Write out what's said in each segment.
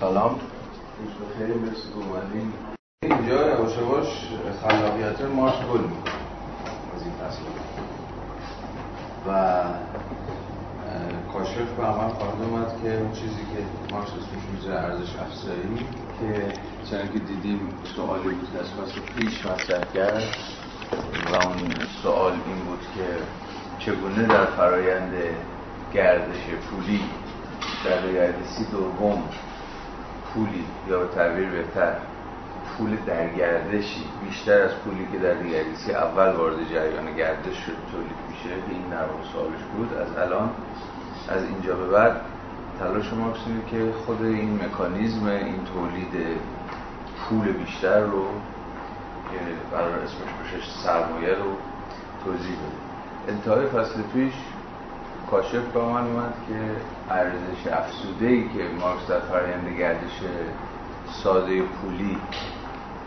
سلام. روز بخیر مرسی که اومدین. اینجا یواش یواش خلاقیت مارس گل از این فصل. و کاشف به عمل خواهد اومد که اون چیزی که مارکس اسمش میزه ارزش افزایی که چون که دیدیم سوالی بود از فصل پیش مطرح کرد. و اون سوال این بود که چگونه در فرایند گردش پولی در گردشی دوم پولی یا به تعبیر بهتر پول در گردشی بیشتر از پولی که در گردشی اول وارد جریان گردش شد تولید میشه. این در سوالش بود. از الان از اینجا به بعد تلاش ما که خود این مکانیزم این تولید پول بیشتر رو که برای اسمش بشه سرمایه رو توضیح بده انتهای فصل پیش کاشف با من اومد که ارزش افسوده ای که مارکس در فرایند گردش ساده پولی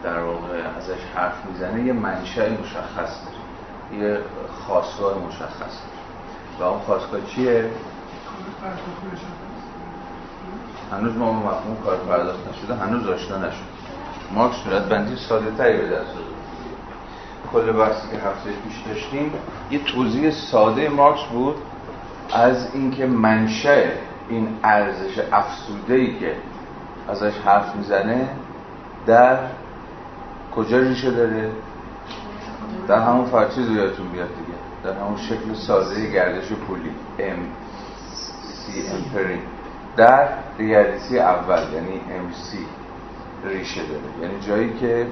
در واقع ازش حرف می‌زنه یه منشأ مشخص داره یه خواستگاه مشخص داره. و اون خواستگاه چیه؟ هنوز ما مفهوم کار پرداخت نشده هنوز آشنا نشد. مارکس صورت بندی ساده تری به دست کل بحثی که هفته پیش داشتیم یه توضیح ساده مارکس بود از اینکه منشأ این ارزش افسوده ای که ازش حرف می‌زنه در کجا ریشه داره؟ در همون فرچیز یادتون بیاد دیگه. در همون شکل ساده گردش پولی. ام سی امپری در ریالیتی اول یعنی ام سی ریشه داره. یعنی جایی که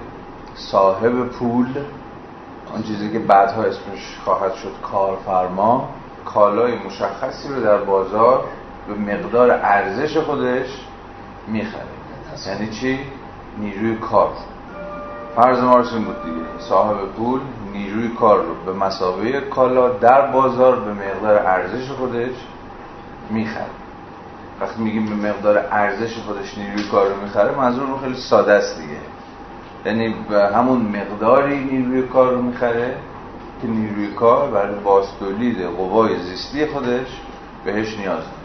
صاحب پول آن چیزی که بعدها اسمش خواهد شد کارفرما کالای مشخصی رو در بازار به مقدار ارزش خودش می‌خره. یعنی چی؟ نیروی کار. فرض مارسون بود دیگه. صاحب پول نیروی کار رو به مسابقه کالا در بازار به مقدار ارزش خودش می‌خره. وقتی میگیم به مقدار ارزش خودش نیروی کار رو می‌خره منظور رو خیلی ساده است دیگه. یعنی به همون مقداری نیروی کار رو می‌خره که نیروی کار برای باستولید قوای زیستی خودش بهش نیاز داره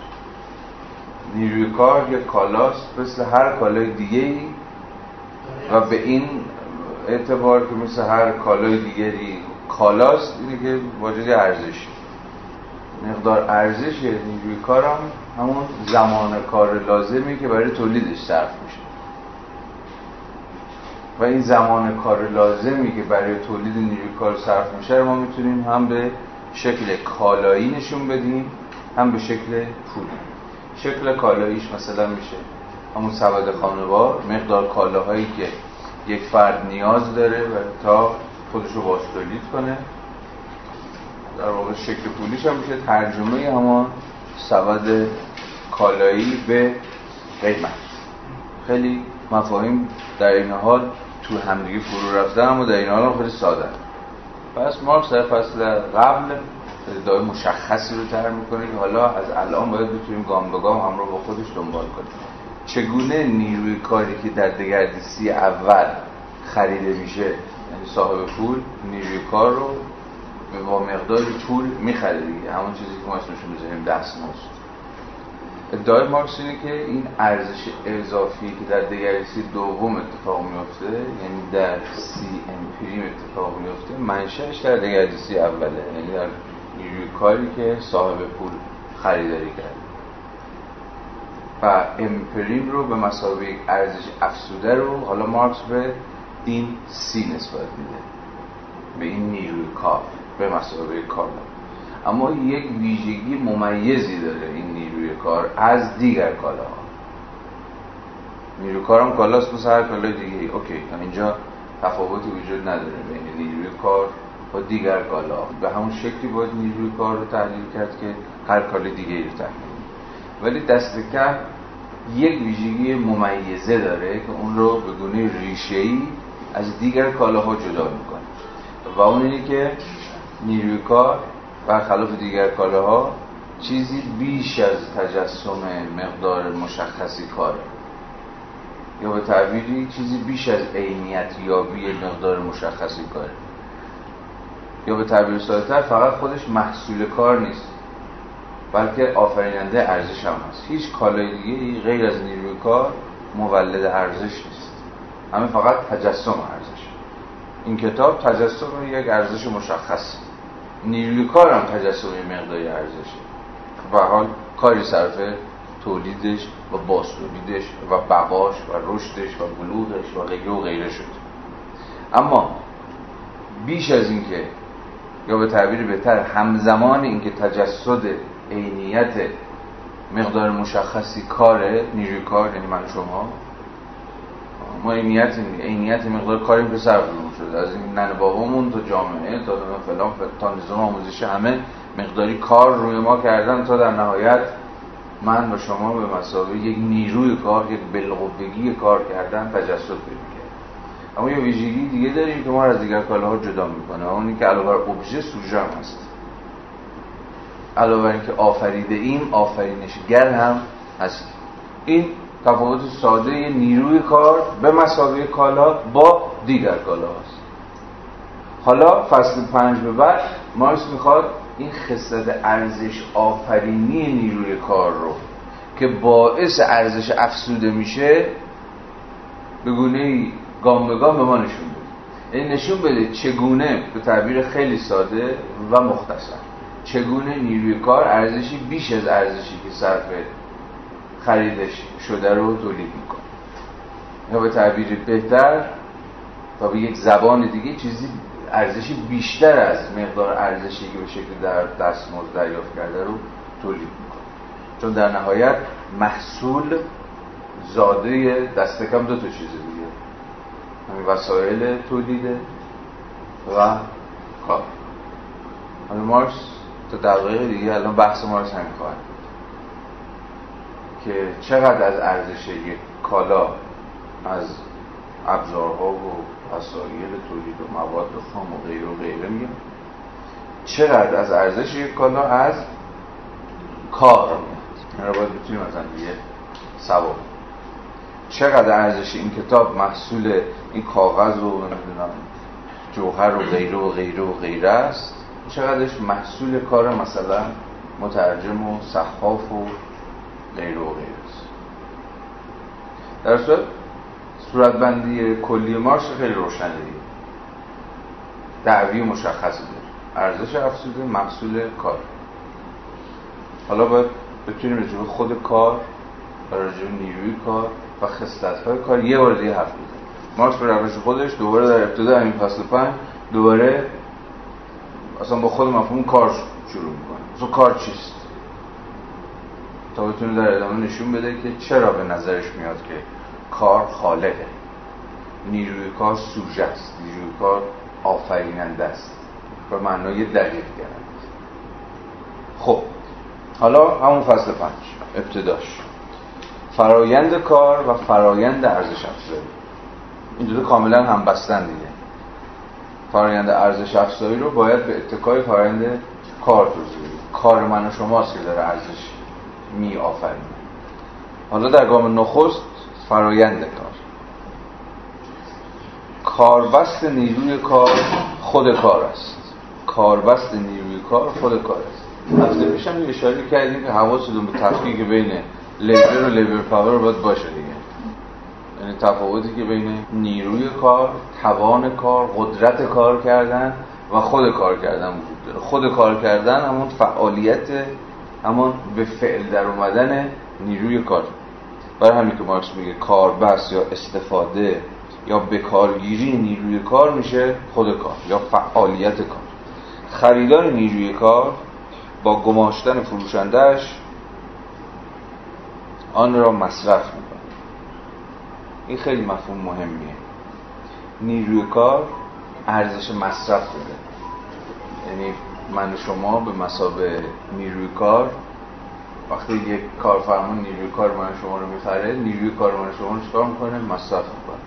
نیروی کار یک کالاست مثل هر کالای دیگه ای و به این اعتبار که مثل هر کالای دیگری کالاست اینه که واجد ارزشی مقدار ارزش نیروی کارم همون زمان کار لازمی که برای تولیدش صرف و این زمان کار لازمی که برای تولید نیروی کار صرف میشه ما می‌تونیم هم به شکل کالایی نشون بدیم هم به شکل پولی شکل کالاییش مثلا میشه همون سبد خانوار مقدار کالاهایی که یک فرد نیاز داره و تا خودش رو باز تولید کنه. در واقع شکل پولیش هم میشه. ترجمه همان سبد کالایی به قیمت. خیلی مفاهیم در این حال تو همدیگه فرو رفته اما در این حال خیلی ساده. پس مارکس در فصل قبل ادعای مشخصی رو طرح می‌کنه که حالا از الان باید بتونیم گام به گام همراه با خودش دنبال کنیم. چگونه نیروی کاری که در دگردیسی اول خریده میشه یعنی صاحب پول نیروی کار رو با مقدار پول می‌خره دیگه. همون چیزی که ما اسمشون بزنیم دستمزد. ادعای مارکس اینه که این ارزش اضافی که در دگردیسی دوم اتفاق میفته یعنی در سی امپریم اتفاق میفته منشأش در دگردیسی اوله. یعنی در نیروی کاری که صاحب پول خریداری کرد و امپریم رو به مسابقه ارزش افسوده رو حالا مارکس به این سی نسبت میده. به این نیروی کار به مسابقه کار اما یک ویژگی ممیزی داره این نیروی کار از دیگر کالاها نیروی کار هم کالاست مثل هر کالای دیگه اوکی اینجا تفاوتی وجود نداره بین نیروی کار با دیگر کالا. به همون شکلی باید نیروی کار رو تحلیل کرد که هر کال دیگه رو تحلیل ولی دست کم یک ویژگی ممیزه داره که اون رو به گونه ریشه‌ای از دیگر کالاها جدا می‌کنه. و اون اینه که نیروی کار برخلاف دیگر کالاها چیزی بیش از تجسم مقدار مشخصی کاره. یا به تعبیری چیزی بیش از عینیت یابی مقدار مشخصی کاره. یا به تعبیر ساده‌تر فقط خودش محصول کار نیست بلکه آفریننده ارزش هم هست. هیچ کالای دیگه غیر از نیروی کار مولد ارزش نیست. همه فقط تجسم ارزش. این کتاب تجسم یک ارزش مشخص نیروی کار هم تجسم مقداری ارزشه. به حال کاری صرف تولیدش و باستولیدش و بقاش و رشدش و بلوغش و غیره و غیره شد. اما بیش از اینکه یا به تعبیر بهتر همزمان اینکه تجسد عینیت مقدار مشخصی کاره نیروی کار یعنی من شما ما عینیت عینیت مقدار کاری به سر شده. از این نن بابامون تا جامعه تا فلان تا نظام آموزشی همه مقداری کار روی ما کردن تا در نهایت من و شما به مسابقه یک نیروی کار یک بلغوبگی کار کردن تجسد پیدا اما یه ویژگی دیگه داریم که ما از دیگر کالاها جدا می‌کنه. اونی که علاوه بر ابژه سوژه هست. علاوه بر اینکه آفریده ایم آفرینشگر هم هست این تفاوت ساده نیروی کار به مسابقه کالا با دیگر کالا هست. حالا فصل پنج به بعد مارکس می‌خواد این خصلت ارزش آفرینی نیروی کار رو که باعث ارزش افسوده میشه به گونه گام به گام به ما نشون بده. این نشون بده چگونه به تعبیر خیلی ساده و مختصر چگونه نیروی کار ارزشی بیش از ارزشی که صرف خریدش شده رو تولید می‌کنه. یا به تعبیر بهتر و به یک زبان دیگه چیزی ارزشی بیشتر از مقدار ارزشی که به شکل در دستمزد دریافت کرده رو تولید می‌کنه. چون در نهایت محصول زاده دست کم دو تا چیز دیگه. همین وسایل تولیده و کار. حالا مارکس تا دقیقه دیگه الان بحث مارکس همین خواهد که چقدر از ارزش یک کالا از ابزارها و وسایل تولید و مواد خام و غیره و غیره میگم چقدر از ارزش یک کالا از کار میاد. رو باید بتونیم از دیگه سواب چقدر ارزش این کتاب محصول این کاغذ و نمی‌دونم جوهر و غیره و غیره و غیره است چقدرش محصول کار مثلا مترجم و صحاف و و غیره است. در صورت صورتبندی کلی مارش خیلی روشنه. دیگه دعوی مشخصی داره ارزش افزوده محصول کار. حالا باید بتونیم رجوع خود کار و رجوع نیروی کار و خصلت های کار یه بار دیگه حرف بزنیم. مارکس به روش خودش دوباره در ابتدا همین فصل پنج دوباره اصلا با خود مفهوم کار شروع می‌کنه. اصلا کار چیست؟ تا بتونه در ادامه نشون بده که چرا به نظرش میاد که کار خالقه. نیروی کار سوژه است. نیروی کار آفریننده است. به معنای دقیق گرد خب حالا همون فصل پنج ابتداش. فرایند کار و فرایند ارزش افزایی. این دو کاملا هم بستن دیگه. فرایند ارزش افزایی رو باید به اتکای فرایند کار توضیح کار من و شماست که داره ارزش می آفرینه حالا در گام نخست فرایند کار. کاربست نیروی کار خود کار است. کاربست نیروی کار خود کار است. هفته پیش هم اشاره کردیم که حواستون به تفکیک بین لیبر و لیبر پاور باید باشه دیگه. یعنی تفاوتی که بین نیروی کار توان کار قدرت کار کردن و خود کار کردن وجود داره. خود کار کردن همون فعالیت همون به فعل در اومدن نیروی کار. برای همین که مارکس میگه کاربست یا استفاده یا بکارگیری نیروی کار میشه خود کار یا فعالیت کار. خریدار نیروی کار با گماشتن فروشندهش آن را مصرف می‌کنه. این خیلی مفهوم مهمیه. نیروی کار ارزش مصرف داره یعنی من شما به مسابه نیروی کار. وقتی یک کارفرما نیروی کار من شما رو می‌خره نیروی کار من شما رو چکار می‌کنه؟ مصرف می‌کنه.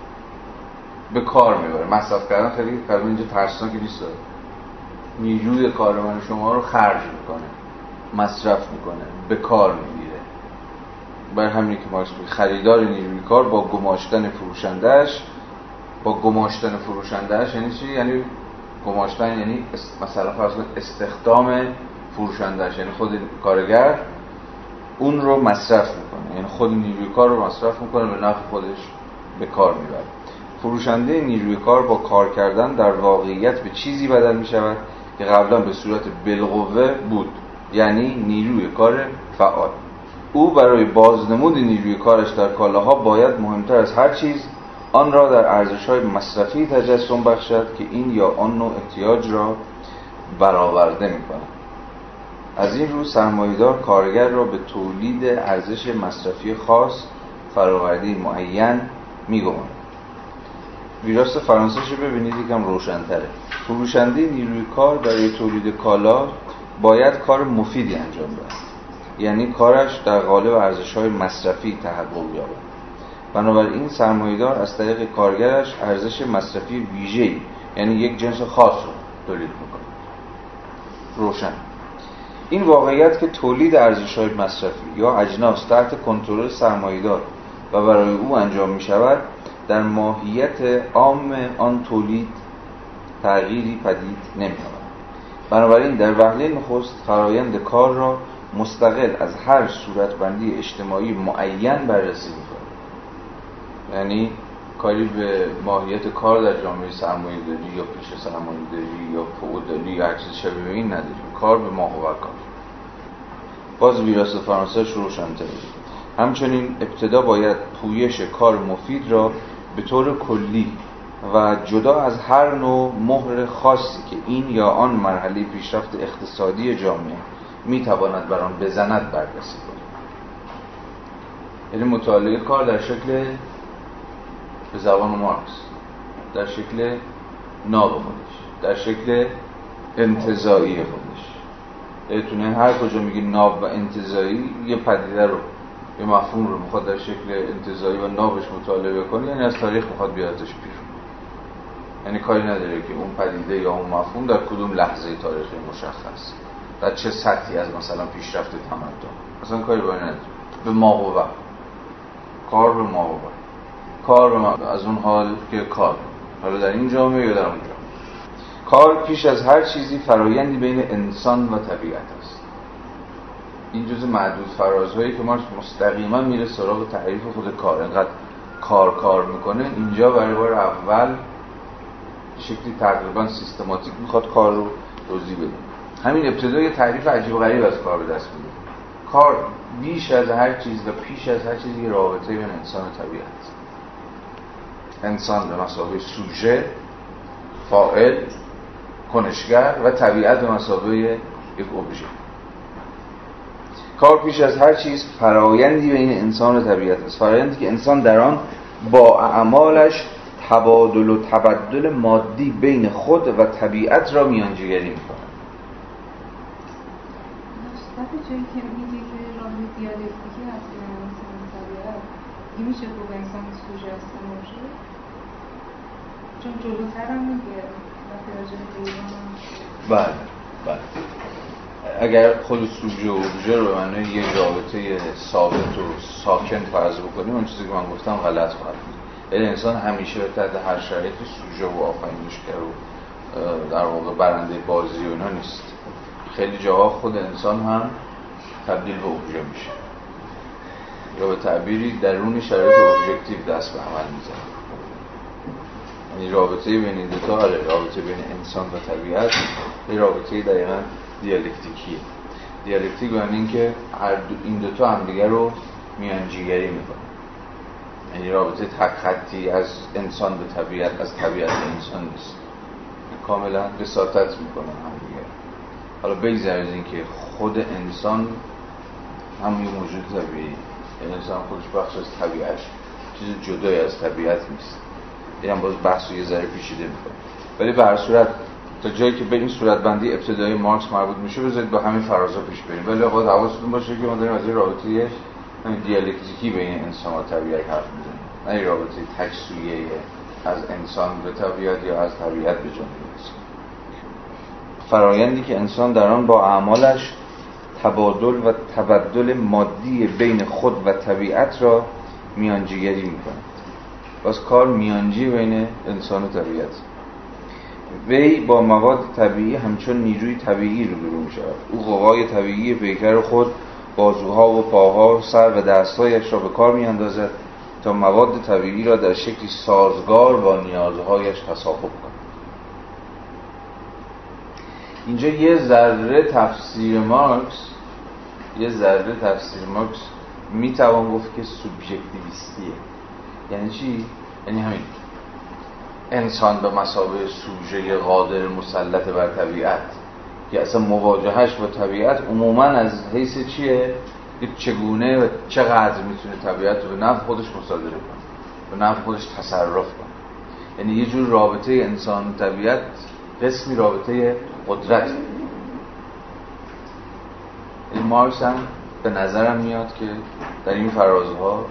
به کار می‌بره. مصرف کردن خیلی کلمه اینجا ترسناک نیست داره. نیروی کار من شما رو خرج می‌کنه. مصرف می‌کنه. به کار می‌گیره. بر همین که مارکس خریدار نیروی کار با گماشتن فروشندهش با گماشتن فروشندهش یعنی چی؟ یعنی گماشتن یعنی مثلا فرض استخدام فروشندهش یعنی خود کارگر اون رو مصرف می‌کنه. یعنی خود نیروی کار رو مصرف می‌کنه به نفع خودش به کار می‌بره. فروشنده نیروی کار با کار کردن در واقعیت به چیزی بدل می‌شود که قبلا به صورت بالقوه بود. یعنی نیروی کار فعال. او برای بازنمود نیروی کارش در کالاها باید مهمتر از هر چیز آن را در ارزش های مصرفی تجسم بخشد که این یا آن نوع احتیاج را برآورده می از این رو سرمایهدار کارگر را به تولید ارزش مصرفی خاص فراوردی معین میگماند ویراست فرانسه رو ببینید یکم روشنتره. فروشنده نیروی کار برای تولید کالا باید کار مفیدی انجام دهد. یعنی کارش در قالب ارزش های مصرفی تحقق یابد. بنابراین سرمایهدار از طریق کارگرش ارزش مصرفی ویژه‌ای یعنی یک جنس خاص رو تولید می‌کنه. روشن. این واقعیت که تولید ارزش های مصرفی یا اجناس تحت کنترل سرمایهدار و برای او انجام می شود در ماهیت عام آن تولید تغییری پدید نمی بنابراین در وهله نخست فرایند کار را مستقل از هر صورتبندی اجتماعی معین بررسی می‌کنه یعنی کاری به ماهیت کار در جامعه سرمایه داری یا پیش سرمایه داری یا فعودالی یا هر چیز شبیه این نداریم کار به ماه و کار. باز ویراس فرانسه روشن‌تر همچنین ابتدا باید پویش کار مفید را به طور کلی و جدا از هر نوع مهر خاصی که این یا آن مرحله پیشرفت اقتصادی جامعه می‌تواند بر آن بزند بررسی کنیم. یعنی مطالعه کار در شکل به زبان مارکس در شکل ناب خودش. در شکل انتظایی خودش. یعنی هر کجا میگه ناب و انتظایی یه پدیده رو یه مفهوم رو می‌خواد در شکل انتظایی و نابش مطالعه کنه یعنی از تاریخ می‌خواد بیادش بیرون. یعنی کاری نداره که اون پدیده یا اون مفهوم در کدوم لحظه تاریخی مشخص. در چه سطحی از مثلا پیشرفت تمدن. اصلا کاری باید نداره. به ما کار به ما کار به از اون حال که کار. حالا در این جامعه یا در اون جامعه. کار پیش از هر چیزی فرایندی بین انسان و طبیعت است. این جز معدود فرازهایی که ما مستقیما میره سراغ تعریف خود کار. انقدر کار کار می‌کنه اینجا برای بار اول شکلی تقریبا سیستماتیک می‌خواد کار رو توضیح بده. همین ابتدای تعریف عجیب و غریب از کار به دست میده کار بیش از هر چیز و پیش از هر چیزی رابطه بین انسان و طبیعت. انسان به مسابقه سوژه فاعل کنشگر و طبیعت به مسابقه یک ابژه. کار پیش از هر چیز فرایندی بین انسان و طبیعت است. فرایندی که انسان در آن با اعمالش تبادل و تبدل مادی بین خود و طبیعت را میانجیگری می‌کند. جایی که بین انسان میشه سوژه باشه چون هم بله بله. اگر خود سوژه و اوبژه رو معنی یه رابطه ثابت و ساکن فرض بکنیم اون چیزی که من گفتم غلط خواهد بود. یعنی انسان همیشه تحت هر شرایطی سوژه و آفرینشگر و در واقع برنده بازی و نیست. خیلی جاها خود انسان هم تبدیل به اوبژه میشه. یا به تعبیری درون شرایط ابژکتیو دست به عمل می‌زنه. یعنی رابطه بین این دوتا آره رابطه بین انسان و طبیعت یه رابطه دقیقا دیالکتیکیه. دیالکتیک یعنی اینکه هر دو این دوتا همدیگه رو میانجیگری می‌کنه یعنی رابطه تک خطی از انسان به طبیعت از طبیعت به انسان نیست. کاملا بساطت می‌کنه همدیگه. حالا بگذار از اینکه خود انسان هم یه موجود طبیعی. یعنی انسان خودش بخش از طبیعت چیز جدای از طبیعت نیست. این هم باز بحث یه ذره پیچیده می‌کنه. ولی به هر صورت تا جایی که به این صورت بندی ابتدایی مارکس مربوط میشه بذارید با همین فرازا پیش بریم. ولی باید حواستون باشه که ما داریم از این رابطه دیالکتیکی بین انسان و طبیعت حرف می‌زنیم. نه این رابطه تک از انسان به طبیعت یا از طبیعت به جامعه فرایندی که انسان در آن با اعمالش تبادل و تبدل مادی بین خود و طبیعت را میانجیگری می‌کنه. باز کار میانجی بین انسان و طبیعت. وی با مواد طبیعی همچون نیروی طبیعی رو برو می شود او قوای طبیعی پیکر خود بازوها و پاها سر و دستهایش را به کار می اندازد تا مواد طبیعی را در شکلی سازگار با نیازهایش تصاحب کند. اینجا یه ذره تفسیر مارکس یه ذره تفسیر مارکس می‌توان گفت که سوبژکتیویستیه. یعنی چی؟ یعنی همین انسان به مسابقه سوژه قادر مسلط بر طبیعت که اصلا مواجهش با طبیعت عموما از حیث چیه؟ چگونه و چقدر می‌تونه طبیعت رو به نفع خودش مصادره کنه به نفع خودش تصرف کنه یعنی یه جور رابطه انسان و طبیعت قسمی رابطه قدرت این یعنی مارکس هم به نظرم میاد که در این فرازها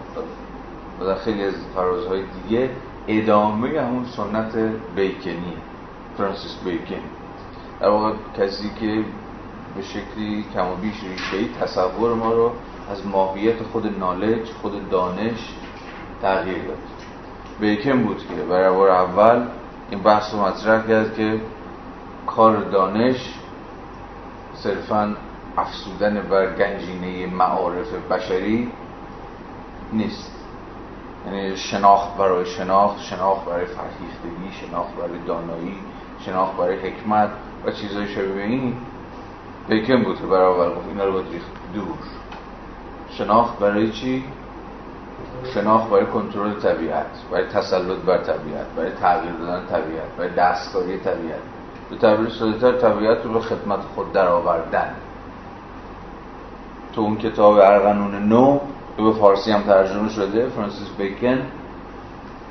و در خیلی از فرازهای دیگه ادامه همون سنت بیکنی فرانسیس بیکن. در واقع کسی که به شکلی کم و بیش ریشه‌ای تصور ما رو از ماهیت خود نالج خود دانش تغییر داد. بیکن بود که برای بار اول این بحث رو مطرح کرد که کار دانش صرفا افسودن بر گنجینه معارف بشری نیست. یعنی شناخت برای شناخت شناخت برای فرهیختگی شناخت برای دانایی شناخت برای حکمت و چیزهای شبیه این بیکن بود که برای گفت اینا رو باید ریخت دور. شناخت برای چی؟ شناخت برای کنترل طبیعت برای تسلط بر طبیعت برای تغییر دادن طبیعت برای دستکاری طبیعت. به تعبیر ساده‌تر طبیعت رو به خدمت خود در آوردن تو اون کتاب ارغنون نو که به فارسی هم ترجمه شده فرانسیس بیکن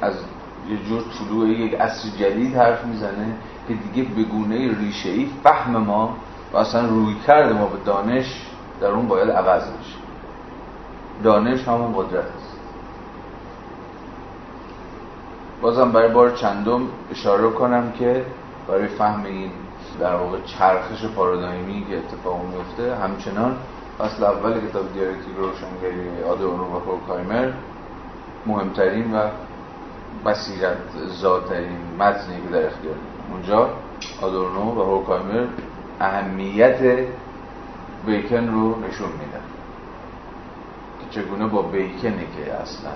از یه جور طلوع یک عصر جدید حرف می‌زنه که دیگه به گونه ریشه ای فهم ما و اصلا روی کرده ما به دانش در اون باید عوض بشه. دانش همون قدرت است. بازم برای بار چندم اشاره کنم که برای فهم این در واقع چرخش پارادایمی که اتفاق میفته همچنان اصل اول کتاب دیالکتیک روشنگری آدورنو و هورکایمر مهمترین و بصیرت زادترین متنی که در اختیار اونجا آدورنو و هورکایمر اهمیت بیکن رو نشون میدن. که چگونه با بیکنه که اصلا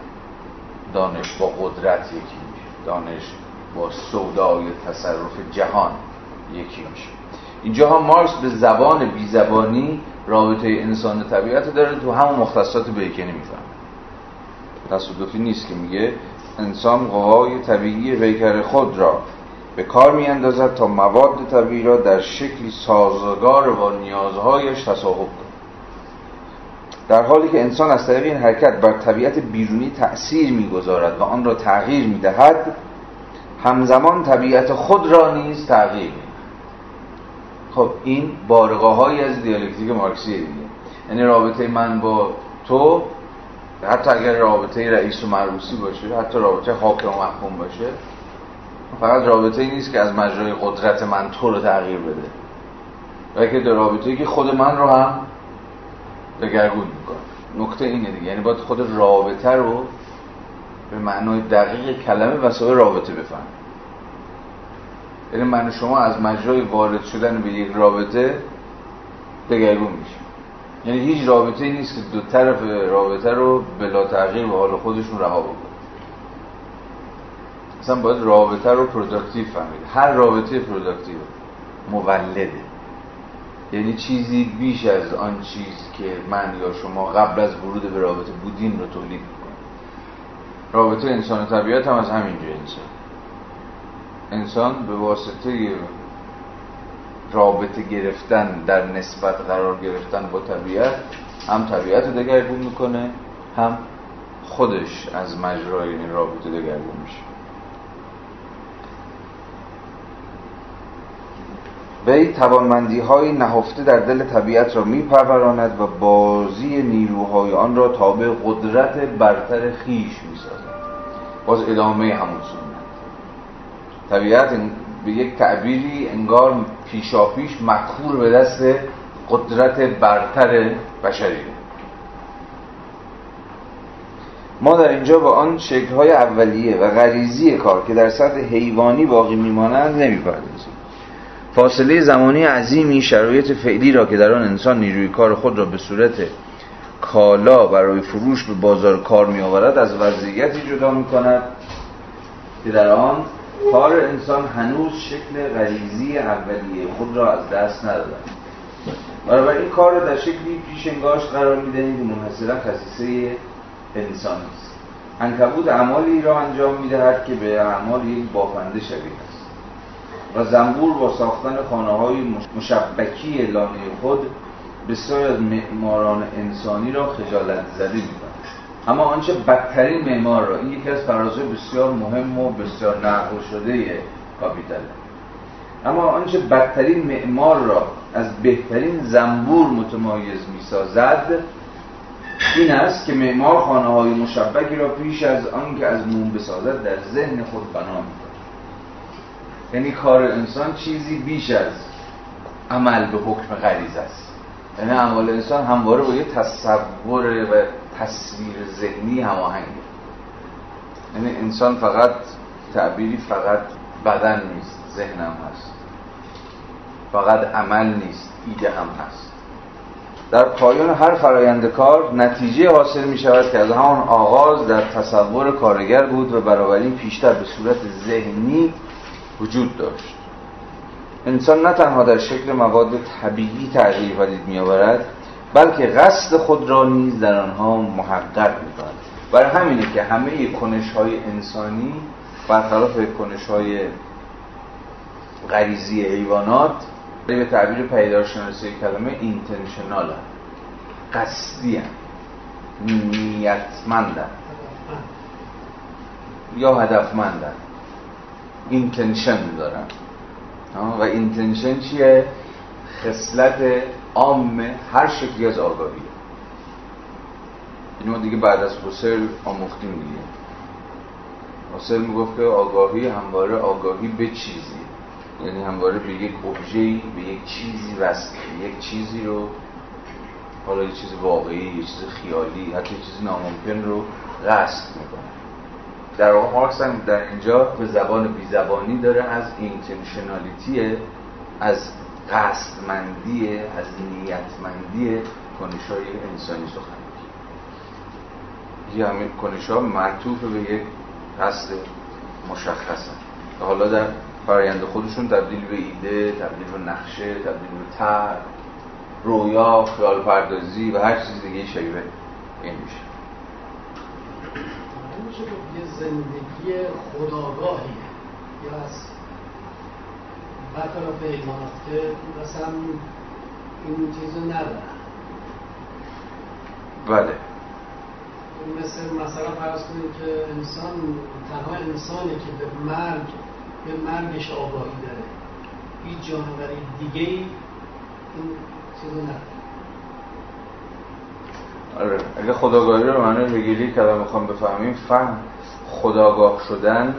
دانش با قدرت یکی میشه دانش با سودای تصرف جهان یکی میشه. اینجا هم مارکس به زبان بی زبانی رابطه انسان و طبیعت داره تو همون مختصات بیکنی میفهم تصادفی نیست که میگه انسان قوای طبیعی پیکر خود را به کار میاندازد تا مواد طبیعی را در شکلی سازگار با نیازهایش تصاحب کند. در حالی که انسان از طریق این حرکت بر طبیعت بیرونی تأثیر می‌گذارد و آن را تغییر می‌دهد همزمان طبیعت خود را نیز تغییر خب این بارگاه از دیالکتیک مارکسیه دیگه. یعنی رابطه من با تو حتی اگر رابطه رئیس و معروسی باشه حتی رابطه حاکم و محکوم باشه فقط رابطه ای نیست که از مجرای قدرت من تو رو تغییر بده. بلکه در رابطه ای که خود من رو هم دگرگون می‌کنه. نکته اینه دیگه. یعنی باید خود رابطه رو به معنای دقیق کلمه وسایل رابطه بفهم یعنی من شما از مجرای وارد شدن به یک رابطه دگرگون میشه یعنی هیچ رابطه نیست که دو طرف رابطه رو بلا تغییر به حال خودشون رها بکنه مثلا باید رابطه رو productive فهمید. هر رابطه productive مولده. یعنی چیزی بیش از آن چیز که من یا شما قبل از ورود به رابطه بودیم رو تولید می‌کنه رابطه انسان و طبیعت هم از همین جنسه. انسان به واسطه رابطه گرفتن در نسبت قرار گرفتن با طبیعت هم طبیعت رو دگرگون می‌کنه هم خودش از مجرای این رابطه دگرگون میشه. وی توانمندی های نهفته در دل طبیعت را میپروراند و بازی نیروهای آن را تابع قدرت برتر خیش می‌سازد. باز ادامه همون سنت طبیعت به یک تعبیری انگار پیشاپیش مدخور به دست قدرت برتر بشری. ما در اینجا با آن شکل‌های اولیه و غریزی کار که در سطح حیوانی باقی میمانند نمی‌پردازیم. فاصله زمانی عظیمی شرایط فعلی را که در آن انسان نیروی کار خود را به صورت کالا برای فروش به بازار کار می آورد از وضعیتی جدا می کند که در آن کار انسان هنوز شکل غریزی اولیه خود را از دست نداده. برای این کار در شکلی پیشنگاش قرار می‌دهیم که منحصرا خصیصه انسان است. انکبود اعمالی را انجام می‌دهد که به اعمال یک بافنده شبیه است. و زنبور با ساختن خانه های مشبکی لانه خود بسیار از معماران انسانی را خجالت زده می‌کند اما آنچه بدترین معمار را این یکی از فرازهای بسیار مهم و بسیار نقل شده کاپیتال. اما آنچه بدترین معمار را از بهترین زنبور متمایز می‌سازد این است که معمار خانه های مشبکی را پیش از آنکه از موم بسازد در ذهن خود بنا می‌کند. یعنی کار انسان چیزی بیش از عمل به حکم غریز است. یعنی اعمال انسان همواره با یه تصور و تصویر ذهنی هماهنگه یعنی انسان فقط تعبیری فقط بدن نیست ذهنم هست. فقط عمل نیست ایده هم هست. در پایان هر فرایند کار نتیجه حاصل می شود که از همان آغاز در تصور کارگر بود و بنابراین پیشتر به صورت ذهنی وجود داشت. انسان نه تنها در شکل مواد طبیعی تغییر پدید میآورد بلکه قصد خود را نیز در آنها محقق می کند برای همینه که همه کنش های انسانی برخلاف کنش های غریزی حیوانات به تعبیر پیدارشناسی کلمه اینتنشنال هم. قصدی هم. نیتمندن یا هدفمندن intention دارن و intention چیه؟ خصلت عام هر شکلی از آگاهی اینو دیگه بعد از هوسرل آموختیم دیگه. هوسرل می‌گفت که آگاهی همواره آگاهی به چیزی. یعنی همواره به یک ابژه‌ای به یک چیزی وصل یک چیزی رو حالا یه چیز واقعی یه چیز خیالی حتی یه چیز ناممکن رو قصد می‌کنه. در واقع مارکس هم در اینجا به زبان بیزبانی داره از اینتنشنالیتی از قصدمندی از نیتمندی کنش های انسانی سخن. یه همین کنش ها معطوف به یک قصد مشخص حالا در فرایند خودشون تبدیل به ایده تبدیل به نقشه تبدیل به تر رویا خیال پردازی و هر چیز دیگه شبیه این میشه. یه زندگی خداگاهی یا از برخلاف حیوانات که مثلا این چیزو ندارن. بله. مثل مثلا فرض کنید که انسان تنها انسانی که به مرگ به مرگش آگاهی داره. هیچ جانوری دیگه ای این چیزو نداره. آره اگه خداگاهی رو معنی هگلی که می‌خوام بفهمیم فهم خداگاه شدن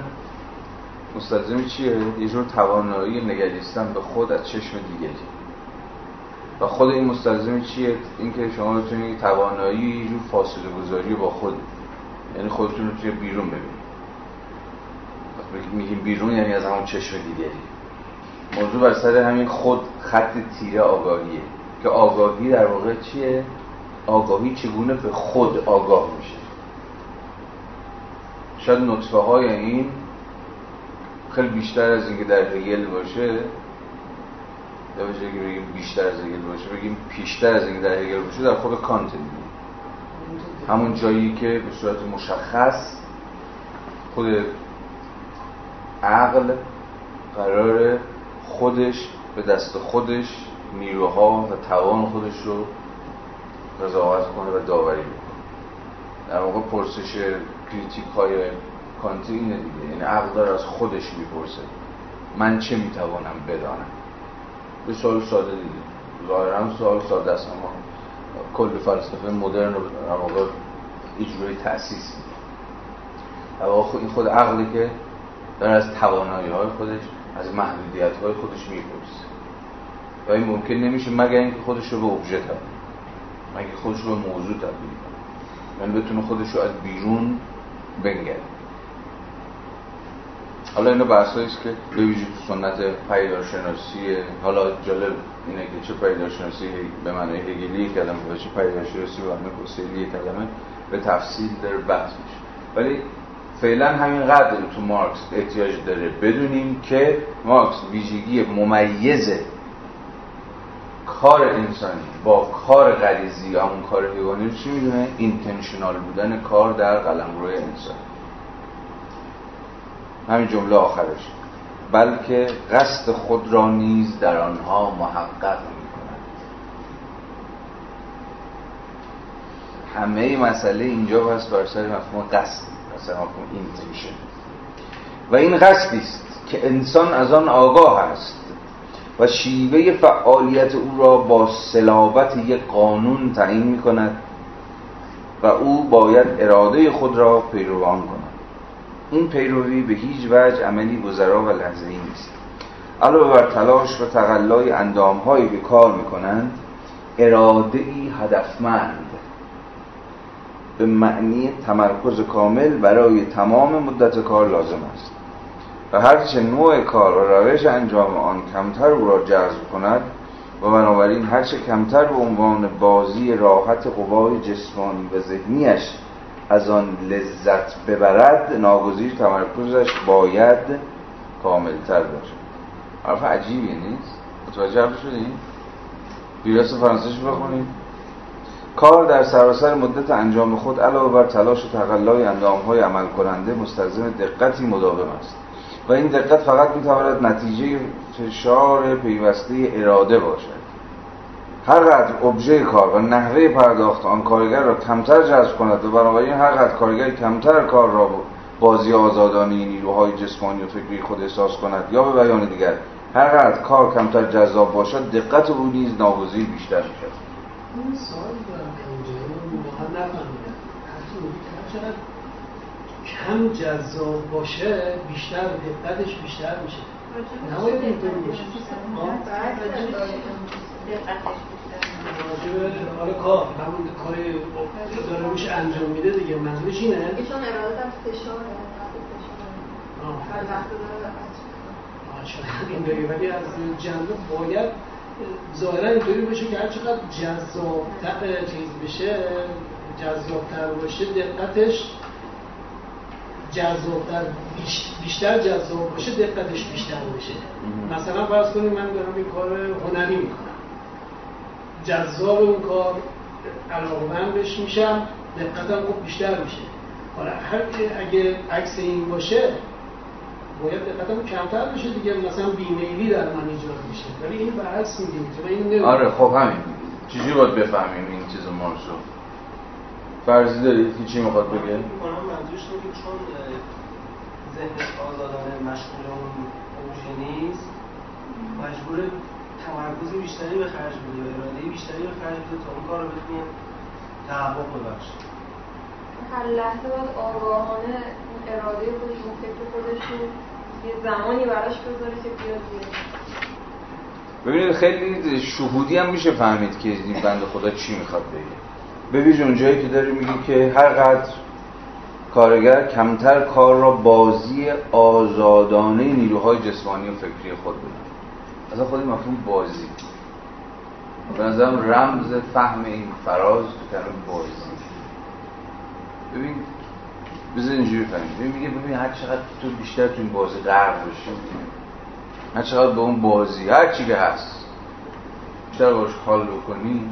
مستلزم چیه؟ یه جور توانایی نگریستن به خود از چشم دیگری و خود این مستلزم چیه؟ اینکه شما بتونید توانایی یه جور فاصله گذاری با خود یعنی خودتون رو توی بیرون ببینید میگیم بیرون یعنی از همون چشم دیگری موضوع بر سر همین خود خط تیره آگاهیه که آگاهی در واقع چیه؟ آگاهی چگونه به خود آگاه میشه شاید نطفه های این خیلی بیشتر از اینکه در هگل باشه بشه که بگیم بیشتر از هگل باشه بگیم پیشتر از اینکه در هگل باشه در خود کانت همون جایی که به صورت مشخص خود عقل قرار خودش به دست خودش نیروها و توان خودش رو قضاوت کنه و داوری بکنه. در واقع پرسش کریتیک های کانتی اینه دیگه. یعنی عقل داره از خودش می‌پرسه. من چه می‌توانم بدانم؟ به سوال ساده دیگه. ظاهرا سوال ساده است اما کل فلسفه مدرن رو در واقع اجروی تأسیس در این خود عقلی که داره از توانایی های خودش از محدودیت های خودش می‌پرسه. و این ممکن نمیشه مگر اینکه خودش رو به ابژه تبدیل مگه خودش رو به موضوع تبدیل کنه. یعنی بتونه خودش رو از بیرون بنگره. حالا اینو بحثایی است که به ویژه تو سنت پیدارشناسی حالا جالب اینه که چه پیدارشناسی به معنای هگلی کلمه و چه پیدارشناسی به معنای حسینی کلمه به تفصیل در بحث میشه ولی فعلا همین قدر تو مارکس احتیاج داره بدونیم که مارکس ویژگی ممیز کار انسانی با کار غریزی یا همون کار حیوانی رو چی می‌دونه؟ اینتنشنال بودن کار در قلمروی انسان همین جمله آخرش. بلکه قصد خود را نیز در آنها محقق می کند همه مسئله اینجا بس بر سر مفهوم قصد بر مفهوم اینتنشن و این قصدی است که انسان از آن آگاه است و شیوه فعالیت او را با سلابت یک قانون تعیین می کند و او باید اراده خود را پیروان کند. این پیروی به هیچ وجه عملی گذرا و لحظه نیست. علاوه بر تلاش و تقلای اندامهایی به کار می‌کنند اراده ای هدفمند. به معنی تمرکز کامل برای تمام مدت کار لازم است. و هرچه نوع کار و روش انجام آن کمتر او را جذب کند و بنابراین هرچه کمتر به عنوان بازی راحت قوای جسمانی و ذهنیش از آن لذت ببرد ناگزیر تمرکزش باید کاملتر باشه. حرف عجیبی نیست؟ متوجه شدیم ویراس فرانسیش بخونیم. کار در سراسر مدت انجام خود علاوه بر تلاش و تقلای های عمل کننده مستلزم دقتی مداوم است. و این دقت فقط می‌تواند نتیجه فشار پیوسته اراده باشد. هرقدر ابژه کار و نحوه پرداخت آن کارگر را کمتر جذب کند و بنابراین هرقدر کارگر کمتر کار را بازی آزادانه نیروهای جسمانی و فکری خود احساس کند یا به بیان دیگر هرقدر کار کمتر جذاب باشد دقت او نیز ناگزیر بیشتر می‌شود. کم جذاب باشه بیشتر دقتش بیشتر میشه؟ نباید اینطوری باشه حالا کار همون کار داره میشه انجام میده دیگه منظورش اینه؟ چون اراده در فشاره این داری ولی از جنبه باید ظاهرا اینطوری باشه که هر چقدر جذابتر چیز بشه جذابتر باشه دقتش جذابتر بیشتر جذاب باشه دقتش بیشتر باشه. مثلا فرض کنیم من دارم این کار هنری می‌کنم. جذاب اون کار علاقمند بهش میشم دقتم خوب بیشتر میشه. حالا هر اگه عکس این باشه باید دقتم کمتر بشه دیگه مثلا بیمیلی در من ایجاد میشه. ولی این برعکس میگیم این آره خب همین. چجوری باید بفهمیم این چیز مارسو فرضی دارید که چی می‌خواد بگه؟ منظورش اینه چون ذهن آزادانه مشغول اون اوژه نیست مجبور تمرکز بیشتری به خرج بده و اراده بیشتری به خرج بده تا اون کار رو بتونه تحقق ببخشه. هر لحظه باید آگاهانه اراده خودش اون فکر خودش یه زمانی براش بذاره که بیاد ببینید خیلی شهودی هم میشه فهمید که این بند خدا چی می‌خواد بگه. ببینید اونجایی که داری میگی که هر قدر کارگر کمتر کار را بازی آزادانه نیروهای جسمانی و فکری خود بدن اصلا خود مفهوم بازی. به نظرم رمز فهم این فراز تو کلمه بازی. ببین بذار اینجوری فهمیم ببین میگه ببین هر چقدر تو بیشتر تو این بازی غرق بشی هر چقدر به اون بازی هر چی که هست بیشتر باش حال بکنی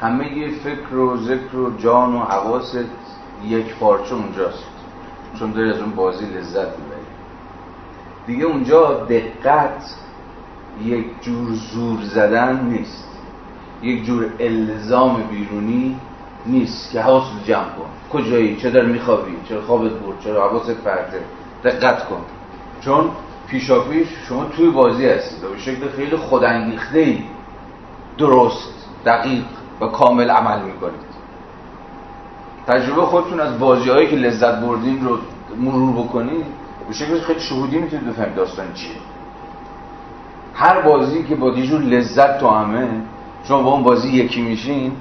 همه یه فکر و ذکر و جان و حواست یک پارچه اونجاست. چون داری از اون بازی لذت می‌بری. دیگه اونجا دقت یک جور زور زدن نیست. یک جور الزام بیرونی نیست که حواست رو جمع کن. کجایی؟ چه در میخوابی؟ چرا خوابت برد؟ چرا حواست پرته دقت کن. چون پیشاپیش شما توی بازی هستید و به شکل خیلی خودانگیخته ای درست دقیق و کامل عمل می‌کنید. تجربه خودتون از بازی هایی که لذت بردین رو مرور بکنید. به شکل خیلی شهودی می‌تونید بفهمید داستان چیه. هر بازی که با دیجور لذت تو همه شما با اون بازی یکی میشین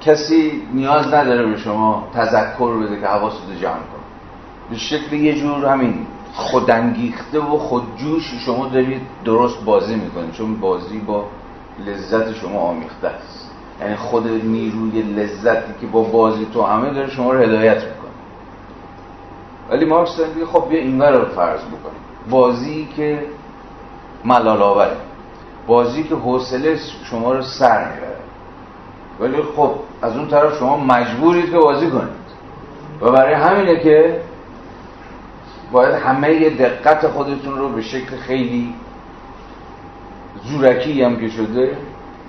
کسی نیاز نداره به شما تذکر بده که حواست جمع کن. به شکل یه جور همین خودانگیخته و خودجوش شما دارید درست بازی می‌کنید چون بازی با لذت شما آمیخته است. یعنی خود نیروی لذتی که با بازی تو همه داره شما رو هدایت می‌کنه. ولی مارکس داره خب بیا اینور رو فرض بکنیم. بازی که ملال آوره بازی که حوصله شما رو سر می‌بره. ولی خب از اون طرف شما مجبورید که بازی کنید. و برای همینه که باید همه دقت خودتون رو به شکل خیلی زورکی هم که شده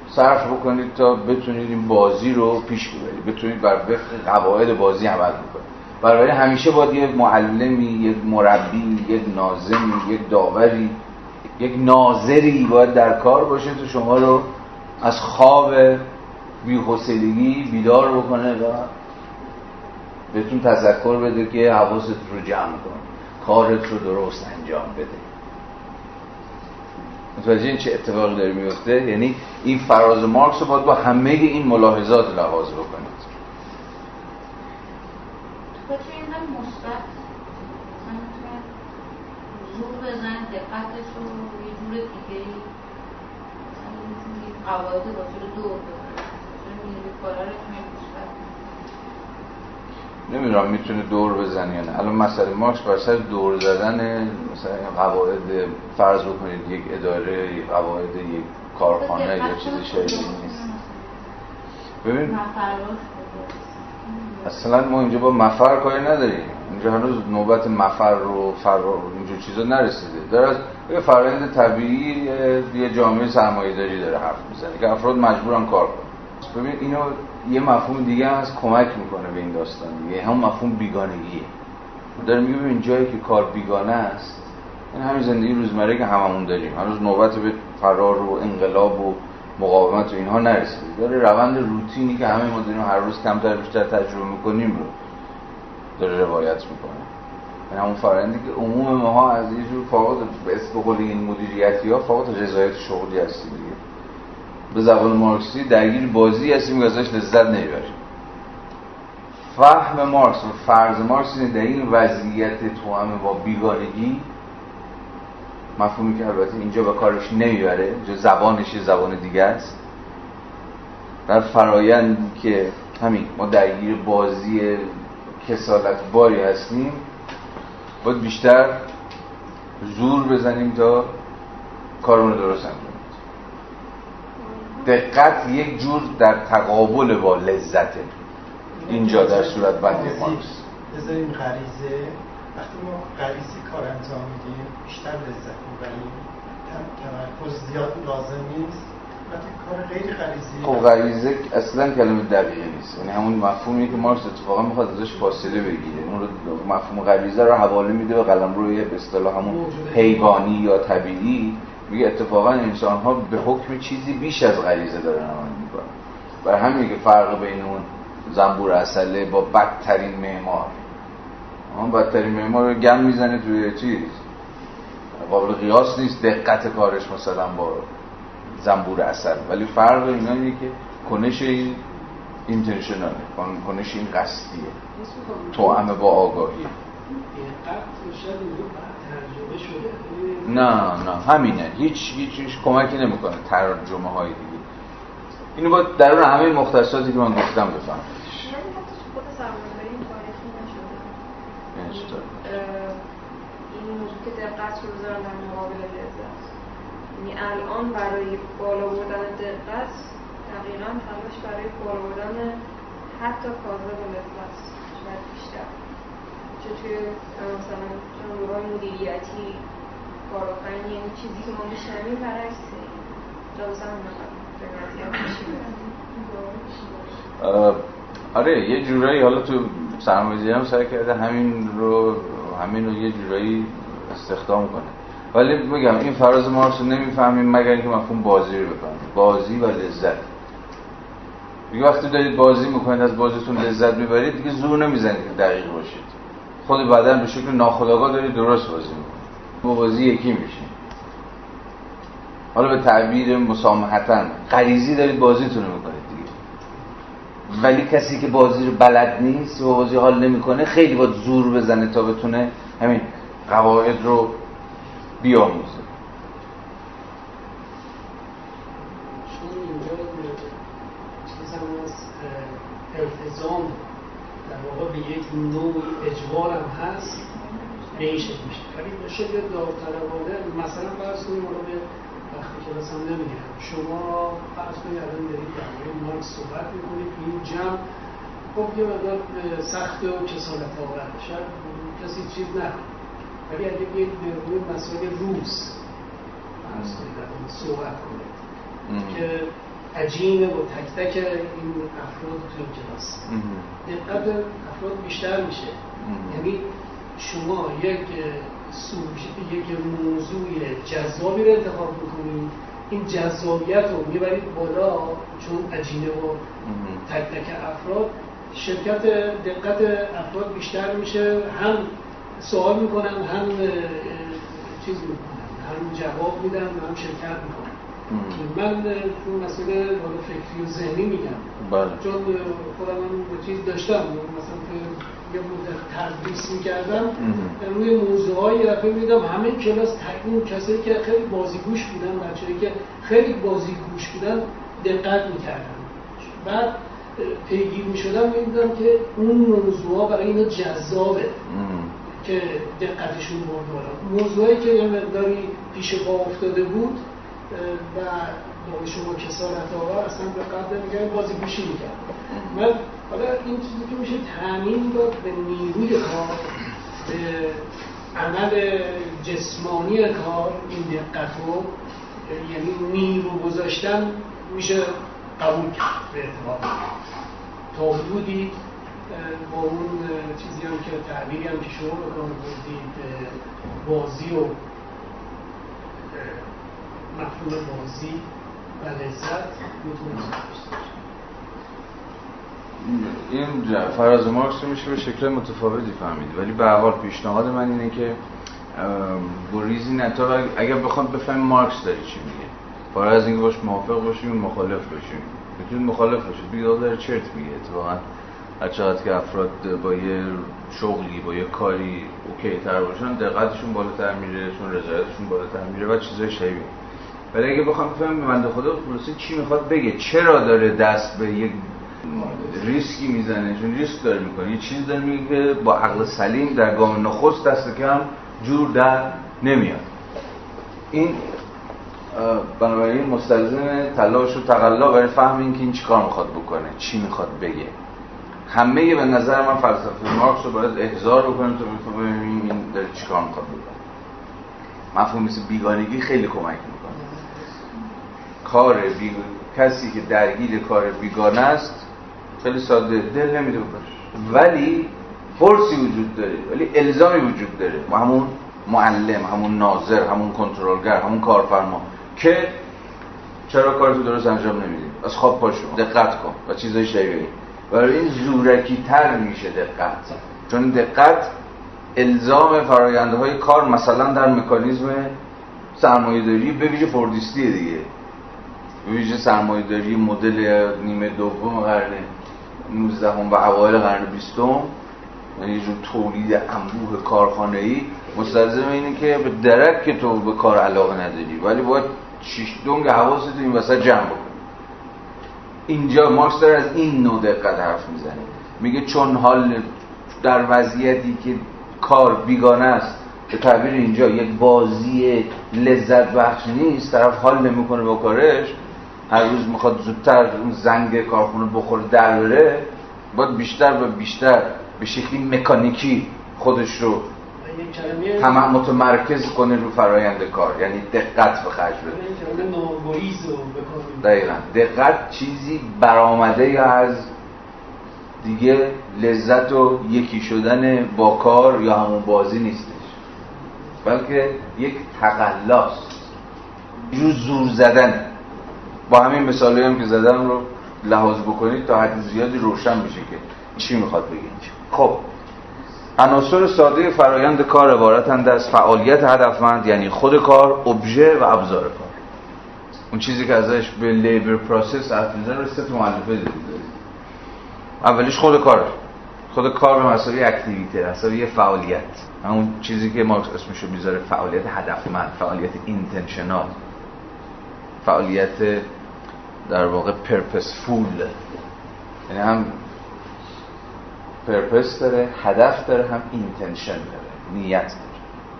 صرف بکنید تا بتونید این بازی رو پیش ببرید. بتونید بر وفق قواعد بازی عمل بکنید. برای همیشه باید یک معلمی یک مربی یک نازمی یک داوری یک ناظری باید در کار باشه تا شما رو از خواب بی‌حوصلگی بیدار بکنه و بهتون تذکر بده که حواست رو جمع کن کارت رو درست انجام بده. متوجه این چه اتفاقی داره میفته یعنی این فراز مارکس رو باید با همه این ملاحظات لحاظ بکنید. زور بزن دقتش رو یه جور دیگه قواعد بازی رو دور نمی‌دونم می‌تونه دور بزنه یا نه. الان مسئله مارکس بر سر دور زدن مثلا قواعد فرض بکنید یک اداره یک قواعد یک کارخانه یا چیزی شبیه نیست. ببین اصلا ما اینجا با مفر کاری نداریم. اینجا هنوز نوبت مفر و فرار اینجور چیزا نرسیده. داره از یه فرآیند طبیعی یه جامعه سرمایه داری داره حرف می‌زنه که افراد مجبورن کار کنن. ببین اینو یه مفهوم دیگه از کمک می‌کنه به این داستان دیگه. هم مفهوم بیگانگیه. داره میگه ببین جایی که کار بیگانه است این همین زندگی روزمره که هممون داریم. هنوز نوبت به فرار و انقلاب و مقاومت و اینها نرسیده. داره روند روتینی که همه ما داریم هر روز کمتر بیشتر تجربه می‌کنیم رو داره روایت می‌کنه. این همون فرآیندی که عموم ماها از یه جور فقط به اسم این مدیریتی ها فقط رضایت شغلی هستیم دیگه. به زبان مارکسی درگیر بازی هستیم که ازش لذت نمی‌بریم. فهم مارکس و فرض مارکس در این وضعیت توامه با بیگانگی. مفهومی که البته اینجا به کارش نمی‌بره اینجا زبانش زبان دیگه است. در فرایند که همین ما درگیر بازی کسالت باری هستیم باید بیشتر زور بزنیم تا کارمون درست انجام دقت یک جور در تقابل با لذته اینجا در صورت بندی مارکس بذاریم غریزه. وقتی ما غریزی کار انجام میدیم بیشتر لذت می‌بریم. تمرکز زیاد لازم نیست. خب غریزه اصلا کلمه دقیقه نیست. یعنی همون مفهومی که مارکس اتفاقا می‌خواد ازش فاصله بگیره. اون رو مفهوم غریزه رو حواله میده به قلم روی به اصطلاح همون حیوانی یا طبیعی. میگه اتفاقا انسان ها به حکم چیزی بیش از غریزه دارن عمل می‌کنن. برای همین که فرق بین اون زنبور اصله با بدترین معمار. اون بدترین معمار رو گم می‌زنه توی چیز. قابل قیاس نیست. دقت کارش مثلا با زنبور اصل ولی فرق اینا اینه که کنش این اینتنشناله کنش این قصدیه. تو همه با آگاهی. نه نه. همینه. هیچ هیچ کمکی نمی‌کنه ترجمه های دیگه. اینو با درون همه مختصاتی که من گفتم بفهمید این موضوع که دقت رو بذارن در مقابل لذت. یعنی الان برای بالا بردن دقت دقیقا تلاش برای بالا بردن حتی کاذب لذت شاید بیشتر. چه توی مثلا نورهای مدیریتی کارآفرینی یعنی چیزی که ما میشنویم برعکسه جوازم آره یه جورایی حالا تو سرمایه‌گذاری هم سعی کرده همین رو همین رو یه جورایی استخدام کنه. ولی بگم این فراز مارکس رو نمی‌فهمیم مگر اینکه مفهوم بازی رو بفهمیم. بازی و لذت. دیگه وقتی دارید بازی می‌کنید از بازیتون لذت می‌برید دیگه زور نمی‌زنید که دقیق باشید. خود بدن به شکل ناخودآگاه دارید درست بازی می‌کنید. با بازی یکی میشین. حالا به تعبیر مسامحتا غریزی دارید بازیتون رو می‌کنید دیگه. ولی کسی که بازی رو بلد نیست و بازی حال نمی‌کنه خیلی باید زور بزنه تا بتونه همین قواعد رو بیاموزه. التزام در واقع به یک نوع اجبار هم هست به این شکل میشه. ولی به شکل داوطلبانه مثلا فرض کنیم حالا به وقتی کلاس هم نمی‌گیرم. شما فرض کنید الان دارید در مورد مارکس صحبت می‌کنید این جمع خب یه مقدار سخت و کسالت آور شاید کسی چیز نکنه. ولی اگه بیاید به روی مسائل روز فرض کنید صحبت کنید. که عجینه و تک تک این افراد تو این کلاس. دقت افراد بیشتر میشه. یعنی شما یک سوژه یک موضوع جذابی رو انتخاب می‌کنید. این جذابیت رو می‌برید بالا چون عجینه و تک تک افراد. شرکت دقت افراد بیشتر میشه. هم سوال می‌کنن هم چیز می‌کنن هم جواب میدن هم شرکت می‌کنن من تو مسئله فکری و ذهنی میگم. بله. چون خودم هم چیز داشتم. مثلا یه مدت تدریس می‌کردم. روی موضوع های دفعه میدم همه کلاس تقریبا کسایی که خیلی بازیگوش بودن بچه‌ای که خیلی بازیگوش بودن دقت می‌کردن. بعد پیگیر می‌شدم می‌دیدم که اون موضوع ها برای اینا جذابه. که دقتشون برد بالا. موضوعی که یه مقداری پیش پا افتاده بود و با شما کسارت آور اصلا به قدر میگن بازی گوشی می‌کرد. من حالا این چیزی که میشه تعمین داد به نیروی کار به عمل جسمانی کار این دقت رو یعنی نیرو گذاشتن میشه قبول کرد به اعتبار. تا حدودی با اون چیزی هم که تعبیری هم که شما بکنم بودید بازی و مفهوم بازی و لذت می‌تونه این فراز مارکس رو میشه به شکل متفاوتی فهمید. ولی به حال پیشنهاد من اینه که گریزی نتا اگر بخوام بفهمیم مارکس داره چی میگه. فارغ از اینکه باش موافق باشیم مخالف باشیم. می‌تونید مخالف باشید. بگید داره چرت میگه اتفاقا. چقدر که افراد با یه شغلی با یه کاری اوکی تر باشن دقتشون بالاتر میره چون رضایتشون بالاتر میره و چیزای شبیه ولی اگه بخوام بفهمم بنده خدا خلاصه چی می‌خواد بگه؟ چرا داره دست به یک ریسکی می‌زنه؟ چون ریسک داره می‌کنه. یه چیز داره میگه که با عقل سلیم در گام نخست دست کم جور در نمیاد. این بنابراین مستلزم تلاش و تقلا برای فهم این که این چیکار می‌خواد بکنه چی می‌خواد بگه. همه به نظر من فلسفه مارکس رو باید احضار بکنیم تا ببینیم این داره چیکار می‌خواد بکنه مفهوم مثل بیگانگی خیلی کمک می‌کنه. کار بی... کسی که درگیر کار بیگانه است خیلی ساده دل نمیده باش ولی فرسی وجود داره ولی الزامی وجود داره. و همون معلم همون ناظر همون کنترلگر همون کارفرما که چرا کارتو درست انجام نمیدی از خواب پاشو دقت کن. و چیزای شبیه برای این زورکی تر میشه دقت. چون دقت الزام فراینده های کار مثلا در مکانیزم سرمایه داری به ویژه فوردیستی دیگه. به ویژه سرمایه داری مدل نیمه دوم قرن 19 و اوایل قرن 20 یعنی جور تولید انبوه کارخانه ای مستلزم اینه که به درک که تو به کار علاقه نداری. ولی باید شیش دنگ حواست این وسط جمع بکن اینجا مارکس داره از این نوع دقت حرف می‌زنه. میگه چون حال در وضعیتی که کار بیگانه است به تعبیر اینجا یک بازی لذت بخش نیست طرف حال نمی‌کنه با کارش هر روز می‌خواد زودتر اون زنگ کارخونه بخوره در بره باید بیشتر و بیشتر به شکلی مکانیکی خودش رو هم متمرکز کنه رو فرایند کار. یعنی دقت به خرج بده. دقیقا. دقت چیزی برآمده از دیگه لذت و یکی شدن با کار یا همون بازی نیستش. بلکه یک تقلاست. جو زور زدن. با همین مثالی هم که زدم رو لحاظ بکنید تا حد زیادی روشن میشه که چی می‌خواد بگید خب. عناصر ساده فرایند کار عبارتند از فعالیت هدفمند یعنی خود کار ابژه و ابزار کار. اون چیزی که ازش به labor process حرف می‌زنه رو سه مؤلفه اولیش خود کاره خود کار به مثابه activity به مثابه یه فعالیت. همون چیزی که مارکس اسمشو می‌ذاره فعالیت هدفمند فعالیت intentional. فعالیت در واقع purposeful یعنی هم purpose داره هدف داره هم intention داره نیت داره.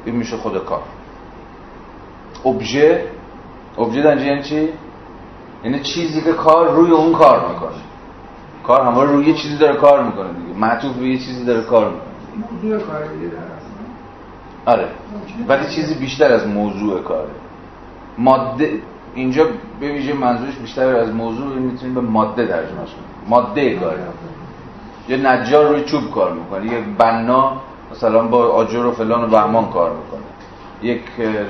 این میشه خود کار. ابژه ابژه در یعنی چی؟ یعنی چیزی که کار روی اون کار می‌کنه. کار همه روی یه چیزی داره کار می‌کنه دیگه. معطوف به یه چیزی داره کار می‌کنه. آره. ولی چیزی بیشتر از موضوع کاره. ماده اینجا به ویژه منظورش بیشتر از موضوع می‌تونیم به ماده ترجمهش کنیم. ماده کاره. یه نجار روی چوب کار می‌کنه. یه بنا مثلا با آجر و فلان و بهمان کار می‌کنه. یک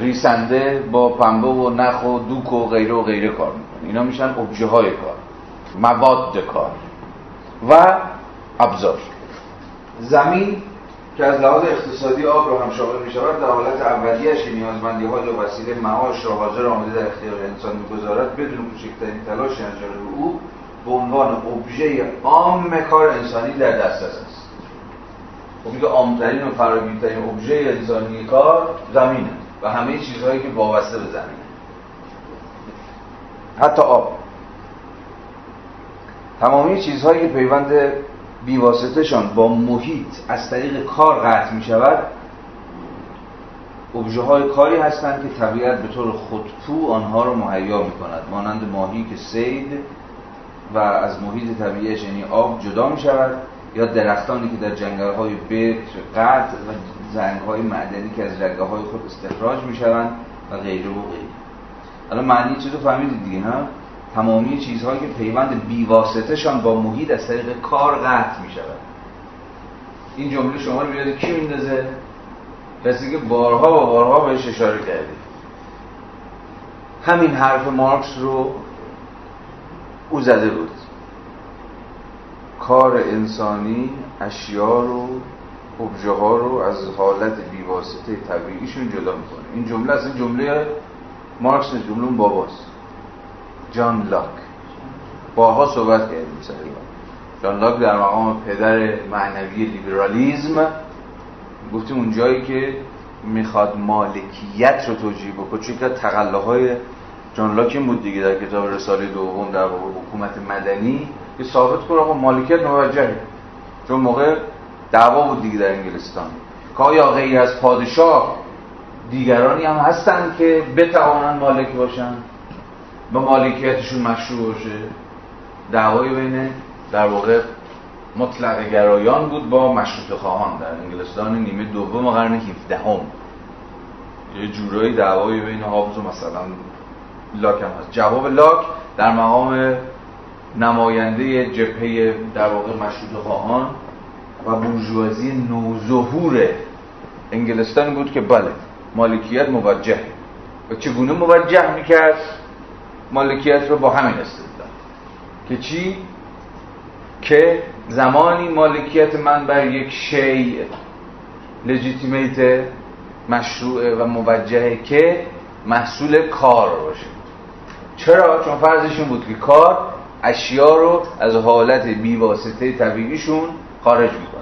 ریسنده با پنبه و نخ و دوک و غیره و غیره کار می‌کنه. اینا میشن ابژه های کار. مواد کار. و ابزار. زمین که از لحاظ اقتصادی آب رو هم شامل می شود در حالت اولیش که نیازمندی های و وسیله معاش را حاضر آمده در اختیار انسان می‌گذارد بدون کوچکترین تلاش انجام او به عنوان ابژه عام کار انسانی در دسترس است. خب میگه عامترین و فراگیرترین ابژه انسانی کار زمینه و همه چیزهایی که وابسته به زمینه. حتی آب. تمامی چیزهایی که پیوند بیواسطهشان با محیط از طریق کار قطع می شود ابژه های کاری هستند که طبیعت به طور خودپو آنها رو مهیا می کند مانند ماهی که سید و از محیط طبیعیش یعنی آب جدا می شود یا درختانی که در جنگل های بکر قطع و زنگ های معدنی که از رگه های خود استخراج می شوند و غیره و غیره الان معنی چیز رو فهمیدید دیگه نه؟ تمامی چیزهایی که پیوند بیواسطه شان با محیط از طریق کار قطع می شود این جمله شما رو بیاد کی میندازه؟ کسی که بارها و بارها بهش اشاره کرده همین حرف مارکس رو او زده بود. کار انسانی اشیا رو ابژه ها رو از حالت بیواسطه طبیعیشون جدا می‌کنه. این جمله از این جمله مارکس جمله اون باباست. جان لاک. باها صحبت کردیم سر جان لاک در مقام پدر معنوی لیبرالیزم. گفتیم اون جایی که می‌خواد مالکیت رو توجیه بکنه. چون که تقلاهای جان لاک بود دیگه در کتاب رساله دوم در حکومت مدنی که ثابت کنه آقا مالکیت موجهه چون موقع دعوا بود دیگه در انگلستان. که آیا غیر از پادشاه دیگرانی هم هستن که بتوانن مالک باشن؟ به مالکیتشون مشروع باشه؟ دعوای بین در واقع مطلق گرایان بود با مشروط خواهان در انگلستان نیمه دوم قرن 17 هم. یه جورایی دعوای بین هابز و مثلا لاک هم هست. جواب لاک در مقام نماینده جبهه در واقع مشروط خواهان و بورژوازی نوظهور انگلستان بود که بله مالکیت موجه. و چگونه موجه می‌کرد؟ مالکیت رو با همین استدلال. که چی؟ که زمانی مالکیت من بر یک شی لجیتیمیت مشروع و موجهه که محصول کار باشه. چرا؟ چون فرضشون بود که کار اشیا رو از حالت بیواسطه طبیعیشون خارج می‌کنه.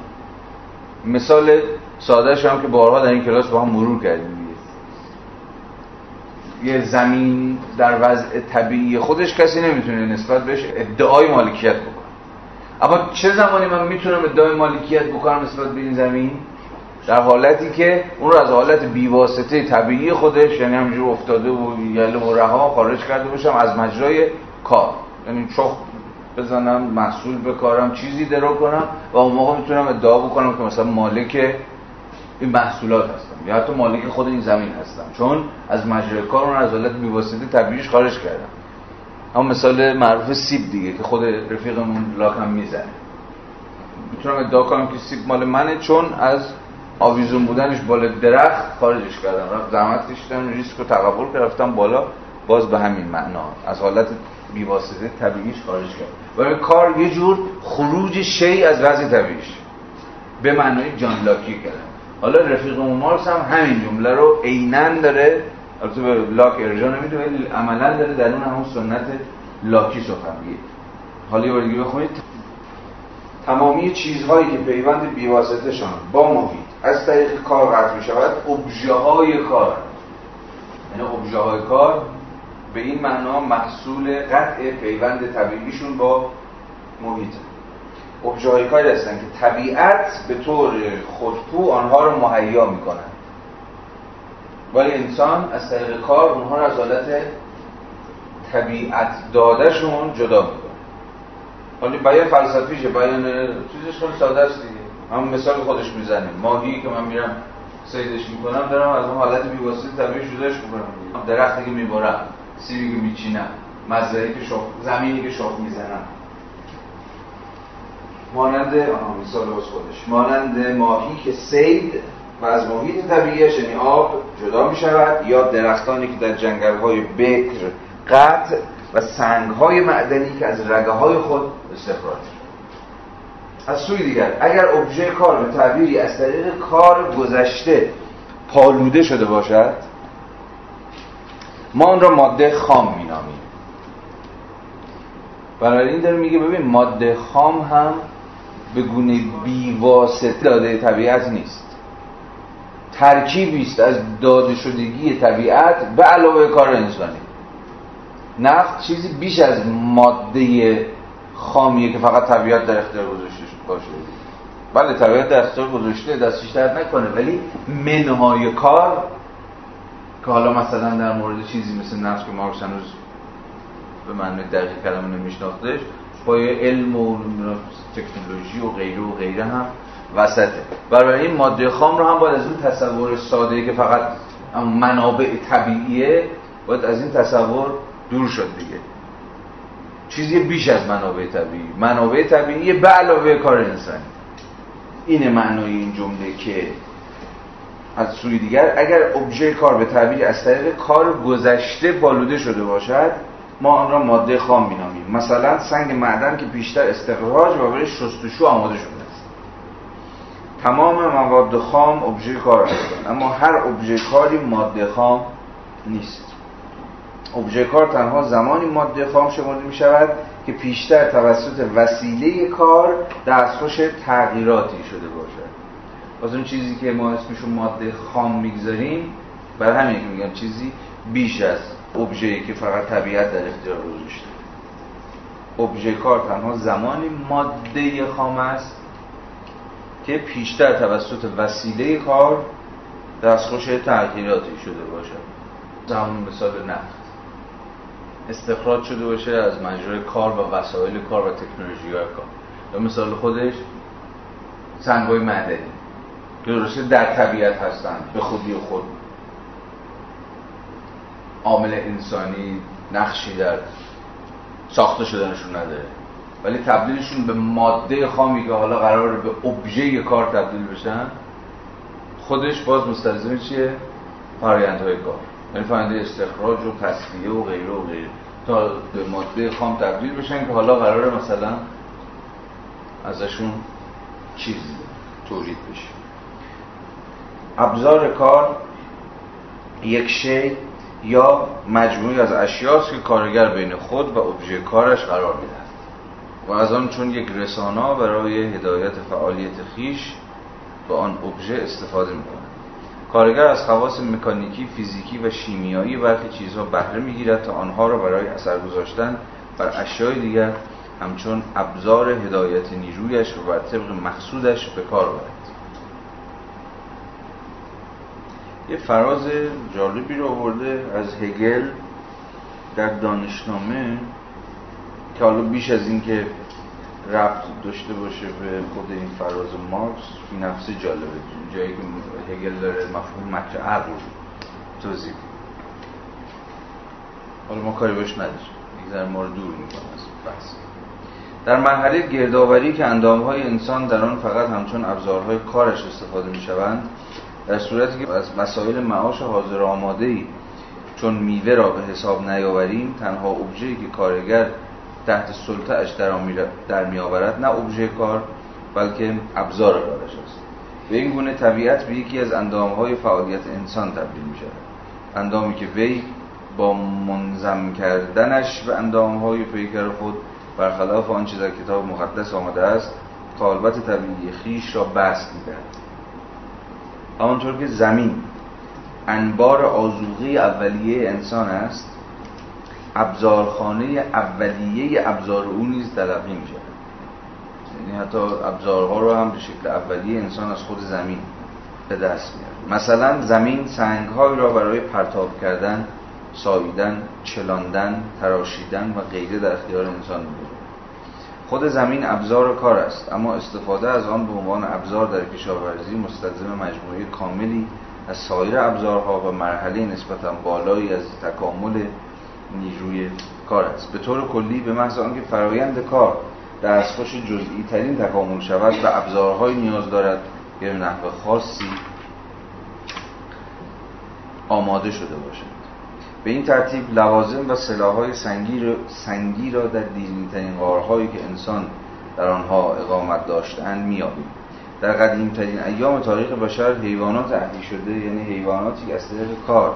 مثال سادهش هم که بارها در این کلاس با هم مرور کردیم. یه زمین در وضع طبیعی خودش کسی نمی‌تونه نسبت بهش ادعای مالکیت بکنه. اما چه زمانی من می‌تونم ادعای مالکیت بکنم نسبت به این زمین؟ در حالتی که اون رو از حالت بیواسطه طبیعی خودش یعنی همینجور افتاده و یله و رها خارج کرده باشم از مجرای کار. یعنی چخ بزنم محصول بکارم چیزی درو کنم و اون موقع می‌تونم ادعا بکنم که مثلا مالک این محصولات هستم یا حتی مالک خود این زمین هستم. چون از مجرای کار اون از حالت بیواسطه طبیعیش خارج کردم. اما مثال معروف سیب دیگه که خود رفیقمون لاک هم می‌زنه. می‌تونم ادعا کنم که سیب مال منه چون از آویزون بودنش بالا درخت خارجش کردم. رفت زحمت کشیدم ریسک رو تقبل که بالا. باز به همین معنا. از حالت بیواسطه طبیعیش خارج کرد. و کار یه جور خروج شی از وضع طبیعیش. به معنای جان لاکی کردم. حالا رفیق مارکس هم همین جمله رو عینا داره. البته به لاک ارجاع نمیده ولی عملا داره در اون همون سنت لاکی سخن میگه. حالا یه دیگه بخونید. تمامی چیزهایی که پیوند بیواسطه شان با محیط از طریق کار قطع می شود. ابژه های کار. یعنی ابژه های کار به این معنا محصول قطع پیوند طبیعیشون با محیط. ابژه های کاری هستن که طبیعت به طور خودپو آنها رو مهیا می‌کنن. ولی انسان از طریق کار اونها رو از حالت طبیعت دادهشون جدا می‌کنه. حالا بیان فلسفیشه بیان چیزش خیلی ساده است هم مثال خودش می‌زنه. ماهی که من میرم سیدش می‌کنم دارم از اون حالت بیواسطه طبیعی جداش می‌کنم. درختی که می‌برم سیبی که میچینم مزرعه که شخ... زمینی که شخ می‌زنم. مانند مثال از خودش. مانند ماهی که سید و از محیط طبیعیش یعنی آب جدا می شود یا درختانی که در جنگل های بکر قطع و سنگ های معدنی که از رگه های خود استخراج از سوی دیگر اگر ابژه کار به تعبیری از طریق کار گذشته پالوده شده باشد ما آن را ماده خام مینامیم. این داره میگه ببین ماده خام هم به گونه بیواسطه داده طبیعت نیست. ترکیبی است از داده شدگی طبیعت به علاوه کار انسانی. نفت چیزی بیش از ماده خامیه که فقط طبیعت در اختیار گذاشته. باشه. بله طبیعت در اختیار گذاشته دستش درد نکنه ولی منهای کار که حالا مثلا در مورد چیزی مثل نفت که مارکس هنوز به معنی دقیق کلمه نمیشناختش با علم و تکنولوژی و غیره و غیره هم وسطه. برای این ماده خام رو هم باید از این تصور ساده که فقط منابع طبیعیه باید از این تصور دور شد دیگه. چیزی بیش از منابع طبیعی. منابع طبیعی به علاوه کار انسانی. اینه معنای این جمله که از سوی دیگر اگر ابژه کار به تعبیر از طریق کار گذشته بالوده شده باشد ما آن را ماده خام مینامیم. مثلا سنگ معدن که بیشتر استخراج و برای شستشو آماده شده است. تمام مواد خام ابژه کار هستند اما هر ابژه کاری ماده خام نیست. ابژه کار تنها زمانی ماده خام شمرده می شود که پیشتر توسط وسیله کار دستخوش تغییراتی شده باشد. از اون چیزی که ما اسمشون ماده خام می‌گذاریم بر همین که میگم چیزی بیش از ابژه‌ای که فقط طبیعت در اختیار گذاشته ابژه کار تنها زمانی ماده خام است که پیشتر توسط وسیله کار دستخوش تغییراتی شده باشد. همون مثال نفت استخراج شده باشه از مجرای کار و وسایل کار و تکنولوژی های کار. یا مثال خودش سنگ های معدنی. که درسته در طبیعت هستن به خودی خود. عامل انسانی نقشی در ساخته شدنشون نداره. ولی تبدیلشون به ماده خامی که حالا قرار به ابژه کار تبدیل بشن خودش باز مستلزم چیه؟ فرایندهای کار. یعنی فرآیند استخراج و تصفیه و غیره و غیره. تا به ماده خام تبدیل بشن که حالا قراره مثلا ازشون چیزی تولید بشه. ابزار کار یک شی یا مجموعی از اشیاست که کارگر بین خود و ابژه کارش قرار می‌دهد. و از آن چون یک رسانا برای هدایت فعالیت خیش به آن ابژه استفاده می‌کند. کارگر از خواص مکانیکی، فیزیکی و شیمیایی برخی چیزها بهره می‌گیرد تا آنها را برای اثر گذاشتن بر اشیای دیگر همچون ابزار هدایت نیرویش و بر طبق مقصودش به کار برد. یه فراز جالبی رو آورده از هگل در دانشنامه که حالا بیش از اینکه ربط داشته باشه به خود این فراز مارکس فی نفسی جالبه. جایی که هگل داره مفهوم مکر عقل توضیح حالا ما کاری باش نداریم. یک ما رو دور می‌کنه از بحث. در مرحله گردآوری که اندامهای انسان در آن فقط همچون ابزارهای کارش استفاده می‌شوند در صورتی که از مسائل معاش حاضر آماده ای چون میوه را به حساب نیاوریم تنها ابژه‌ای که کارگر تحت سلطه‌اش در, در میآورد نه ابژه کار بلکه ابزار کارش است. به این گونه طبیعت به یکی از اندامهای فعالیت انسان تبدیل می شود اندامی که وی با منظم کردنش به اندامهای پیکر خود برخلاف آنچه در کتاب مقدس آمده است طالبت طبیعی خیش را بست می‌دهد. همانطور که زمین انبار آزوغه اولیه انسان است ابزارخانه اولیه ابزار او نیز تلقی می شود یعنی حتی ابزارها رو هم به شکل اولیه انسان از خود زمین به دست میاره مثلا زمین سنگهایی را برای پرتاب کردن ساییدن چلاندن تراشیدن و غیره در اختیار انسان می‌گذارد خود زمین ابزار کار است اما استفاده از آن به عنوان ابزار در کشاورزی مستلزم مجموعه کاملی از سایر ابزارها و مرحله نسبتا بالایی از تکامل نیروی کار است. به طور کلی به محض آنکه فرایند کار در جزئی ترین تکامل شود و ابزارهایی نیاز دارد که به نحو خاصی آماده شده باشد. به این ترتیب لوازم و سلاحهای سنگی, را در دیرینترین غارهایی که انسان در آنها اقامت داشتند میابیم در قدیمترین ایام تاریخ بشر حیوانات اهلی شده یعنی حیواناتی که از طریق کار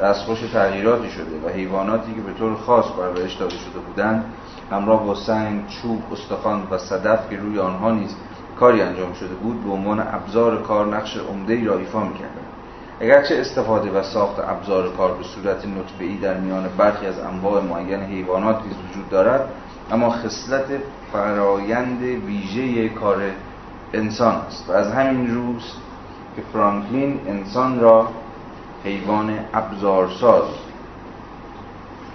دستخوش تغییراتی شده و حیواناتی که به طور خاص پرورش داده شده بودند همراه با سنگ، چوب، استخوان و صدف که روی آنها نیز کاری انجام شده بود به عنوان ابزار کار نقش عمده را ایفا می‌کردند. اگرچه استفاده و ساخت ابزار کار به صورت نطبه‌ای در میان برخی از انواع معین حیوانات نیز وجود دارد اما خصلت فرایند ویژه کار انسان است و از همین روز که فرانکلین انسان را حیوان ابزارساز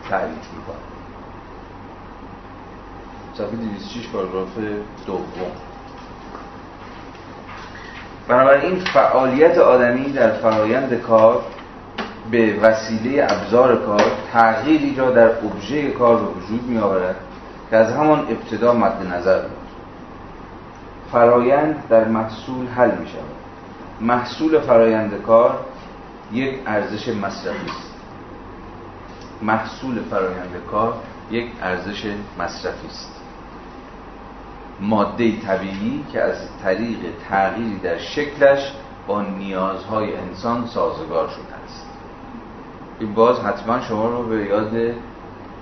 تعریف می‌کنه. صفحه 206 پاراگراف دوم. بنابراین فعالیت آدمی در فرایند کار به وسیله ابزار کار تغییری را در ابژه کار به وجود می آورد که از همان ابتدا مد نظر بود. فرایند در محصول حل می شود محصول فرایند کار یک ارزش مصرفی است. محصول فرایند کار یک ارزش مصرفی است. ماده طبیعی که از طریق تغییری در شکلش با نیازهای انسان سازگار شده است. این باز حتما شما رو به یاد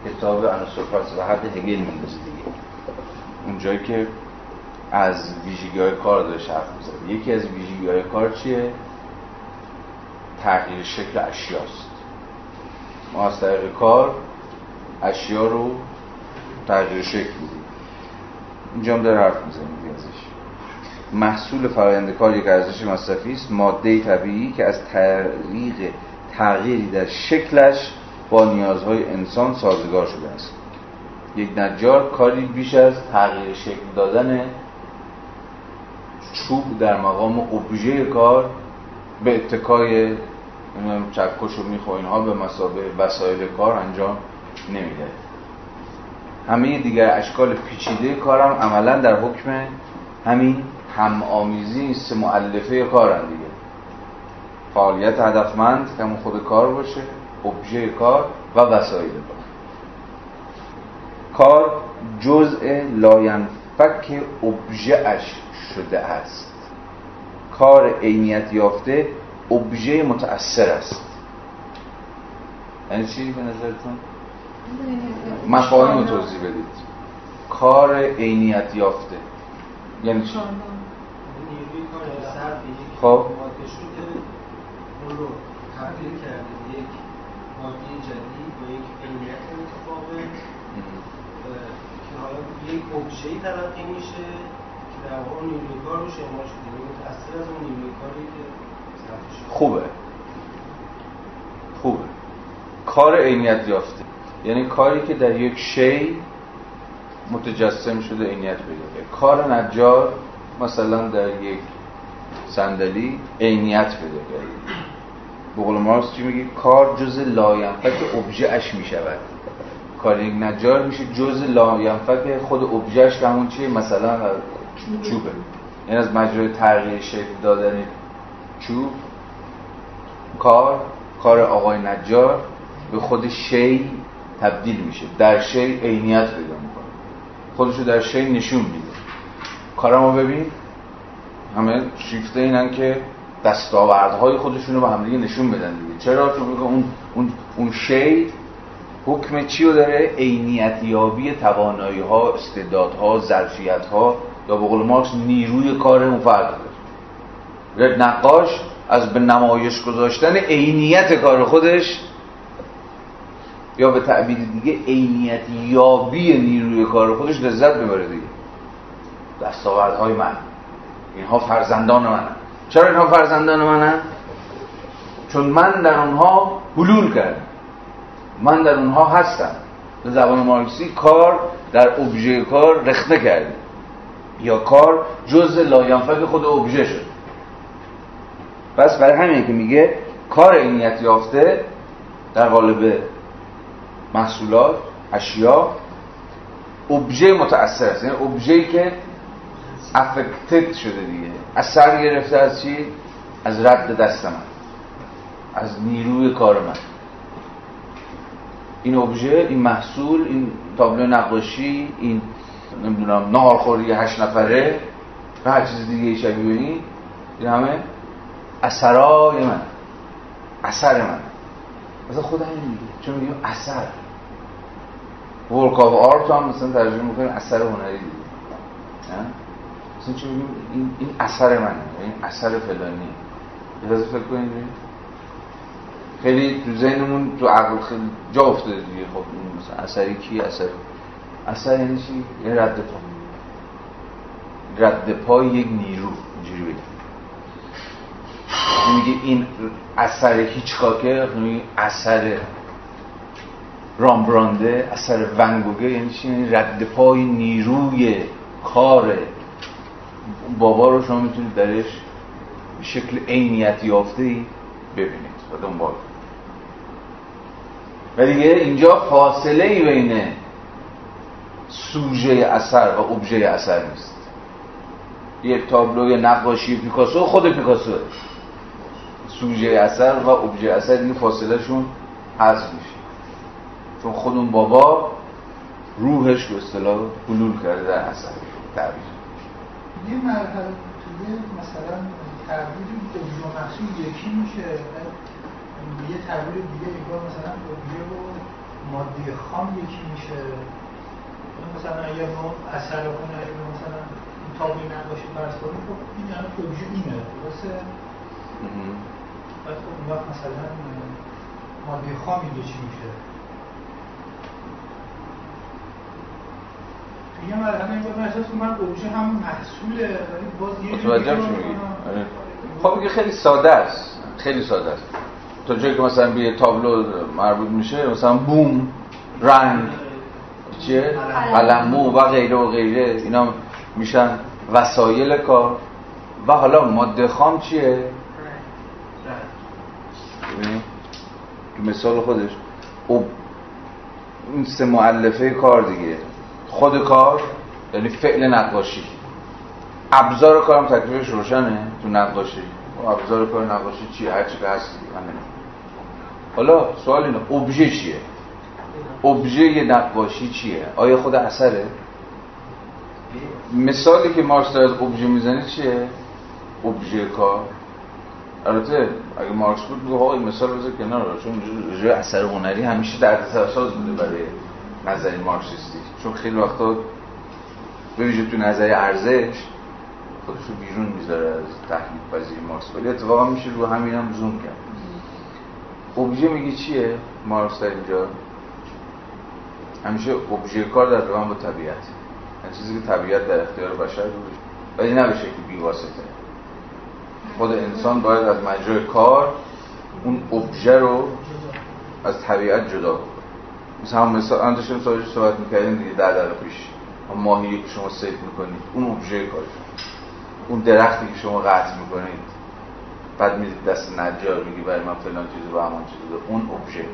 کتاب عناصر و حد هگل میندازه دیگه. اونجایی که از ویژگی های کار داره حرف می‌زنه. یکی از ویژگی های کار چیه؟ تغییر شکل اشیاست ما از طریق کار اشیا رو تغییر شکل میدیم. اینجا هم داره حرف می‌زنیم ازش. محصول فرآیند کار یک ارزش مصرفی است ماده طبیعی که از طریق تغییری در شکلش با نیازهای انسان سازگار شده است. یک نجار کاری بیش از تغییر شکل دادن چوب در مقام ابژه کار به اتکای چکش و میخ اینها به مسابه وسایل کار انجام نمیده. همه دیگر اشکال پیچیده کارم عملا در حکم همین هم آمیزی است معلفه کارن دیگه. فعالیت هدفمند که همون خود کار باشه ابژه کار و وسایل کار. کار جزء لاینفک ابژه اش شده است. کار عینیت یافته ابژه متأثر است. یعنی چی به نظرتون؟ مفاهیم رو توضیح بدید. کار عینیت یافته. یعنی چی؟ خب. تبدیل یک ماده جدید و یک عینیت متفاوت که حالا یک تلقی میشه که در واقع نیروی کار رو شما شده متأثر از اون نیروی کاری که خوبه. خوبه. کار عینیت یافته. یعنی کاری که در یک شی متجسم شده عینیت پیدا کار نجار مثلا در یک صندلی عینیت پیدا کرده به قول مارکس چی میگه؟ کار جز لاینفک ابژه اش می‌شود. کار یک نجار میشه جز لاینفک خود ابژهش که همون چیه مثلا چوبه. این از مجرای تغییر شکل دادن چوب کار کار آقای نجار به خود شی تبدیل میشه. در شی عینیت پیدا می‌کنه. خودشو در شی نشون میده. کارمو ببین. همه شیفته اینن که دستاوردهای خودشونو به همدیگه نشون بدن دیگه. چرا؟ چون اون اون اون شی حکم چی رو داره؟ عینیت یابی توانایی ها استعدادها ظرفیت ها یا به قول مارکس نیروی کار اون فرد داره. نقاش از به نمایش گذاشتن عینیت کار خودش یا به تعبیر دیگه عینیت یابی نیروی کار خودش لذت ببره دیگه. دستاوردهای من. اینها فرزندان منن. چرا اینها فرزندان منن؟ چون من در اونها حلول کردم. من در اونها هستم. به زبان مارکسی کار در ابژه کار رخنه کرده یا کار جز لاینفک خود ابژه شد. پس برای همین که میگه کار عینیت یافته در قالب محصولات اشیا ابژه متأثر است. یعنی ابژه‌ای که افکتد شده دیگه. اثر گرفته از چی؟ از رد دست من. از نیروی کار من. این ابژه این محصول این تابلو نقاشی این نمی‌دونم نهارخوری هشت نفره و هر چیز دیگه شبیه این این همه اثرای من. اثر من. مثلا خود همین میگه. چون میگیم اثر. ورک آف آرت هم مثلا ترجمه می‌کنیم اثر هنری. دیگه مثلا چون میگیم؟ این, این اثر منه. این اثر فلانی. یه فکر کنید خیلی تو ذهنمون تو عقل خیلی جا افتاده دیگه. خب مثلا اثری کی؟ اثر اثر یعنی چی؟ یعنی رد پا. رد پای یک نیرو. اینجوری بگیم میگه این اثر هیچکاکه میگه اثر رامبرانده اثر ونگوگه یعنی چی؟ یعنی رد پای نیروی کار بابا رو شما می‌تونید درش شکل عینیت یافته ای ببینید و دنبال. و دیگه اینجا فاصله ای بین سوژه اثر و ابژه اثر نیست. یک تابلوی نقاشی پیکاسو خود پیکاسو. سوژه اثر و ابژه اثر این فاصله شون حذف میشه. چون خود اون بابا روحش به اصطلاح حلول کرده در اثر. تعبیر یه مرحله توی مثلا تعبیر ابژه محصول یکی میشه. یه تعبیر دیگه انگار مثلا ابژه و ماده خام یکی میشه. مثلا اگر ما اثر هنری رو مثلا تابلو نقاشی فرض کنیم خب این یعنی ابژه اینه. درسته؟ بعد خب اون وقت مثلا ماده خام اینجا چی میشه؟ یه مرحله اینجا من احساس من ابژه هم محصوله ولی باز یه آره. خب خیلی ساده است. خیلی ساده است. تا جایی که مثلا به تابلو مربوط میشه مثلا بوم رنگ چیه؟ قلمو و غیره و غیره. اینا میشن وسایل کار. و حالا ماده خام چیه؟ تو مثال خودش او این سه معلفه کار دیگه. خود کار یعنی فعل نقاشی. ابزار کارم تکلیفش روشنه تو نقاشی. ابزار کار نقاشی چیه؟ هر چی که هست من حالا سوال اینه ابژه چیه؟ ابژه نقاشی چیه؟ آیا خود اثره؟ مثالی که مارکس داره از ابژه می‌زنه چیه؟ ابژه کار. البته اگه مارکس بود میگه آقا این مثال بذار کنار چون اثر هنری همیشه در اساس بوده برای نظری مارکسیستی. چون خیلی وقتا به ویژه تو نظری ارزش خودش رو بیرون می‌ذاره از تحلیل پذیری مارکس. ولی اتفاقا میشه رو همین هم زوم کرد. ابژه میگه چیه؟ مارکس در اینجا همیشه ابژه کار در روان با طبیعت. یعنی چیزی که طبیعت در اختیار بشر بود ولی نه به شکل بیواسطه. خود انسان باید از مجرای کار اون ابژه رو از طبیعت جدا کنه مثلا هم مثال آن داشتیم سوالش صحبت می‌کردیم دیگه در دقیقه پیش. ماهی که شما سیف می‌کنید اون ابژه کار اون درختی که شما قطع می‌کنید. بعد می‌دید دست نجار میگی برای من فلان چیزو و همان چیزو اون ابژه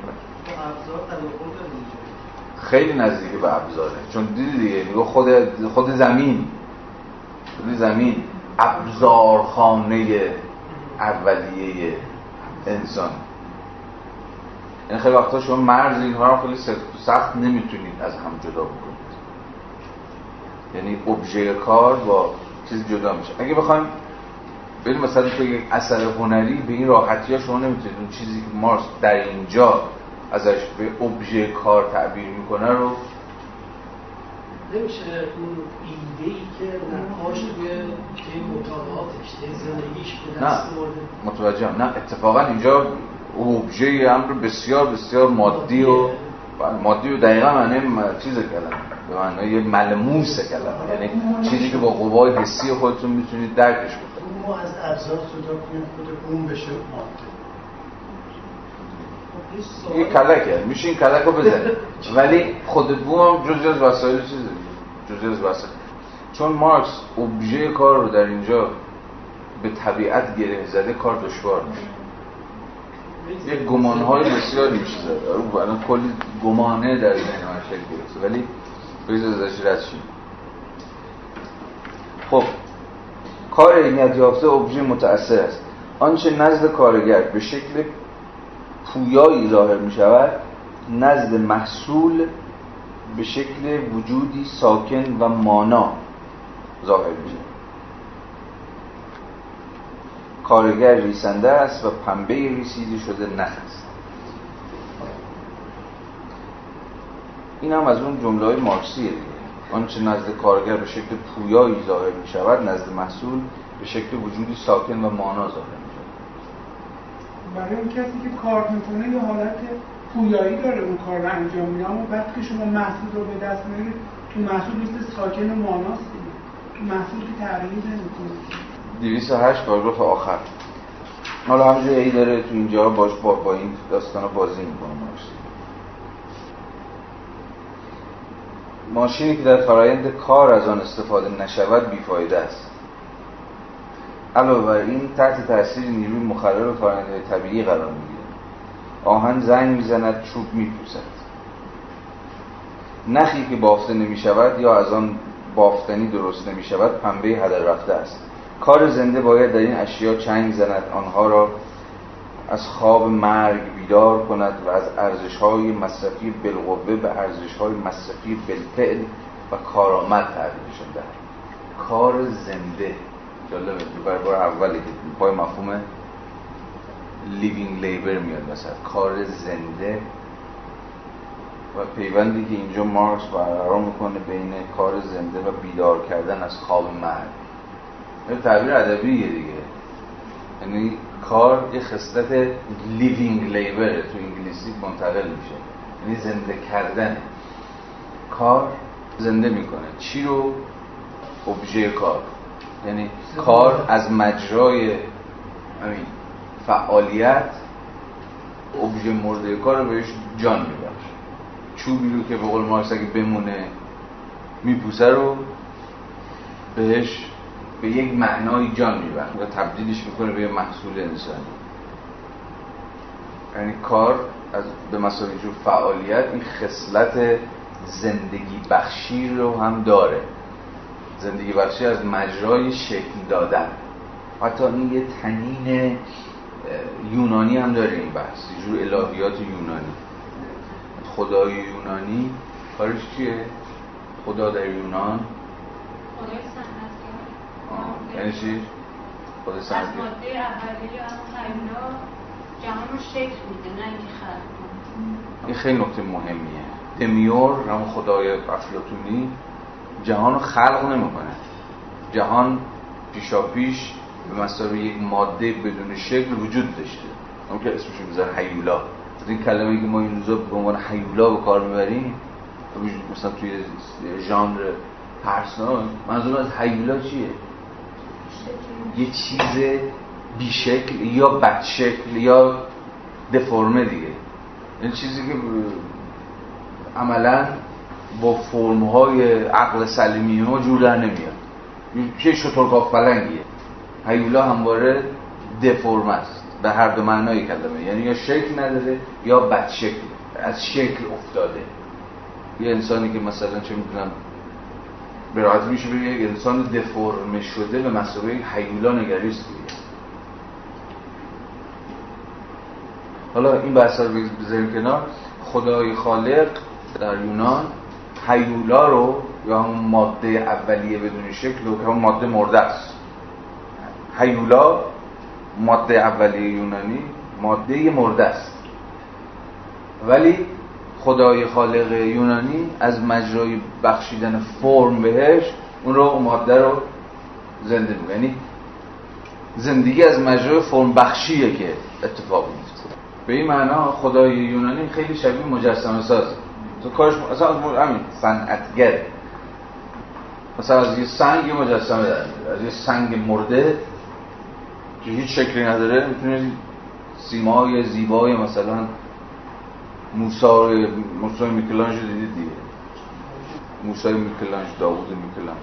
خیلی نزدیک به ابزاره. چون دیدی دیگه خود خود زمین. خود زمین. ابزارخانه اولیه انسان. این خیلی وقتا شما مرز اینها رو خیلی سخت نمی‌تونید از هم جدا بکنید. یعنی ابژه کار با چیز جدا میشه. اگه بخوایم بریم مثلا تو یک اثر هنری به این راحتی ها شما نمی‌تونید اون چیزی که مارس در اینجا ازش به ابژه کار تعبیر می‌کنه رو نمیشه اون ایده ای که نقاش توی توی مطالعاتش زندگیش به دست آورده. متوجهم. نه اتفاقا اینجا اوبژه امر بسیار بسیار مادی و بله، مادی و دقیقا معنی چیز کلمه. به معنای ملموس کلمه. یعنی چیزی که با قوای حسی خودتون می‌تونید درکش بکنید ما از ابزار جدا کنیم خود اون بشه ماده. خب، یه کلکه میشه این کلک رو بزنید ولی خود بوم هم جزی از وسایل چیزه. جزی از وسایل. چون مارکس اوبژه کار رو در اینجا به طبیعت گره زده کار دشوار میشه. یه گمانهای بسیاری میشه زده آره، الان کلی گمانه در این شکل گرفته. ولی بریز ازش رد شیم. خب کار عینیت یافته ابژه متأثر است. آنچه نزد کارگر به شکل پویایی ظاهر می شود نزد محصول به شکل وجودی ساکن و مانا ظاهر می شود کارگر ریسنده است و پنبه ریسیده شده نخ است. این هم از اون جمله های مارکسیه دیگه. آنچه نزد کارگر به شکل پویایی ظاهر می شود نزد محصول به شکل وجودی ساکن و مانا ظاهر برای اون کسی که کار می‌کنه یه حالت پویایی داره اون کار رو انجام میده. اما وقتی که شما محصول رو به دست میارید تو محصول مثل ساکن و ماناست دیگه. تو محصول که تغییر نمی‌کنه. 208 پاراگراف آخر. حالا همینجوری ای داره تو اینجا باش با, با این داستان بازی می‌کنه. مارکس ماشینی که در فرایند کار از آن استفاده نشود بیفایده است. علاوه بر این تحت تاثیر نیروی مخرب و طبیعی قرار می‌گیرد آهن زنگ می‌زند چوب میپوسد. نخی که بافته نمی شود یا از آن بافتنی درست نمی شود پنبه هدر رفته است. کار زنده باید در این اشیا چنگ زند آنها را از خواب مرگ بیدار کند و از ارزش های مصرفی بالقوه به ارزش های مصرفی بالفعل و کارآمد تبدیلشان دهد کار زنده. جالبه برای بار اولی که پای مفهوم living labor میاد مثلا کار زنده و پیوندی که اینجا مارکس برقرار می‌کنه بین کار زنده و بیدار کردن از خواب مرگ. این تعبیر ادبیه دیگه. یعنی کار یه خصلت living labor تو انگلیسی منتقل میشه. یعنی زنده کردن. کار زنده می‌کنه. چی رو؟ ابژه کار. یعنی کار از مجرای همین فعالیت ابژه مرده کار رو بهش جان میبخش چوبی رو که به قول مارکس اگه بمونه میپوسه رو بهش به یک معنای جان میبخش و تبدیلش می‌کنه به محصول انسانی. یعنی کار از به مسابقه فعالیت این خصلت زندگی بخشی رو هم داره. زندگی بخشی از مجرای شکل دادن. حتی این یه تنین یونانی هم داره این بحث. یه جور الهیات یونانی. خدای یونانی. کارش چیه؟ خدا در یونان. یعنی چی؟ خدا از صنعتگر ماده از خیلا جهان رو شکل میده نه اینکه خلق این خیلی نکته مهمیه. دمیور همون خدای افلاطونی. جهان رو خلق نمی‌کنه. جهان پیشا پیش به مسابقه یک ماده بدون شکل وجود داشته. اون که اسمش می‌ذاره حیولا از این کلمه که ما این روزا به عنوان حیولا به کار می‌بریم مثلا توی ژانر پرسنال منظور از حیولا چیه؟ یه چیز بیشکل یا بدشکل یا دفرمه دیگه. این چیزی که عملا با فرم های عقل سلیمی ما جور در نمیاد. یه شطرگاه فلنگیه هیولا همواره دفرم است. به هر دو معنای کلمه. یعنی یا شکل نداره یا بد شکل از شکل افتاده. یه انسانی که مثلا چه می‌دونم به میشه به یک انسان دفرمه شده به مسابقه هیولا نگریست دیگه حالا این بحث رو بذاریم کنار. خدای خالق در یونان هیولا رو یا همون ماده اولیه بدون شکل و همون ماده مرده است. هیولا ماده اولیه یونانی ماده مرده است. ولی خدای خالق یونانی از مجرای بخشیدن فرم بهش اون رو ماده رو زنده می‌کنه. یعنی زندگی از مجرای فرم بخشیه که اتفاق میفته به این معنا خدای یونانی خیلی شبیه مجسمه سازه تو کارش اصلا همین صنعتگر. مثلا از یه سنگ مجسمه در از یه سنگ مرده که هیچ شکلی نداره می‌تونه سیمای زیبای مثلا موسی موسی میکلانج دیدید دیگه. موسی میکلانج داوود میکلانج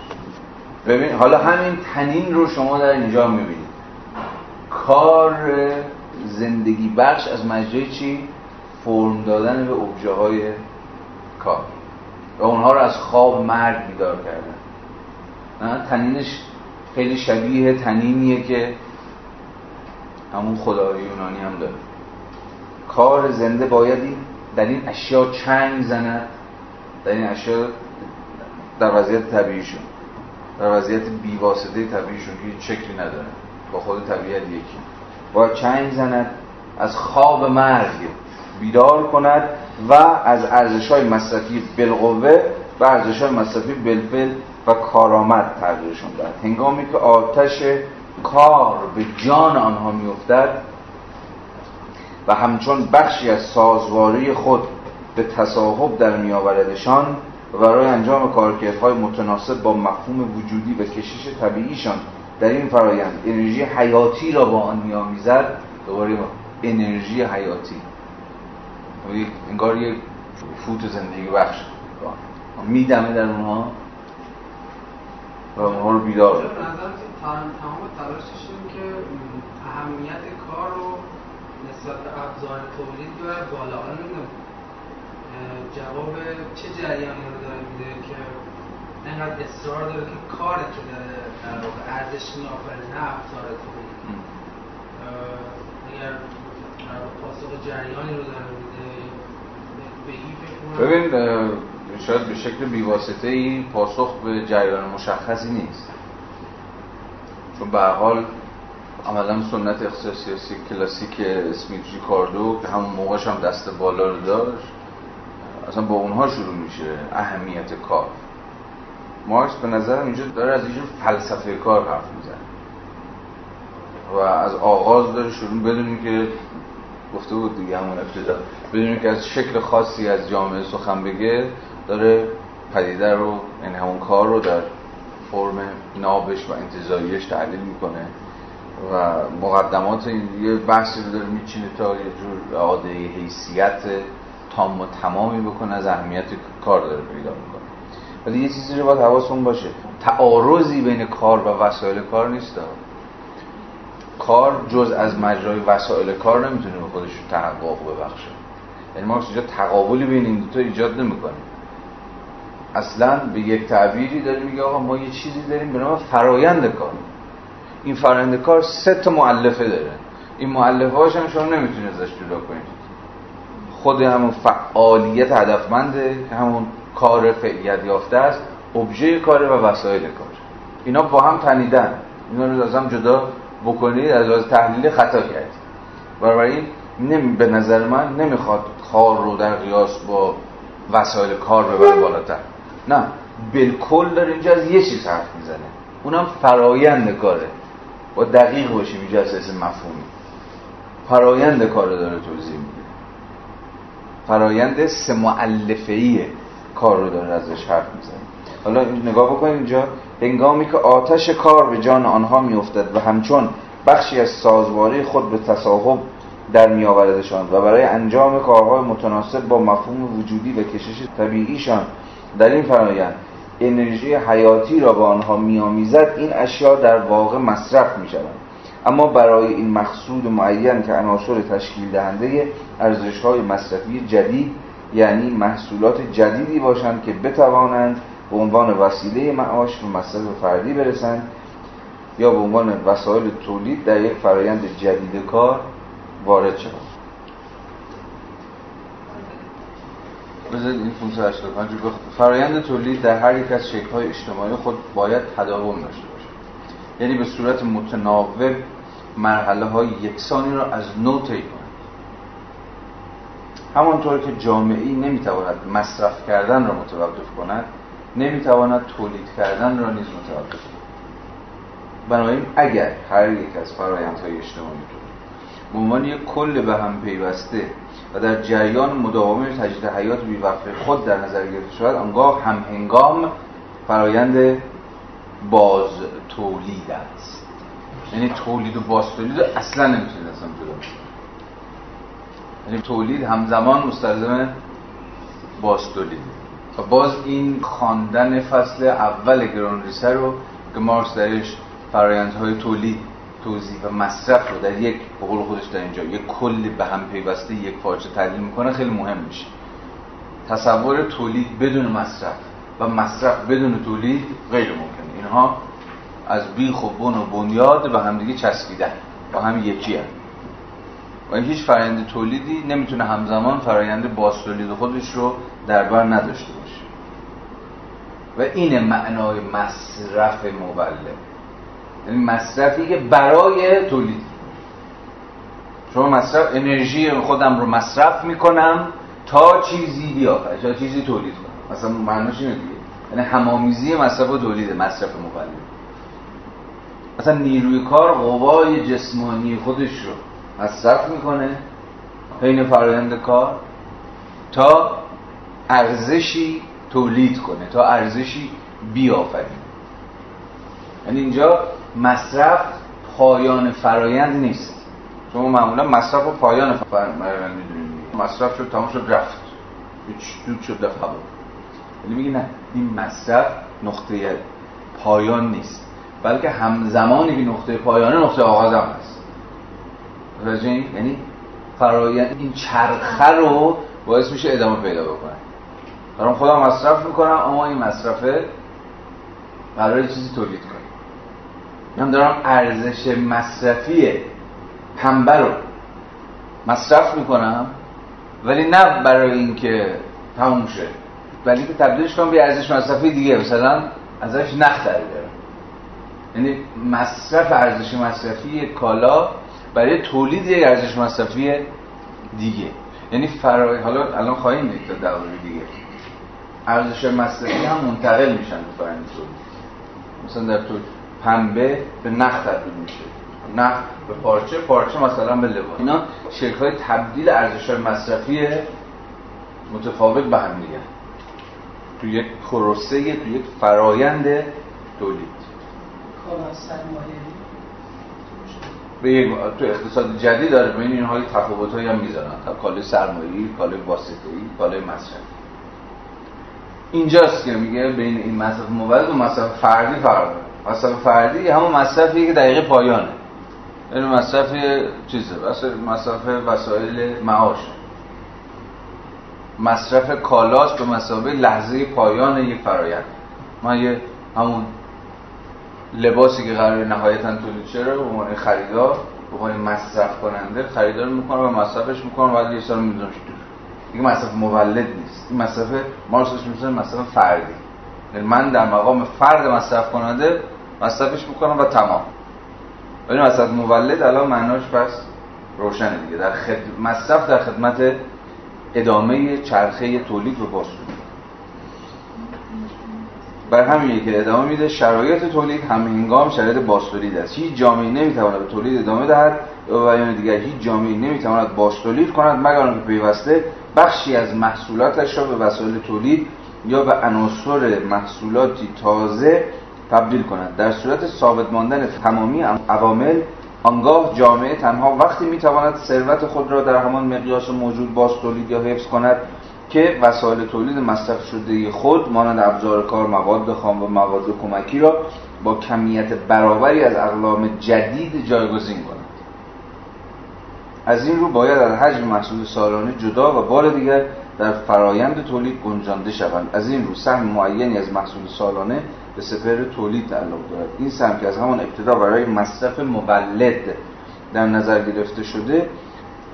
ببین حالا همین تنین رو شما در اینجا می‌بینید. کار زندگی بخش از مجرای چی؟ فرم دادن به ابژه های کار و اونها رو از خواب مرگ بیدار کردن. تنینش خیلی شبیه تنینیه که همون خدای یونانی هم داره. کار زنده بایدی در این اشیا چنگ زند. در این اشیا در وضعیت طبیعیشون در وضعیت بیواسطه طبیعیشون که هیچ شکلی نداره. با خود طبیعت یکی. باید چنگ زند از خواب مرگ بیدار کند. و از ارزش های مصرفی بالقوه و ارزش های مصرفی و کارآمد تغییرشون داد هنگامی که آتش کار به جان آنها میافتد و همچون بخشی از سازواری خود به تصاحب در میآوردشان و برای انجام کارکردهای متناسب با مفهوم وجودی و کشش طبیعیشان در این فرایند انرژی حیاتی را با آن میآمیزد دوباره انرژی حیاتی. انگار یک فوت زندگی بخش. میدمه در اونها. و اونها رو بیدار تمام تلاشش این که اهمیت کار رو نسبت به ابزار تولید باید بالا جواب چه جریانی رو داره میده که اینقدر اصرار داره که کار که داره در واقع ارزش میآفره نه ابزار تولید. اگر پاسخ جریانی رو داره میده ببین شاید به شکل بیواسطه ای پاسخ به جریان مشخصی نیست. چون به حال عملا سنت سیاسی کلاسیک اسمیت ریکاردو که همون موقعش هم دست بالا رو داشت اصلا با اونها شروع میشه اهمیت کار. مارکس به نظرم اینجا داره از اینجور فلسفه کار حرف می‌زنه. و از آغاز داره شروع بدونی که گفته بود دیگه همون ابتدا بدونی که از شکل خاصی از جامعه سخن بگه داره پدیده رو این یعنی همون کار رو در فرم نابش و انتظاریش تحلیل می‌کنه و مقدمات یه بحثی رو داره میچینه تا یه جور عاده حیثیت تام و تمامی بکنه از اهمیت کار داره پیدا می‌کنه. ولی یه چیزی رو باید حواسمون باشه. تعارضی بین کار و وسایل کار نیست. کار جز از مجرای وسایل کار نمی‌تونه به خودش تحقق ببخشه. یعنی ما اینجا تقابلی بین این دوتا ایجاد نمی‌کنه اصلا به یک تعبیری داره میگه آقا ما یه چیزی داریم به نام فرایند کار. این فرایند کار سه تا معلفه داره. این معلفه هاش هم شما نمی‌تونید ازش جدا کنید. خود همون فعالیت هدفمنده که همون کار فعلیت یافته است ابژه کار و وسایل کار. اینا با هم تنیدن. اینا رو از هم جدا بکنید از لحاظ تحلیل خطا کردید. بنابراین نمی به نظر من نمی‌خواد کار رو در قیاس با وسایل کار ببره بالاتر. نه بالکل داره اینجا از یه چیز حرف می‌زنه. اونم فرایند کاره. با دقیق باشیم اینجا از اسم مفهومی. فرایند کار داره توضیح میده. فرایند سه کار رو داره ازش حرف می‌زنه. حالا نگاه بکنید اینجا. هنگامی که آتش کار به جان آنها میافتد و همچون بخشی از سازواری خود به تصاحب در میآوردشان و برای انجام کارهای متناسب با مفهوم وجودی و کشش طبیعیشان در این فرایند انرژی حیاتی را به آنها میآمیزد این اشیا در واقع مصرف می شوند اما برای این مقصود معین که عناصر تشکیل دهنده ارزش های مصرفی جدید یعنی محصولات جدیدی باشند که بتوانند به عنوان وسیله معاش و مصرف فردی برسند یا به عنوان وسایل تولید در یک فرایند جدید کار وارد شوند. بذارید این 585 فرایند تولید در هر یک از شکل‌های اجتماعی خود باید تداوم داشته باشه یعنی به صورت متناوب مرحله های یکسانی را از نو طی کنه همانطور که جامعه ای نمی‌تواند مصرف کردن را متوقف کند نمی‌تواند تولید کردن را نیز متوقف کند. بنابراین اگر هر یک از فرایندهای اجتماعی به عنوان یک کل به هم پیوسته و در جریان مداوم تجدید حیات بیوقفه خود در نظر گرفته شود آنگاه هم هنگام فرایند باز تولید است. یعنی تولید و باز تولید اصلا نمی‌تونید اصلا جدا یعنی تولید همزمان مستلزم باز تولید. و باز این خواندن فصل اول گران ریسه رو که مارکس درش فرایندهای تولید توضیح و مصرف رو در یک بقول خودش در اینجا یک کل به هم پیوسته یک پارچه تحلیل می‌کنه خیلی مهم میشه. تصور تولید بدون مصرف و مصرف بدون تولید غیر ممکنه. اینها از بیخ و بن و بنیاد به همدیگه چسبیدن با هم یکی هم. و هیچ فرایند تولیدی نمی‌تونه همزمان فرایند باز تولید خودش رو در بر نداشته باشه. و این معنای مصرف مولد یعنی مصرفی که برای تولید. شما مصرف انرژی خودم رو مصرف می‌کنم تا چیزی بیافره تا چیزی تولید کنم. مثلا معنیش اینه دیگه. یعنی همامیزی مصرف و تولید مصرف مولد مثلا نیروی کار قوای جسمانی خودش رو مصرف می‌کنه حین فرایند کار تا ارزشی تولید کنه تا ارزشی بیافرینه یعنی اینجا مصرف پایان فرایند نیست. شما معمولا مصرف و پایان فرایند می‌دونید مصرف شد تمام شد رفت. هیچ دود شد هوا ولی میگه نه این مصرف نقطه پایان نیست. بلکه همزمانی که نقطه پایانه نقطه آغاز هم هست. یعنی فرایند این چرخه رو باعث میشه ادامه پیدا بکنه. دارم خودم مصرف می‌کنم اما این مصرفه برای چیزی تولید کنه من دارم ارزش مصرفی پنبه رو مصرف می‌کنم ولی نه برای اینکه تموم شه ولی که تبدیلش کنم به ارزش مصرفی دیگه مثلا ازش نخ در یعنی مصرف ارزش مصرفی کالا برای تولید یک ارزش مصرفی دیگه. یعنی فرای حالا الان خواهیم دید تا دیگه. ارزش مصرفی هم منتقل میشن به تولید مثلا در طول پنبه به نخ تبدیل میشه. نخ به پارچه پارچه مثلا به لباس اینا شکل های تبدیل ارزش مصرفی متفاوت به هم دیگه. تو یک پروسه تو یک فرایند تولید. به یک تو اقتصاد جدید داره بین اینها تفاوت هایی هم می‌ذارن. کالای سرمایه‌ای کالای واسطه‌ای کالای مصرفی. اینجاست که میگه بین این مصرف مولد و مصرف فردی فرق مصرف فردی همون مصرفی که دقیقه پایانه. یعنی مصرف چیزه؟ مصرف وسایل معاش. مصرف کالاست به مسابقه لحظه پایان یک فرایند. ما یه همون لباسی که قرار نهایتا تولید شه رو به عنوان خریدار به عنوان مصرف کننده خریدار می‌کنه و مصرفش می‌کنه و یه سال دور دیگه مصرف مولد نیست. این مصرف مارکس میشه مصرف فردی. یعنی من در مقام فرد مصرف کننده مصرفش می‌کنم و تمام. ولی مصرف مولد الان معناش پس روشنه دیگه. در خد... مصرف در خدمت ادامه چرخه تولید رو باز بر همینه که ادامه میده شرایط تولید هم هنگام شرایط باستولید است. هیچ جامعه نمی‌تواند به تولید ادامه دهد و بیان دیگر هیچ جامعه نمی‌تواند باستولید کند مگر آنکه پیوسته بخشی از محصولاتش را به وسایل تولید یا به عناصر محصولاتی تازه تبدیل کند در صورت ثابت ماندن تمامی عوامل آنگاه جامعه تنها وقتی می‌تواند ثروت خود را در همان مقیاس موجود باز تولید یا حفظ کند که وسایل تولید مصرف شده خود مانند ابزار کار مواد خام و مواد کمکی را با کمیت برابری از اقلام جدید جایگزین کند. از این رو باید از حجم محصول سالانه جدا و بار دیگر در فرایند تولید گنجانده شوند. از این رو سهم معینی از محصول سالانه به سپر تولید تعلق دارد. این سهم که از همان ابتدا برای مصرف مولد در نظر گرفته شده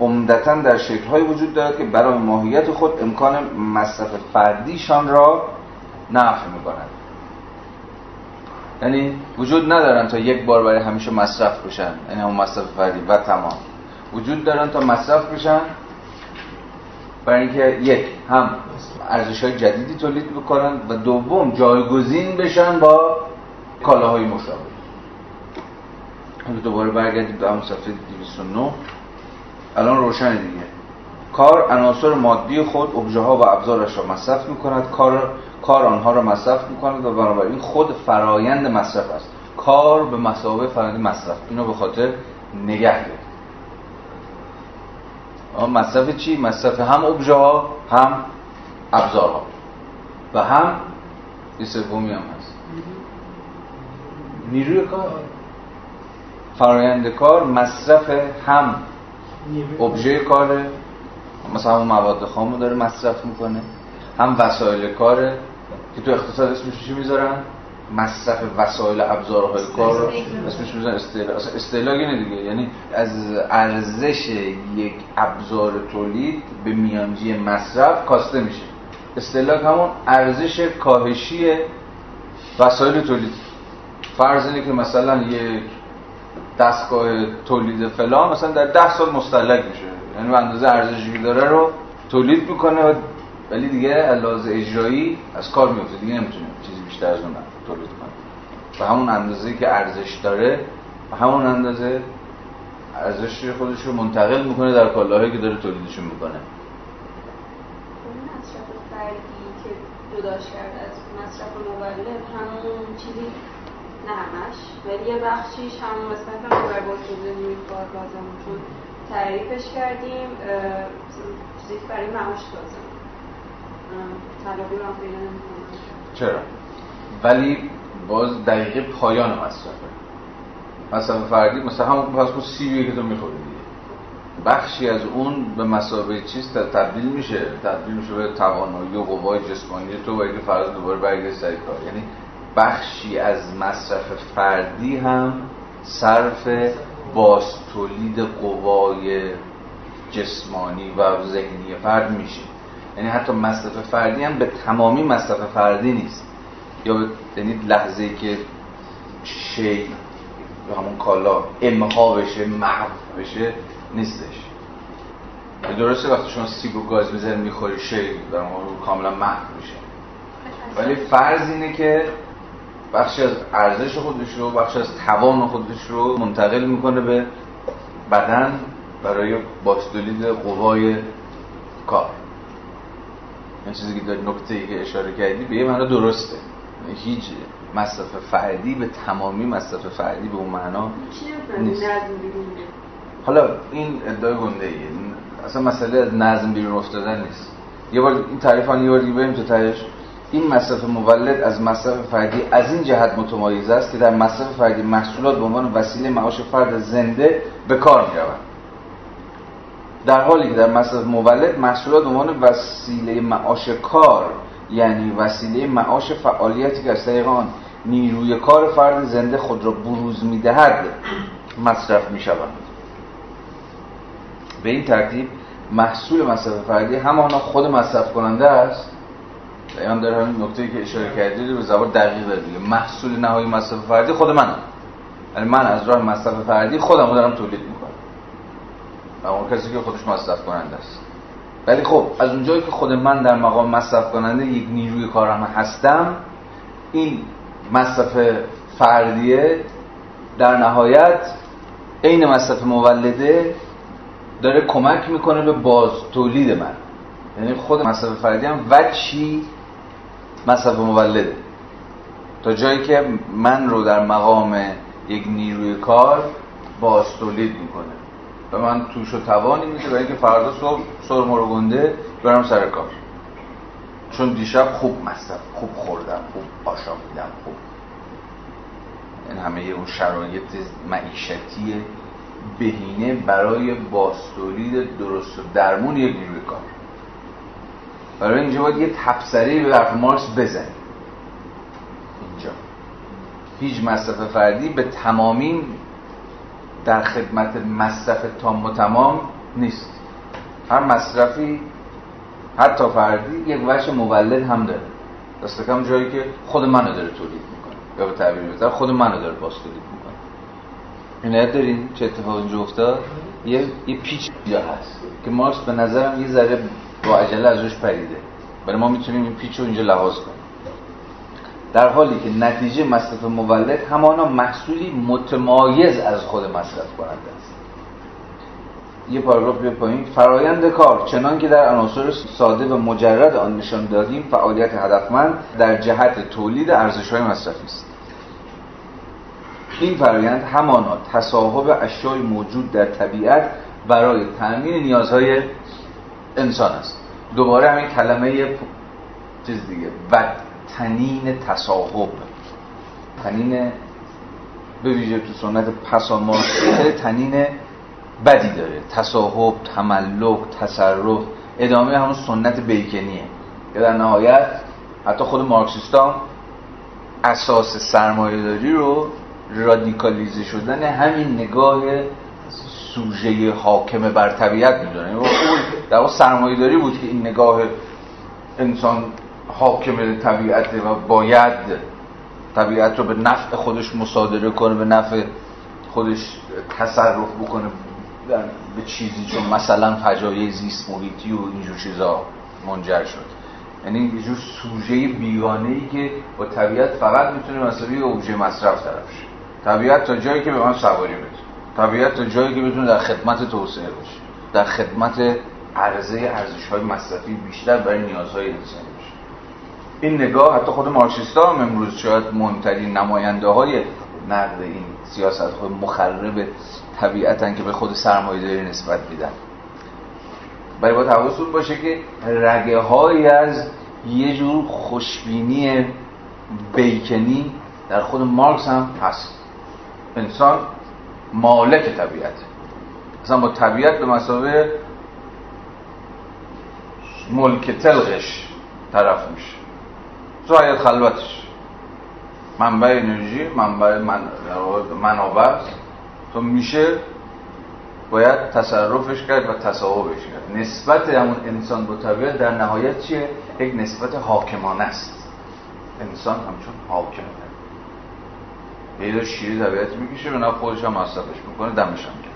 عمدتا در های وجود دارد که برای ماهیت خود امکان مصرف فردیشان را نفع می‌کنند یعنی وجود ندارن تا یک بار برای همیشه مصرف بشن. یعنی همون مصرف فردی. و تمام. وجود دارن تا مصرف بشن برای اینکه یک هم ارزش های جدیدی تولید بکنن و دوم جایگزین بشن با کالاهای مشابه. حالا دوباره برگردیم به همون صفحه 209 الان روشن دیگه. کار عناصر مادی خود ابژه ها و ابزارش را مصرف می کند کار کار آنها را مصرف می کند و بنابراین خود فرایند مصرف است. کار به مسابقه فرایند مصرف. اینو به خاطر نگه دارید. مصرف چی؟ مصرف هم ابژه ها هم ابزارها و هم یه سومی هم هست. نیروی کار. فرایند کار مصرف هم ابژه کاره مثلا همون مواد خامو داره مصرف می‌کنه. هم وسایل کاره که تو اقتصاد اسمش چی می‌ذارن؟ مصرف وسایل ابزارهای کار. رو اسمش می‌ذارن استهلاک استهلاک اینه دیگه. یعنی از ارزش یک ابزار تولید به میانجی مصرف کاسته میشه. استهلاک همون ارزش کاهشی وسایل تولید. فرض اینه که مثلا یک دستگاه تولید فلان مثلا در ده سال مستهلک میشه. یعنی به اندازه ارزشی داره رو تولید می‌کنه ولی دیگه علاوه اجرایی از کار میفته دیگه نمی‌تونه چیزی بیشتر از اون تولید کنه. و همون اندازه که ارزش داره و همون اندازه ارزش خودش رو منتقل می‌کنه در کالاهایی که داره تولیدشون می‌کنه. مصرف جداش کرده از مصرف مولد همون چیزی نه همش ولی یه بخشیش همون قسمت بر با نیوی کار لازم چون تعریفش کردیم چیزی برای معاش لازم طلبی رو هم پیدا چرا؟ ولی باز دقیقه پایان مصرفه مصرف فردی مثلا همون پس سیبیه که تو می‌خوری بخشی از اون به مسابقه چیز تبدیل میشه. تبدیل میشه به توانایی و قوای جسمانی تو باید که فرض دوباره برگردی سر کار. یعنی بخشی از مصرف فردی هم صرف باز تولید قوای جسمانی و ذهنی فرد میشه. یعنی حتی مصرف فردی هم به تمامی مصرف فردی نیست. یا یعنی لحظه که شی یا همون کالا امها بشه محو بشه نیستش. درسته وقتی شما سیب گاز بزن می‌خوری شی در کاملا محو میشه. ولی فرض اینه که بخشی از ارزش خودش رو بخشی از توان خودش رو منتقل می‌کنه به بدن برای باستولید قوای کار. این چیزی که نکته ای که اشاره کردی به یه معنا درسته. هیچ مصرف فردی به تمامی مصرف فردی به اون معنا نیست. حالا این ادعای گنده ایه اصلا مسئله از نظم بیرون افتادن نیست. یه بار این تعریف یه بار دیگه بریم تو تایش این مصرف مولد از مصرف فردی از این جهت متمایز است که در مصرف فردی محصولات به عنوان وسیله معاش فرد زنده به کار می‌روند. در حالی که در مصرف مولد محصولات به عنوان وسیله معاش کار یعنی وسیله معاش فعالیتی که از طریق آن نیروی کار فرد زنده خود را بروز می‌دهد مصرف می‌شوند. به این ترتیب محصول مصرف فردی همانا خود مصرف کننده است. دقیقا در همین نکته که اشاره کردید به زبان دقیق داره دیگه. محصول نهایی مصرف فردی خود منم یعنی من از راه مصرف فردی خودم رو دارم تولید می‌کنم. و اون کسی که خودش مصرف کننده است. ولی خب از اونجایی که خود من در مقام مصرف کننده یک نیروی کارم هستم این مصرف فردیه در نهایت عین مصرف مولده داره کمک می‌کنه به باز تولید من. یعنی خود مصرف فردی هم وچی مصرف مولده. تا جایی که من رو در مقام یک نیروی کار باز تولید می‌کنه. و من توش و توانی میشه برای اینکه فردا صبح سرم رو گنده برم سر کار. چون دیشب خوب مصرف خوب خوردم خوب آشامیدم خوب. این همه اون شرایط معیشتی بهینه برای باستولید درست و درمون یک نیروی کار. برای اینجا باید یه تبصره به حرف مارکس بزنیم اینجا. هیچ مصرف فردی به تمامین در خدمت مصرف تام و تمام نیست. هر مصرفی حتی فردی یک وجه مولد هم داره. دست کم جایی که خود منو داره تولید می‌کنه. یا به تعبیر بهتر خود منو داره باز تولید می‌کنه. این دارین؟ چه اتفاق اینجا افتاد؟ یه, یه پیچ اینجا هست که مارکس به نظرم یه ذره با عجله ازش پریده. برای ما می‌تونیم این پیچ رو اینجا لحاظ کنیم. در حالی که نتیجه مصرف مولد همانا محصولی متمایز از خود مصرف کننده است. یه پاراگراف به پایین. فرایند کار. چنان که در عناصر ساده و مجرد آن نشان دادیم فعالیت هدفمند در جهت تولید ارزش های مصرفی است. این فرایند همانا تصاحب اشیای موجود در طبیعت برای تأمین نیازهای انسان است. دوباره همین کلمه چیز دیگه و تنین تصاحب. تنین به ویژه تو سنت پسامار خیلی تنین بدی داره. تصاحب تملک تصرف. ادامه همون سنت بیکنیه که در نهایت حتی خود مارکسیستان اساس سرمایه داری رو رادیکالیزه شدن همین نگاه سوژه حاکم بر طبیعت می‌دونه. یعنی در واقع سرمایه داری بود که این نگاه انسان حاکم طبیعت و باید طبیعت رو به نفع خودش مصادره کنه به نفع خودش تصرف بکنه به چیزی چون مثلا فجایع زیست محیطی و اینجور چیزا منجر شد. یعنی یه جور سوژه بیگانه ای که با طبیعت فقط می‌تونه یه اوبژه مصرف طرف شه. طبیعت تا جایی که به من سواری بده. طبیعت تا جایی که بتونه در خدمت توسعه باشه. در خدمت عرضه ارزش های مصرفی بیشتر برای نیازهای انسانی. این نگاه حتی خود مارکسیستا هم امروز شاید مهمترین نماینده های نقد این سیاست خود مخرب طبیعتن که به خود سرمایه‌داری نسبت میدن. برای با حواستون باشه که رگه های از یه جور خوشبینی بیکنی در خود مارکس هم هست. انسان مالک طبیعت. مثلا با طبیعت به مسابقه ملک تلغش طرف میشه. تو خلوتش. منبع انرژی منبع من... منابع تو میشه باید تصرفش کرد و تصاحبش کرد. نسبت همون انسان با طبیعت در نهایت چیه؟ یک نسبت حاکمانه است. انسان همچون حاکم یه دار شیری طبیعت می‌کشه به خودش هم مصرفش می‌کنه دمش هم کرد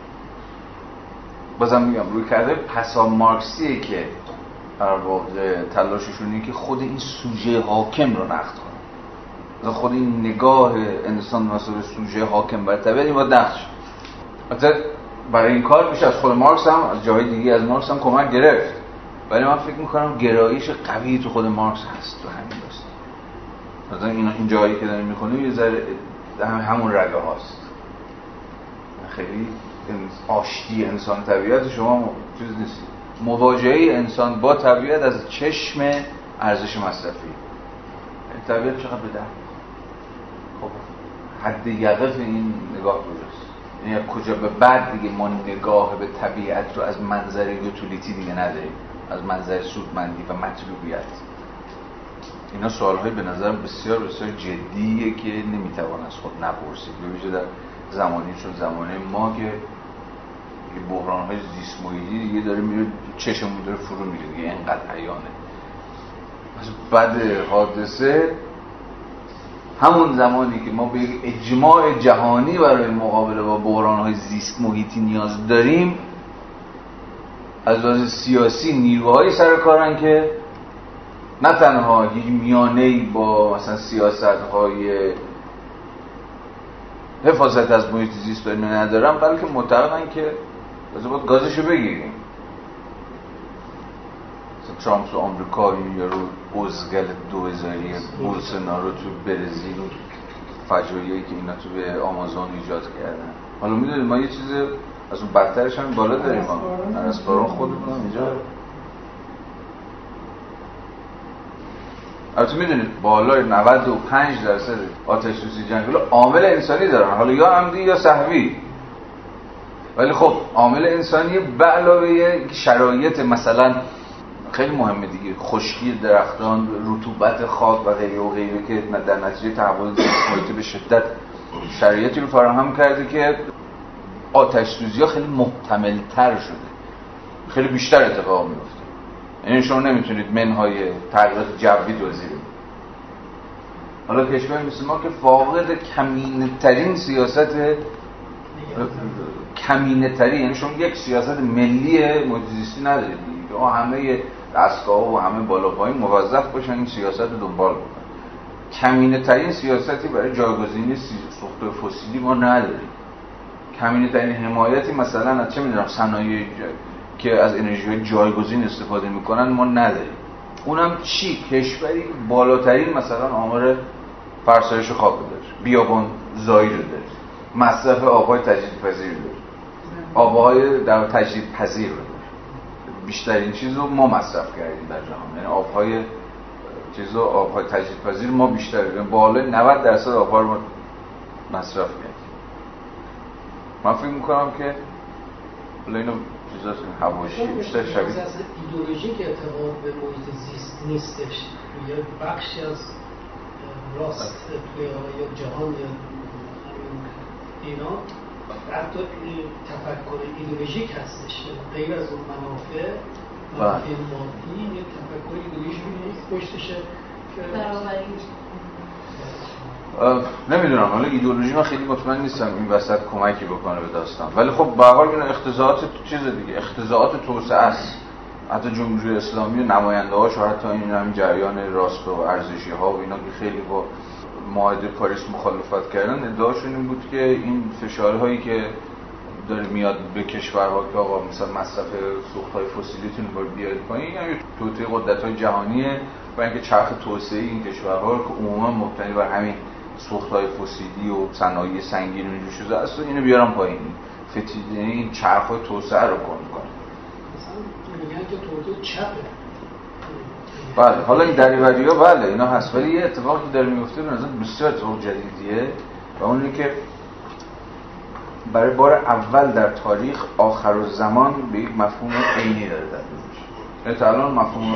بازم میگم روی کرده پسا مارکسیه که در واقع تلاششون که خود این سوژه حاکم رو نقد کنه خود این نگاه انسان مثلا سوژه حاکم بر طبیعت این باید شد برای این کار میشه از خود مارکس هم از جای دیگه از مارکس هم کمک گرفت. ولی من فکر می‌کنم گرایش قوی تو خود مارکس هست تو همین داستان مثلا این این جایی که داریم می‌خونیم یه ذره همون رگه هاست. خیلی آشتی انسان طبیعت شما چیز نیست. مواجهه انسان با طبیعت از چشم ارزش مصرفی. طبیعت چقدر بده خب حد یقف این نگاه کجاست؟ یعنی کجا به بعد دیگه ما نگاه به طبیعت رو از منظر یوتیلیتی دیگه نداریم؟ از منظر سودمندی و مطلوبیت. اینا سوال های به نظر بسیار بسیار جدیه که نمی‌توان از خود نپرسید. به در زمانی چون زمانه ما که بحران های زیست محیطی دیگه داره میره چشمون داره فرو میره دیگه اینقدر عیانه از بعد حادثه همون زمانی که ما به اجماع جهانی برای مقابله با بحران های زیست محیطی نیاز داریم از لحاظ سیاسی نیروهایی سر کارن که نه تنها یک میانه با مثلا سیاست های حفاظت از محیط زیست ندارم بلکه معتقدن که بذار باید گازشو بگیریم. ترامپ و آمریکایی یا رو ازگل دوزاری بولسنارو تو برزیل و فجایعی که اینا تو به آمازون ایجاد کردن. حالا می‌دونید ما یه چیز از اون بدترش هم بالا داریم. ما اسپاران خودمون اینجا. البته می‌دونید بالای 95 درصد آتش سوزی جنگل عامل انسانی دارن. حالا یا عمدی یا صحوی. ولی خب عامل انسانی به علاوه شرایط مثلا خیلی مهمه دیگه. خشکی درختان رطوبت خاک و غیره و غیره که در نتیجه تحول محیطی به شدت شرایطی رو فراهم کرده که آتش سوزی ها خیلی محتمل تر شده. خیلی بیشتر اتفاق میفته یعنی شما نمی‌تونید منهای تغییرات جوی دوزید حالا کشور مثل ما که فاقد کمینه ترین سیاست کمینه ترین یعنی شما یک سیاست ملی محیط ندارید. همه دستگاه و همه بالا پایین موظف باشن این سیاست رو دنبال بکنن. کمینه ترین سیاستی برای جایگزینی سوخت فسیلی ما نداریم. کمینه ترین حمایتی مثلا از چه می‌دونم صنایع که از انرژی جایگزین استفاده می‌کنن ما نداریم. اونم چی؟ کشوری بالاترین مثلا آمار فرسایش خاک داره بیابان زایی رو داره مصرف آبهای تجدید پذیر داره آبهای در تجدید پذیر بیشترین چیز رو ما مصرف کردیم در جهان. یعنی آبهای چیز رو آبهای تجدید پذیر ما بیشتر بالای 90 درصد آبها رو ما مصرف کردیم. من فکر می‌کنم که حالا اینو چیزاست هواشی بیشتر شبیه ایدئولوژیک اعتقاد به محیط زیست نیستش. یه بخشی از راست توی جهان یا اینا. حتی تفکر ایدئولوژیک هستش. غیر از اون منافع منافع مادی یه تفکر ایدئولوژیک پشتشه که نمی‌دونم. حالا ایدئولوژی من خیلی مطمئن نیستم این وسط کمکی بکنه به داستان. ولی خب به حال این اختزاعات چیز دیگه اختزاعات توسعه است. حتی جمهوری اسلامی و نماینده هاش و حتی این هم جریان راست و ارزشی ها و اینا که خیلی با معاهده پاریس مخالفت کردن ادعاشون این بود که این فشارهایی که داره میاد به کشورها که آقا مثلا مصرف سوخت های فسیلیتون رو بیاد پایین یعنی توطئه قدرت های جهانیه و اینکه چرخ توسعه این کشورها که عموما مبتنی بر همین سوخت های فسیلی و صنایع سنگین و اینجور چیزا هست اینو بیارم پایین. فتید یعنی این چرخ توسعه رو کن کنه بله حالا این دریوری ها بله اینا هست. ولی یه اتفاقی داره میفته به نظر بسیار اتفاق جدیدیه و اون که برای بار اول در تاریخ آخر و زمان به یک مفهوم عینی داره در میشه. یعنی الان مفهوم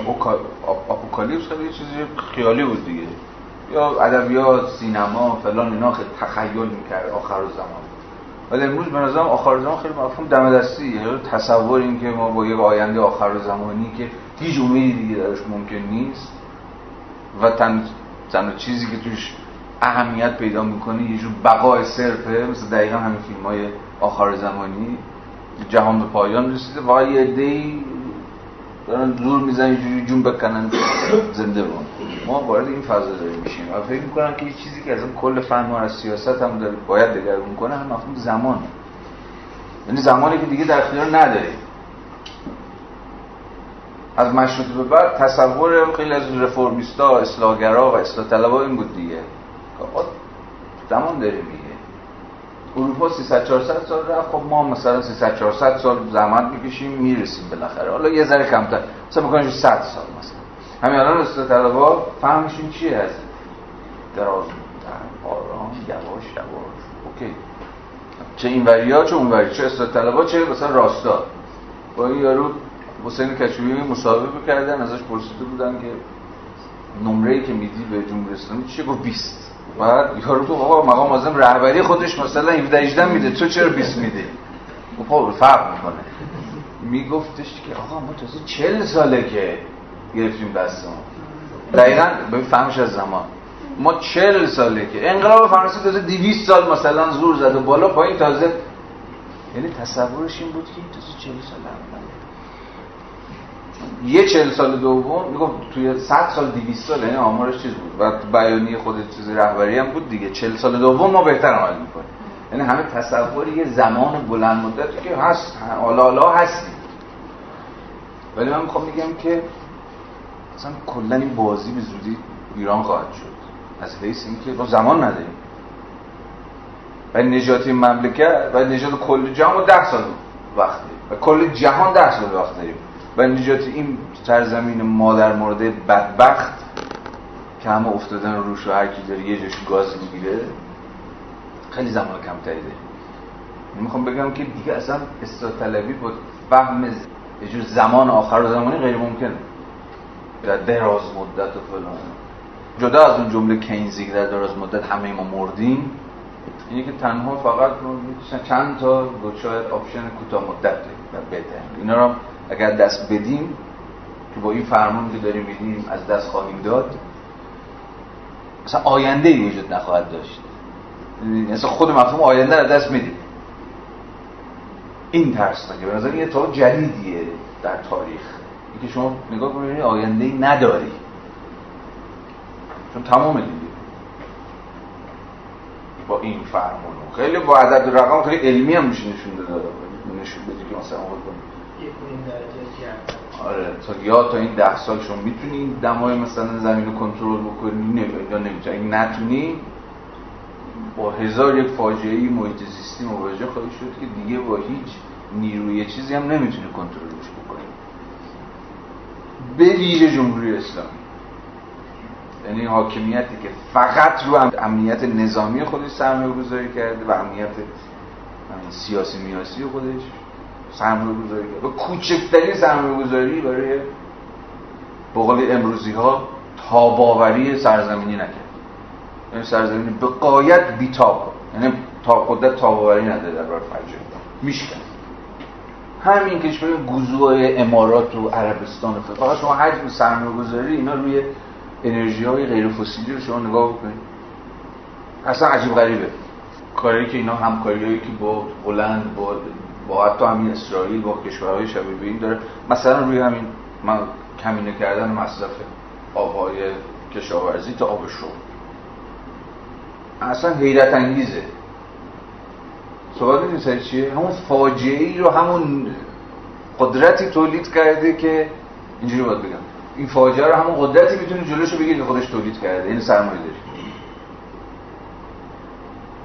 اپوکالیپس خیلی چیزی خیالی بود دیگه. یا ادبیات سینما فلان اینا خیلی تخیل می‌کرد آخر زمان. ولی امروز به نظرم آخر زمان خیلی مفهوم دم دستی. یعنی تصور این که ما با یک آینده آخر زمانی که هیچ امیدی دیگه درش ممکن نیست و تن تنها چیزی که توش اهمیت پیدا می‌کنه یه جور بقای صرفه مثل دقیقا همین فیلم های آخر زمانی. جهان به پایان رسیده واقعا یه دارن زور می‌زنن جوری جون بکنن زنده بمون. ما وارد این فضا داریم میشیم و فکر می‌کنم که یه چیزی که از کل فهم از سیاست هم داره باید دگرگون کنه هم مفهوم زمان یعنی زمانی که دیگه در اختیار نداریم. از مشروطه به بعد تصور خیلی از رفرمیستا اصلاحگرا و اصلاح طلبا این بود دیگه. زمان داریم دیگه. اروپا 300 400 سال رفت خب ما مثلا 300 400 سال زحمت می‌کشیم می‌رسیم بالاخره. حالا یه ذره کمتر. مثلا می‌کنیم 100 سال مثلا. همین الان استاد طلبا فهمشون چیه هست دراز آرام یواش یواش. اوکی. چه این وریا چه اون وری چه استاد طلبا چه مثلا راستا. با این یارو حسین کشویی مصاحبه کردن ازش پرسیده بودن که نمره‌ای که میدی به جمهوری اسلامی چیه؟ گفت 20 بعد یارو تو آقا مقام اعظم رهبری خودش مثلا 17 18 میده تو چرا 20 میدی؟ خب فرق می‌کنه. میگفتش که آقا ما تازه 40 ساله که گرفتیم دستمون. دقیقا به فهمش از زمان. ما 40 ساله که انقلاب فرانسه تازه 200 سال مثلا زور زد و بالا پایین تازه. یعنی تصورش این بود که این تازه 40 سال یه چهل سال دوم میگم توی 100 سال 200 سال یعنی آمارش چیز بود. و بیانیه خود چیز رهبری هم بود دیگه. 40 سال دوم ما بهتر عمل می‌کنیم. یعنی همه تصور یه زمان بلند مدتی که هست حالا حالا هستیم ولی من می‌خوام میگم که اصلا کلا این بازی به زودی ایران خواهد شد. از حیث اینکه ما زمان نداریم. و نجات این مملکت و نجات کل جهان 10 سال وقت و کل جهان 10 سال وقت داریم و نجات این سرزمین ما در مورد بدبخت که همه افتادن روش و هر کی داره یه جاش گاز می‌گیره خیلی زمان کمتری داریم می‌خوام بگم که دیگه اصلا طلبی با فهم یه جور زمان آخر زمانی غیر ممکن در دراز مدت و فلان. جدا از اون جمله کینزی که در دراز مدت همه ما مردیم اینه که تنها فقط چند تا شاید آپشن کوتاه مدت داریم و بهتر اینا رو اگر دست بدیم که با این فرمان که داریم میدیم از دست خواهیم داد مثلا آینده ای وجود نخواهد داشت. مثلا خود مفهوم آینده رو دست میدیم. این ترس که به نظر یه اتفاق جدیدیه در تاریخ. اینکه شما نگاه کنید آینده ای نداری. چون تمام دیگه. با این فرمون. خیلی با عدد رقم خیلی علمی هم میشه نشون داده نشون بدی که مثلا آره تا یا تا این ده سال شما دمای مثلا زمین رو کنترل بکنی یا نمی‌تونی. این نتونی با هزار یک فاجعه محیط زیستی مواجه خواهی شد که دیگه با هیچ نیروی چیزی هم نمی‌تونی کنترلش بکنی. به ویژه جمهوری اسلامی. یعنی حاکمیتی که فقط رو امنیت نظامی خودش سرمایه گذاری کرده و امنیت سیاسی میاسی خودش. سرمایه گذاری کرده و کوچکترین سرمایه گذاری برای بقول امروزی ها تاباوری سرزمینی نکرد. یعنی سرزمینی به قایت بیتاب یعنی تا قدرت تاباوری نداره در برای فجر. میشکن همین کشور گوزوهای امارات و عربستان فقط شما حجم سرمایه گذاری اینا روی انرژی های غیر فسیلی رو شما نگاه بکنید. اصلا عجیب غریبه. کاری که اینا همکاری که با هلند با با حتی همین اسرائیل با کشورهای شبیه به این داره. مثلا روی همین من کمینه کردن مصرف آبهای کشاورزی تا آب شو اصلا حیرت انگیزه. سوال این سر چیه؟ همون فاجعه ای رو همون قدرتی تولید کرده که اینجوری باید بگم. این فاجعه رو همون قدرتی می‌تونه جلوشو بگیره که خودش تولید کرده این سرمایه داری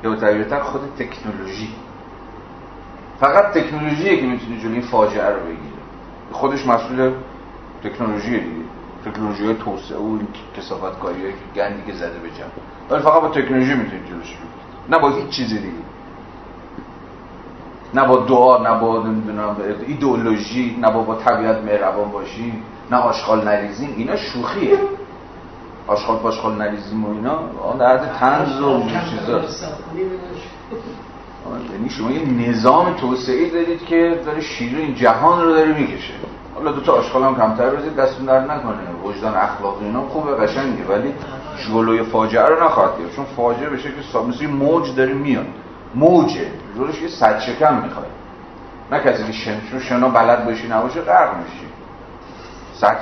یا طبیعتا خود تکنولوژی. فقط تکنولوژیه که می‌تونه جلوی فاجعه رو بگیره خودش مسئول تکنولوژی دیگه. تکنولوژی های توسعه و کسافت که گندی که زده به جمع. ولی فقط با تکنولوژی می‌تونید جلوش بگیرید نه با هیچ چیز دیگه. نه با دعا نه با نمی‌دونم ایدئولوژی نه با, با طبیعت مهربان باشیم نه آشغال نریزیم اینا شوخیه. آشغال پاشغال نریزیم و اینا. در حد تنز و چیزا. یعنی شما یه نظام توسعه دارید که داره شیر این جهان رو داره می‌کشه. حالا دو تا آشغال هم کمتر بزید دستون در نکنه. وجدان اخلاقی اینا خوبه قشنگه ولی جلوی فاجعه رو نخواهد گرفت. چون فاجعه به شکل مثل موج داره میاد. موجه. جلوش یه صد شکم می‌خواد. نه کسی که شن شنا بلد باشی نباشه غرق میشی. صد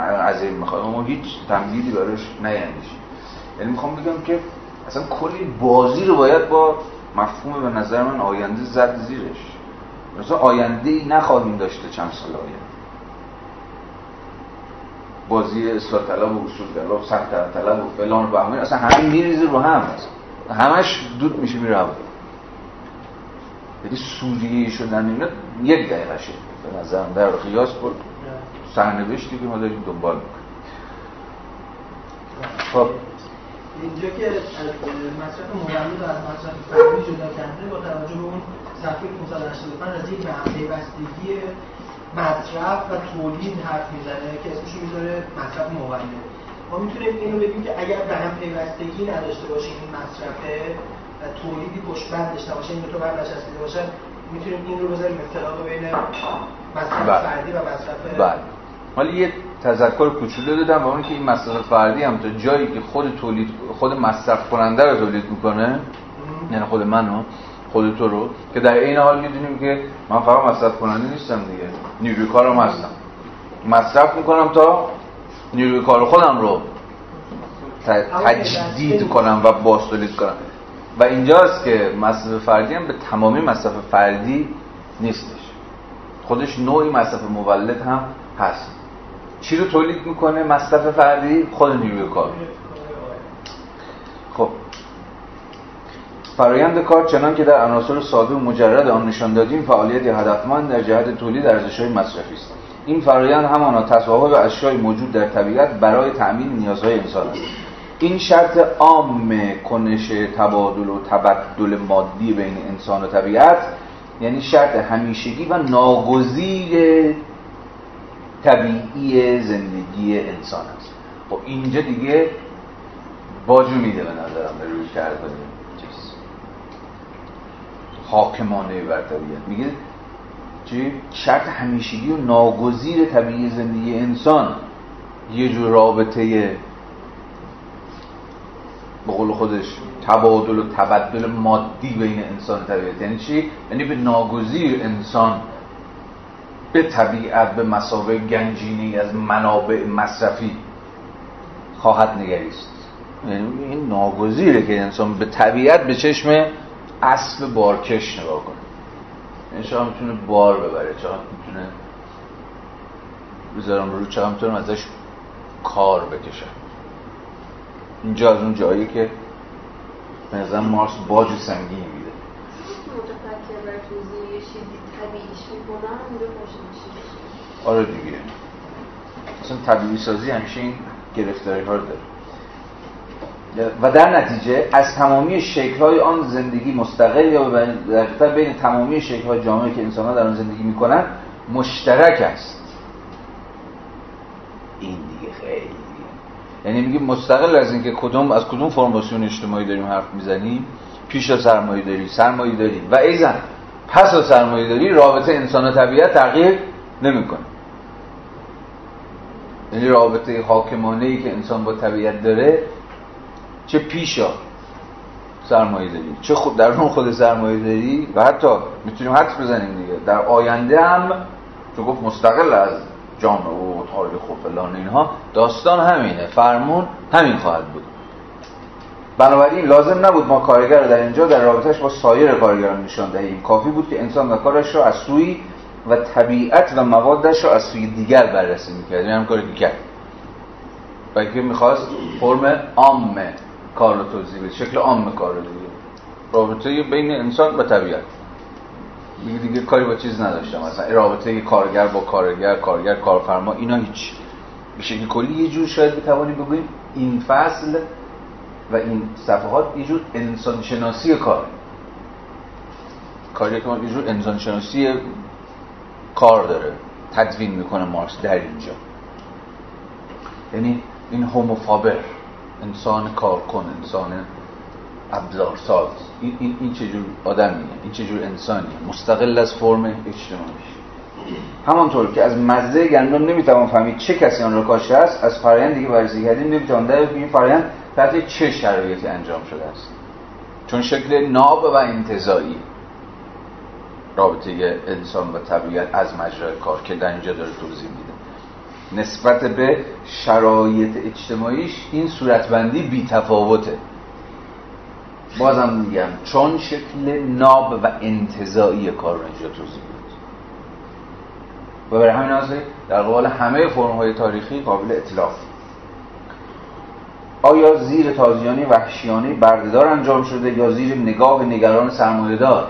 از این می‌خواد. اما هیچ تمهیدی براش نیندیشی. یعنی می‌خوام بگم که اصلا کلی بازی رو باید با مفهوم به نظر من آینده زد زیرش. مثلا آینده ای نخواهیم داشته چند سال آینده. بازی اصلاح طلب و اصول طلب سخت طلب و فلان و همین اصلا همین میریزه رو هم. همش دود میشه میره هوا یعنی سوریه شدن اینا یک دقیقه شد. به نظر در قیاس بود. سرنوشتی که ما داریم دنبال می‌کنیم. خب. اینجا که مصرف مولد از مصرف فردی جدا کرده با توجه به اون صفحه 585 از یک به پیوستگی مصرف و تولید حرف می‌زنه که اسمش می‌ذاره مصرف مولد ما می‌تونیم اینو بگیم که اگر به هم پیوستگی نداشته باشیم این مصرفه و تولیدی پشت بند داشته باشه این دو تا بند نشسته باشن می‌تونیم این رو بذاریم اختلاط بین مصرف بله. فردی و مصرف حالا یه تذکر کوچولو دادم با اون که این مصرف فردی هم تا جایی که خود تولید خود مصرف کننده رو تولید می‌کنه یعنی خود منو خود تو رو که در این حال می‌دونیم که من فقط مصرف کننده نیستم دیگه. نیروی کارم هستم. مصرف می‌کنم تا نیروی کار خودم رو تجدید کنم و باز تولید کنم. و اینجاست که مصرف فردی هم به تمامی مصرف فردی نیستش. خودش نوعی مصرف مولد هم هست. چی رو تولید می‌کنه؟ مصرف فردی؟ خود نیروی کار. خب. فرایند کار چنان که در عناصر ساده و مجرد آن نشان دادیم فعالیت هدفمند در جهت تولید ارزش‌های مصرفی است. این فرایند همانا تصاحب اشیای موجود در طبیعت برای تأمین نیازهای انسان است. این شرط عام کنش تبادل و تبدل مادی بین انسان و طبیعت یعنی شرط همیشگی و ناگزیر طبیعی زندگی انسان است. خب اینجا دیگه باجو میده به نظرم به روی کرد چیز. حاکمانه بر طبیعت میگه چی؟ شرط همیشگی و ناگزیر طبیعی زندگی انسان یه جور رابطه به قول خودش تبادل و تبدل مادی بین انسان و طبیعت. یعنی چی؟ یعنی به ناگزیر انسان به طبیعت به مسابقه گنجینی از منابع مصرفی خواهد نگریست. یعنی این ناگزیره که انسان به طبیعت به چشم اسب بارکش نگاه کنه. این شما می‌تونه بار ببره چرا می‌تونه بذارم رو چرا می‌تونم ازش کار بکشم. اینجا از اون جایی که نظر مارس باج سنگین میده متفکر بر توضیح یه چیزی می‌کنن آره دیگه. اصلا طبیعی سازی همیشه این گرفتاری ها رو داره. و در نتیجه از تمامی شکل‌های آن زندگی مستقل یا در بین تمامی شکل‌های جامعه که انسان‌ها در آن زندگی می‌کنند مشترک است. این دیگه خیلی یعنی میگیم مستقل از اینکه کدوم از کدوم فرماسیون اجتماعی داریم حرف می‌زنیم؟ پیش سرمایه داری سرمایه داری و ایزن پس سرمایه داری رابطه انسان و طبیعت تغییر نمی‌کنه. یعنی رابطه حاکمانه ای که انسان با طبیعت داره چه پیشا سرمایه داری چه خود در اون خود سرمایه داری و حتی می‌تونیم حدس بزنیم دیگه. در آینده هم چون گفت مستقل از جامعه و تاریخ و فلان اینها داستان همینه. فرمون همین خواهد بود. بنابراین لازم نبود ما کارگر رو در اینجا در رابطهش با سایر کارگران نشان دهیم. کافی بود که انسان و کارش را از سوی و طبیعت و موادش را از سوی دیگر بررسی می‌کرد. این هم کاری که کرد. بلکه می‌خواست فرم عام کار رو توضیح بده. شکل عام کار رو دیگه. رابطه بین انسان و طبیعت. دیگه دیگه کاری با چیز نداشتم. مثلا رابطه کارگر با کارگر کارگر کارفرما اینا هیچ. به شکل کلی یه جور شاید بتوانیم بگوییم این فصل و این صفحات یه جور انسان شناسی کار. کاری که یه جور انسان شناسی کار داره. تدوین می‌کنه مارکس در اینجا. یعنی این هوموفابر انسان کارکن انسان ابزارساز. این, این, این چجور آدمیه؟ این چجور انسانیه؟ مستقل از فرم اجتماعیش. همانطور که از مزه گندم نمی‌توان فهمید چه کسی آن را کاشته است از فرایند دیگه بررسی کردیم نمی‌توان در این فرایند تحت چه شرایطی انجام شده است؟ چون شکل ناب و انتظایی رابطه انسان و طبیعت از مجرای کار که در اینجا داره توضیح میده. نسبت به شرایط اجتماعیش این صورتبندی بی تفاوته. بازم میگم چون شکل ناب و انتظایی کار رو اینجا توضیح بود و برای همین در قبال همه فرم های تاریخی قابل اطلاف. آیا زیر تازیانی وحشیانه بردهدار انجام شده یا زیر نگاه نگران سرمایهدار؟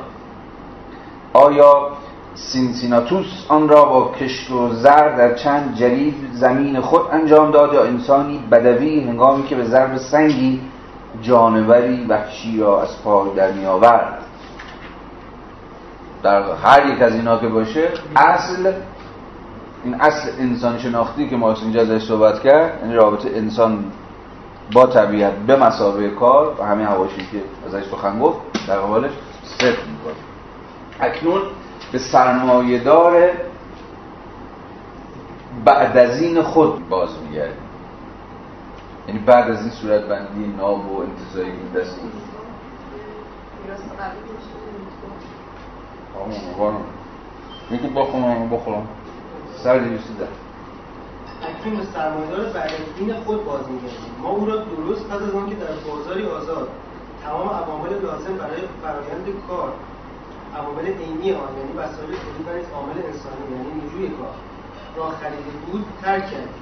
آیا سینسیناتوس آن را با کشت و زرع در چند جریب زمین خود انجام داد یا انسانی بدوی هنگامی که به ضرب سنگی جانوری وحشی را از پای در می آورد؟ در هر یک از اینا که باشه اصل این اصل انسان شناختی که مارکس اینجا ازش صحبت کرد یعنی رابطه انسان با طبیعت به مثابه کار و همین حواشی که ازش سخن گفت در قبالش صفر می‌کنه. اکنون به سرمایهدار بعد از این خود باز میگردیم. یعنی بعد از این صورت بندی ناب و انتظایی که دست آمون میگه بخونم بخونم سر دیویسی سرمایه‌دار بعد از دین خود باز میگردیم ما او را درست پس از آنکه در بازاری آزاد تمام عوامل لازم برای فرایند کار عوامل عینی آن یعنی وسایل تولید و عامل انسانی یعنی نیروی کار را خریده بود ترک کرد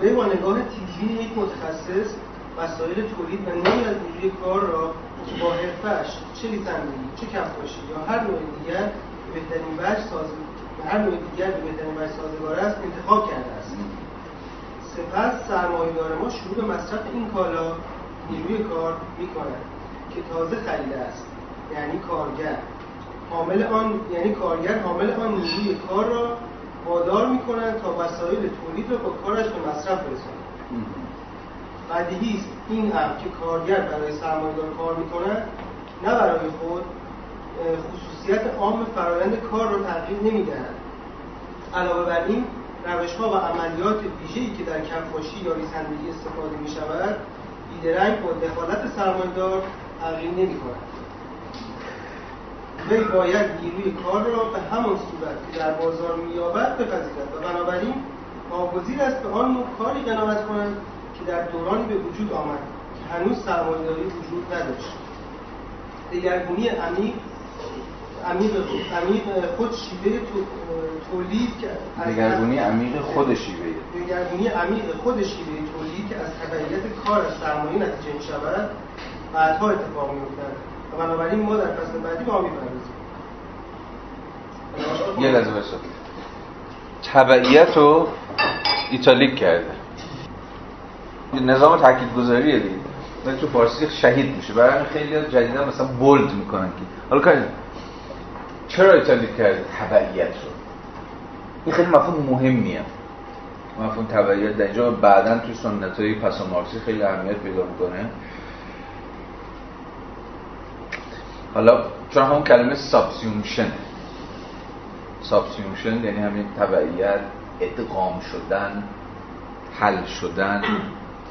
وی با نگاه تیزی یک متخصص وسایل تولید و نوعی از نیروی کار را با حرفش چه لیسندگی چه کفاشی یا هر نوع دیگر به بهترین وجه ساز هر نوع دیگر به وجه سازگار است انتخاب کرده است. سپس سرمایه‌دار ما شروع به مصرف این کالا نیروی کار می که تازه خریده است یعنی کارگر. حامل آن یعنی کارگر حامل آن نیروی کار را وادار می‌کنند تا وسایل تولید را با کارش به مصرف برساند. بدیهی است این هم که کارگر برای سرمایه‌دار کار می‌کند نه برای خود خصوصیت عام فرایند کار را تغییر نمی‌دهند. علاوه بر این روش ها و عملیات ویژه‌ای که در کفاشی یا ریسندگی استفاده می شود بیدرنگ با دخالت سرمایه‌دار تغییر نمی کند وی باید نیروی کار را به همان صورت که در بازار مییابد بپذیرد و بنابراین ناگزیر است به آن نوع کاری قناعت کنند که در دورانی به وجود آمد که هنوز سرمایه‌داری وجود نداشت. دگرگونی عمیق عمیق عمیق خود شیوه تولید که دگرگونی عمیق خود شیوه دگرگونی عمیق خود شیوه تولید که از تبعیت کار از سرمایه نتیجه می شود بعدها اتفاق می و بنابراین ما در فصل بعدی با می‌پردازیم. یه لحظه بسا تبعیت رو ایتالیک کرده. نظام تاکید گذاریه دیگه تو فارسی شهید میشه. برای خیلی جدیدا مثلا بولد می‌کنن که. حالا کاری چرا ایتالیک کرده تبعیت رو؟ این خیلی مفهوم مهمیه. مفهوم تبعیت در اینجا بعدا توی سنت های پسامارکسی خیلی اهمیت پیدا می‌کنه. حالا چون همون کلمه subsumption subsumption یعنی همین تبعیت ادغام شدن حل شدن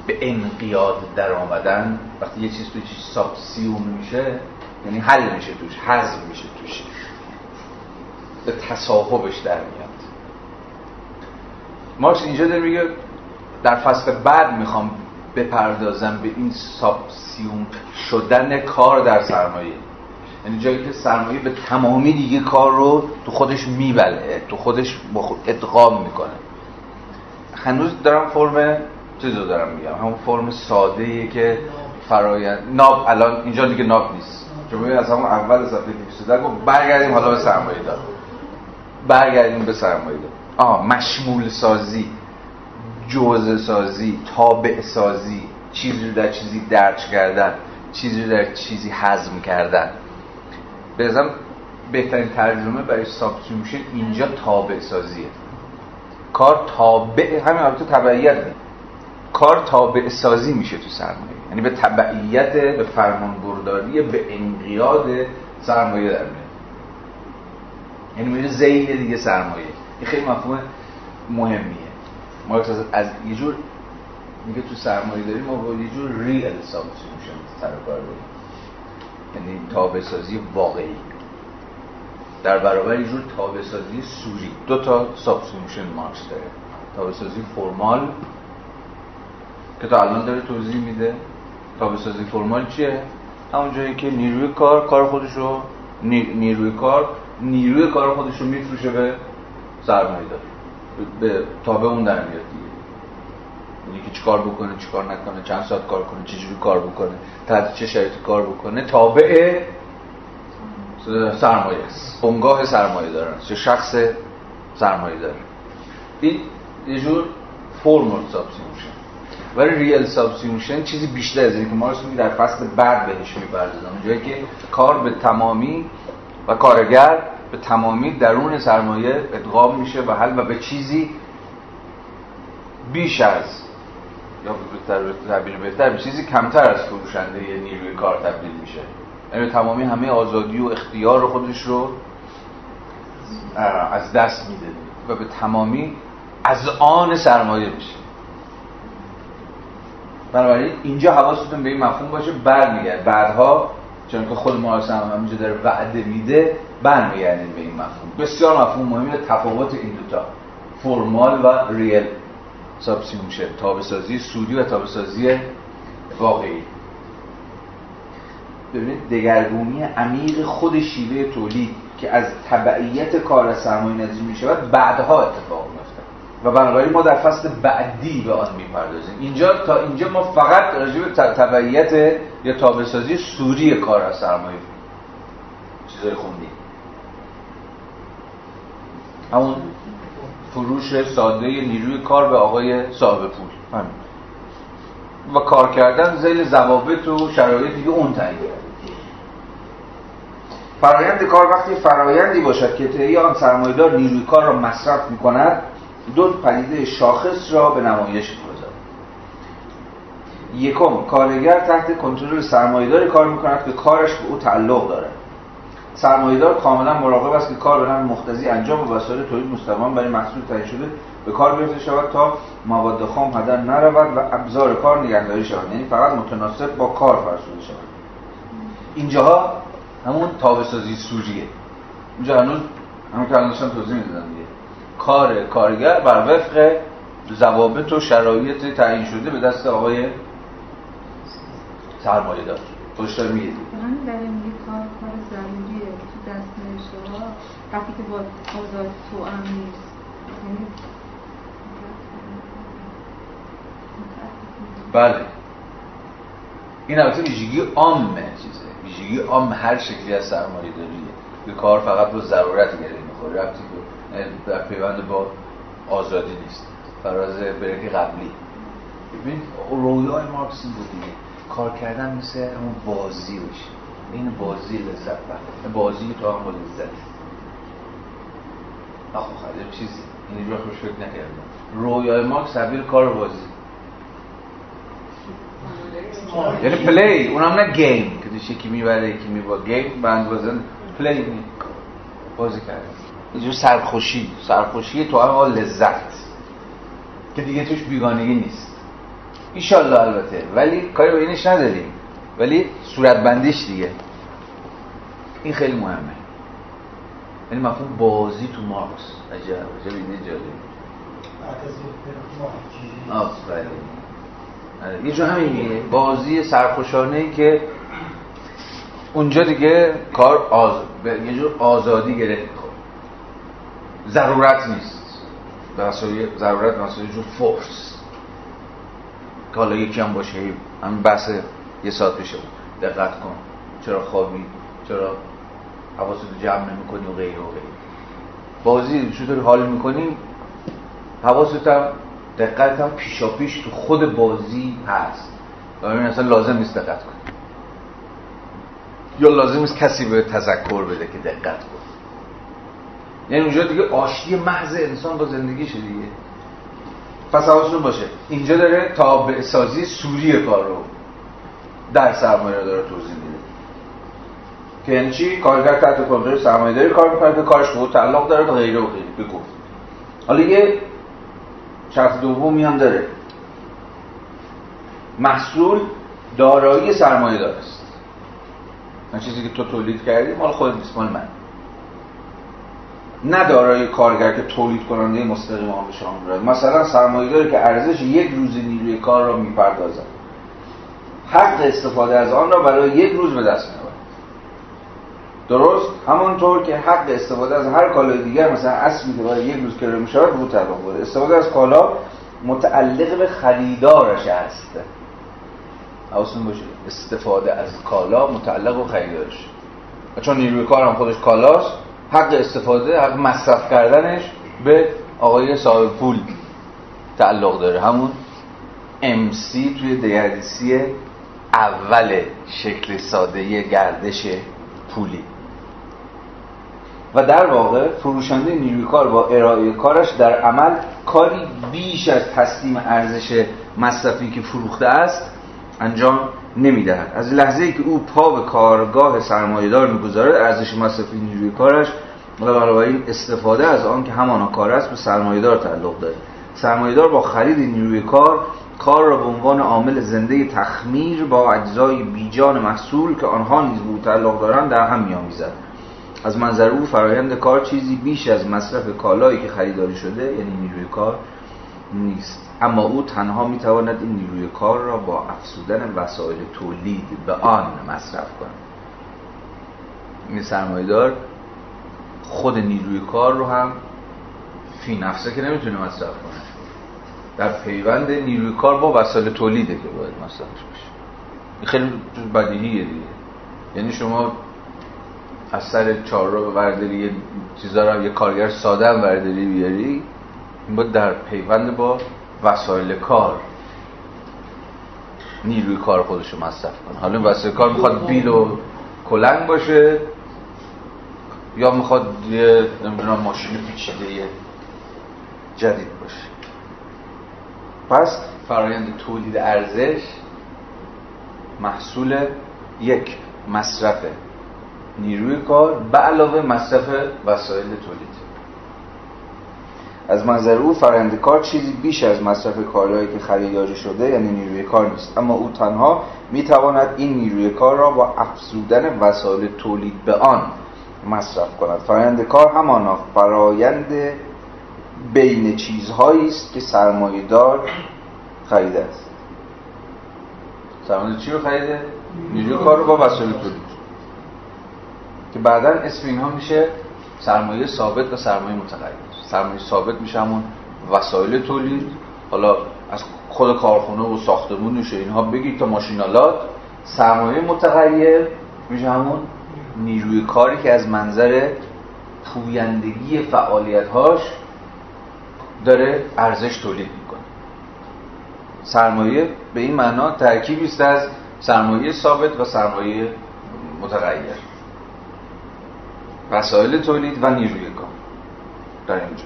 به انقیاد در آمدن وقتی یه چیز توی چیز subsume میشه یعنی حل میشه توش حذف میشه توش. به تصاحبش در میاد. مارکس اینجا داره میگه در فصل بعد می‌خوام بپردازم به این سابسیوم شدن کار در سرمایه. یعنی جایی که سرمایه به تمامی دیگه کار رو تو خودش میبله تو خودش ادغام می‌کنه. هنوز دارم فرم چیز رو دارم میگم همون فرم ساده ایه که فرایند ناب الان اینجا دیگه ناب نیست. چون از همون اول صفحه 210 گفت برگردیم حالا به سرمایه دار. برگردیم به سرمایه آها مشمول سازی جزء سازی تابع سازی چیزی رو در چیزی درج کردن چیزی رو در چیزی هضم کردن. به نظرم بهترین ترجمه برای subsumption اینجا تابع سازیه کار تابع همین البته تبعیت. نه کار تابع سازی میشه تو سرمایه. یعنی به تبعیت به فرمان برداری به انقیاد سرمایه در میاد. یعنی میره ذیل دیگه سرمایه. این خیلی مفهوم مهمیه. مارکس از یه جور میگه تو سرمایه داریم ما با یه جور real subsumption سر کار داریم. یعنی تابع سازی واقعی. در برابر یه جور تابع سازی صوری. دو تا subsumption مارکس داره. تابع سازی فرمال که تا الان داره توضیح میده. تابع سازی فرمال چیه؟ همون جایی که نیروی کار کار خودش رو نیروی کار نیروی کار خودش رو میفروشه به سرمایه دار به تابع اون در میاد دیگه. یعنی که چیکار بکنه چیکار نکنه چند ساعت کار کنه چجوری کار بکنه تحت چه شرایطی کار بکنه تابع سرمایه است. بنگاه سرمایه دارن. چه شخص سرمایه داره. این یه جور formal subsumption ولی real subsumption چیزی بیشتر از که ما رو در فصل بعد بهش می‌پردازم جایی که کار به تمامی کارگر به تمامی درون سرمایه ادغام میشه و حل و به چیزی بیش از یا تعبیر بهتر به چیزی کمتر از فروشنده نیروی کار تبدیل میشه. یعنی تمامی همه آزادی و اختیار خودش رو از دست میده و به تمامی از آن سرمایه میشه. بنابراین اینجا حواستون به این مفهوم باشه برمیگرد. بعدها چون که خود محاسن هم همینجا داره وعده میده برمیگردیم به این مفهوم. بسیار مفهوم مهمی تفاوت این دوتا formal و real subsumption تابع سازی صوری و تابع سازی واقعی. ببینید دگرگونی عمیق خود شیوه تولید که از تبعیت کار سرمایه نتیجه می شود بعدها اتفاق میفته و بنابراین ما در فصل بعدی به آن می‌پردازیم. اینجا تا اینجا ما فقط راجع به تبعیت یا تابعسازی سوری کار از سرمایه چیزای خوندیم همون فروش ساده نیروی کار به آقای صاحب پول. همین. و کار کردن زیل ضوابط و شرایط دیگه اون تعیین فرایند کار وقتی فرایندی باشد که طی آن سرمایه‌دار نیروی کار را مصرف می‌کند دو پدیده شاخص را به نمایش می‌گذارد یکم کارگر تحت کنترل سرمایه‌داری کار می‌کند که کارش به او تعلق دارد. سرمایه‌دار کاملا مراقب است که کار به نحو مختزی انجام و وسایل تولید مستقیما برای محصول تعیین شده به کار گرفته شود تا مواد خام هدر نرود و ابزار کار نگهداری شود. یعنی فقط متناسب با کار فرسوده شود. اینجاها همون تابسازی سوریه. اونجا هنوز همون که داشتم توضیح می‌دادم کار کارگر بر وفق ضوابط و شرایط تعیین شده به دست آقای سرمایه دار. داره میگه همین در این کار کار ضروریه تو دست وقتی که با تو هم نیست. یعنی بله. این البته ویژگی عامه چیزه. ویژگی عام هر شکلی از سرمایه داریه. به کار فقط با ضرورت گره می‌خوره. ربطی در پیوند با آزادی نیست. فراز بریک قبلی. ببین رویای مارکس این بود دیگه. کار کردن مثل همون بازی باشه. این بازی لذت بخور بازی تو هم با لذت. آخو خیلی چیزی. اینجا خوش فکر نکردم. رویای مارکس تبدیل کار بازی. یعنی play. اونم نه game. که یکی می‌بره یکی می‌بازه game به اندازه play. بازی کرده اینجور سرخوشی. سرخوشی تو هم لذت. که دیگه توش بیگانگی نیست. ایشالله البته. ولی کاری به اینش نداریم. ولی صورتبندیش دیگه. این خیلی مهمه. یعنی مفهوم بازی تو مارکس عجب عجب اینه جالب. آفرین. آره، یه جو همین میگه بازی سرخوشانه ای که اونجا دیگه کار آز... یه جور آزادی گرفت. ضرورت نیست. ضرورت مسئله جور فورس. که حالا یکی هم باشه همین بحث یه ساعت بود. دقت کن. چرا خوابی؟ چرا حواست جمع نمی کنی و غیره و غیره. بازی چطور حال می‌کنی؟ حواست هم دقت هم پیشا پیش تو خود بازی هست. این اصلا لازم نیست دقت کنی. یا لازم نیست کسی به تذکر بده که دقت کن یعنی اونجا دیگه آشتی محض انسان با زندگیشه دیگه. پس حواستون باشه. اینجا داره تابع سازی سوری کار رو در سرمایه رو داره توضیح میده. که یعنی چی؟ کارگر تحت کنترل سرمایه داری کار می‌کنه که کارش به تعلق داره و غیره و غیره. بگو حالا یه شرط دومی هم داره. محصول دارایی سرمایه دار است چیزی که تو تولید کردی مال خود نیست مال من. نه دارای کارگر که تولید کننده مستقیم آن به شما مثلا سرمایه‌داری که ارزش یک روز نیروی کار را می‌پردازد. حق استفاده از آن را برای یک روز به دست می‌آورد. درست؟ همانطور که حق استفاده از هر کالای دیگر مثلا اسبی که برای یک روز کرده می‌شود بود تعلق استفاده از کالا متعلق به خریدارش است. حواستون باشه. استفاده از کالا متعلق به خریدارش. چون نیروی کار هم خودش کالاست. حق استفاده حق مصرف کردنش به آقای صاحب پول تعلق داره. همون MC توی دگردیسی اول شکل ساده گردش پولی. و در واقع فروشنده نیروی کار با ارائه کارش در عمل کاری بیش از تسلیم ارزش مصرفی که فروخته است انجام نمی‌دهد. از لحظه ای که او پا به کارگاه سرمایه‌دار می‌گذارد ارزش مصرفی نیروی کارش و بنابراین استفاده از آن که همانا کار است به سرمایه‌دار تعلق دارد. سرمایه‌دار با خرید نیروی کار کار را به عنوان عامل زنده تخمیر با اجزای بیجان محصول که آنها نیز به تعلق دارند در هم میآمیزد. از منظر او فرایند کار چیزی بیش از مصرف کالایی که خریداری شده یعنی نیروی کار نیست. اما او تنها می‌تواند این نیروی کار را با افزودن وسایل تولید به آن مصرف کند. این سرمایدار خود نیروی کار رو هم فی نفسه که نمی‌تونه مصرف کنه. در پیوند نیروی کار با وسایل تولیده که باید مصرفش بشه. این خیلی بدیهیه دیگه. یعنی شما از سر چهار رو برداری یه چیزا رو یه کارگر ساده هم برداری بیاری این باید در پیوند با وسایل کار. نیروی کار خودش رو مصرف کنه. حالا این وسایل کار می‌خواد بیل و کلنگ باشه یا می‌خواد یه نمی‌دونم ماشین پیچیده جدید باشه. پس فرایند تولید ارزش محصول یک مصرف نیروی کار به علاوه مصرف وسایل تولید. از منظر او فرآیند کار چیزی بیش از مصرف کالایی که خریداری شده یعنی نیروی کار نیست. اما او تنها می‌تواند این نیروی کار را با افزودن وسایل تولید به آن مصرف کند. فرآیند کار همانا فرایند بین چیزهایی است که سرمایه دار خریده است. سرمایه چی رو خریده؟ نیروی کار رو با وسایل تولید. که بعدا اسم اینها میشه سرمایه ثابت و سرمایه متغیر. سرمایه ثابت میشه همون وسایل تولید حالا از خود کارخونه و ساختمونش اینها بگید تا ماشینالات سرمایه متغیر میشه همون نیروی کاری که از منظر پویندگی فعالیت هاش داره ارزش تولید می‌کنه. سرمایه به این معنا ترکیبی است از سرمایه ثابت و سرمایه متغیر. وسایل تولید و نیروی کار. در اینجا.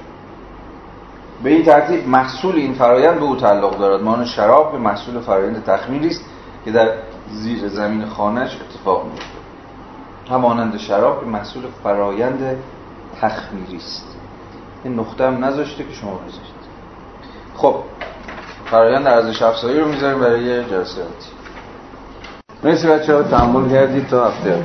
به این ترتیب محصول این فرایند به او تعلق دارد. مان شراب به محصول فرایند تخمیری است که در زیر زمین خانهش اتفاق میفته همانند شراب به محصول فرایند تخمیری است. این نقطه هم نذاشته که شما بذارید. خب فرایند ارزش افزایی رو می‌ذاریم برای جلسه مرسی بچه ها تحمل کردید تا هفته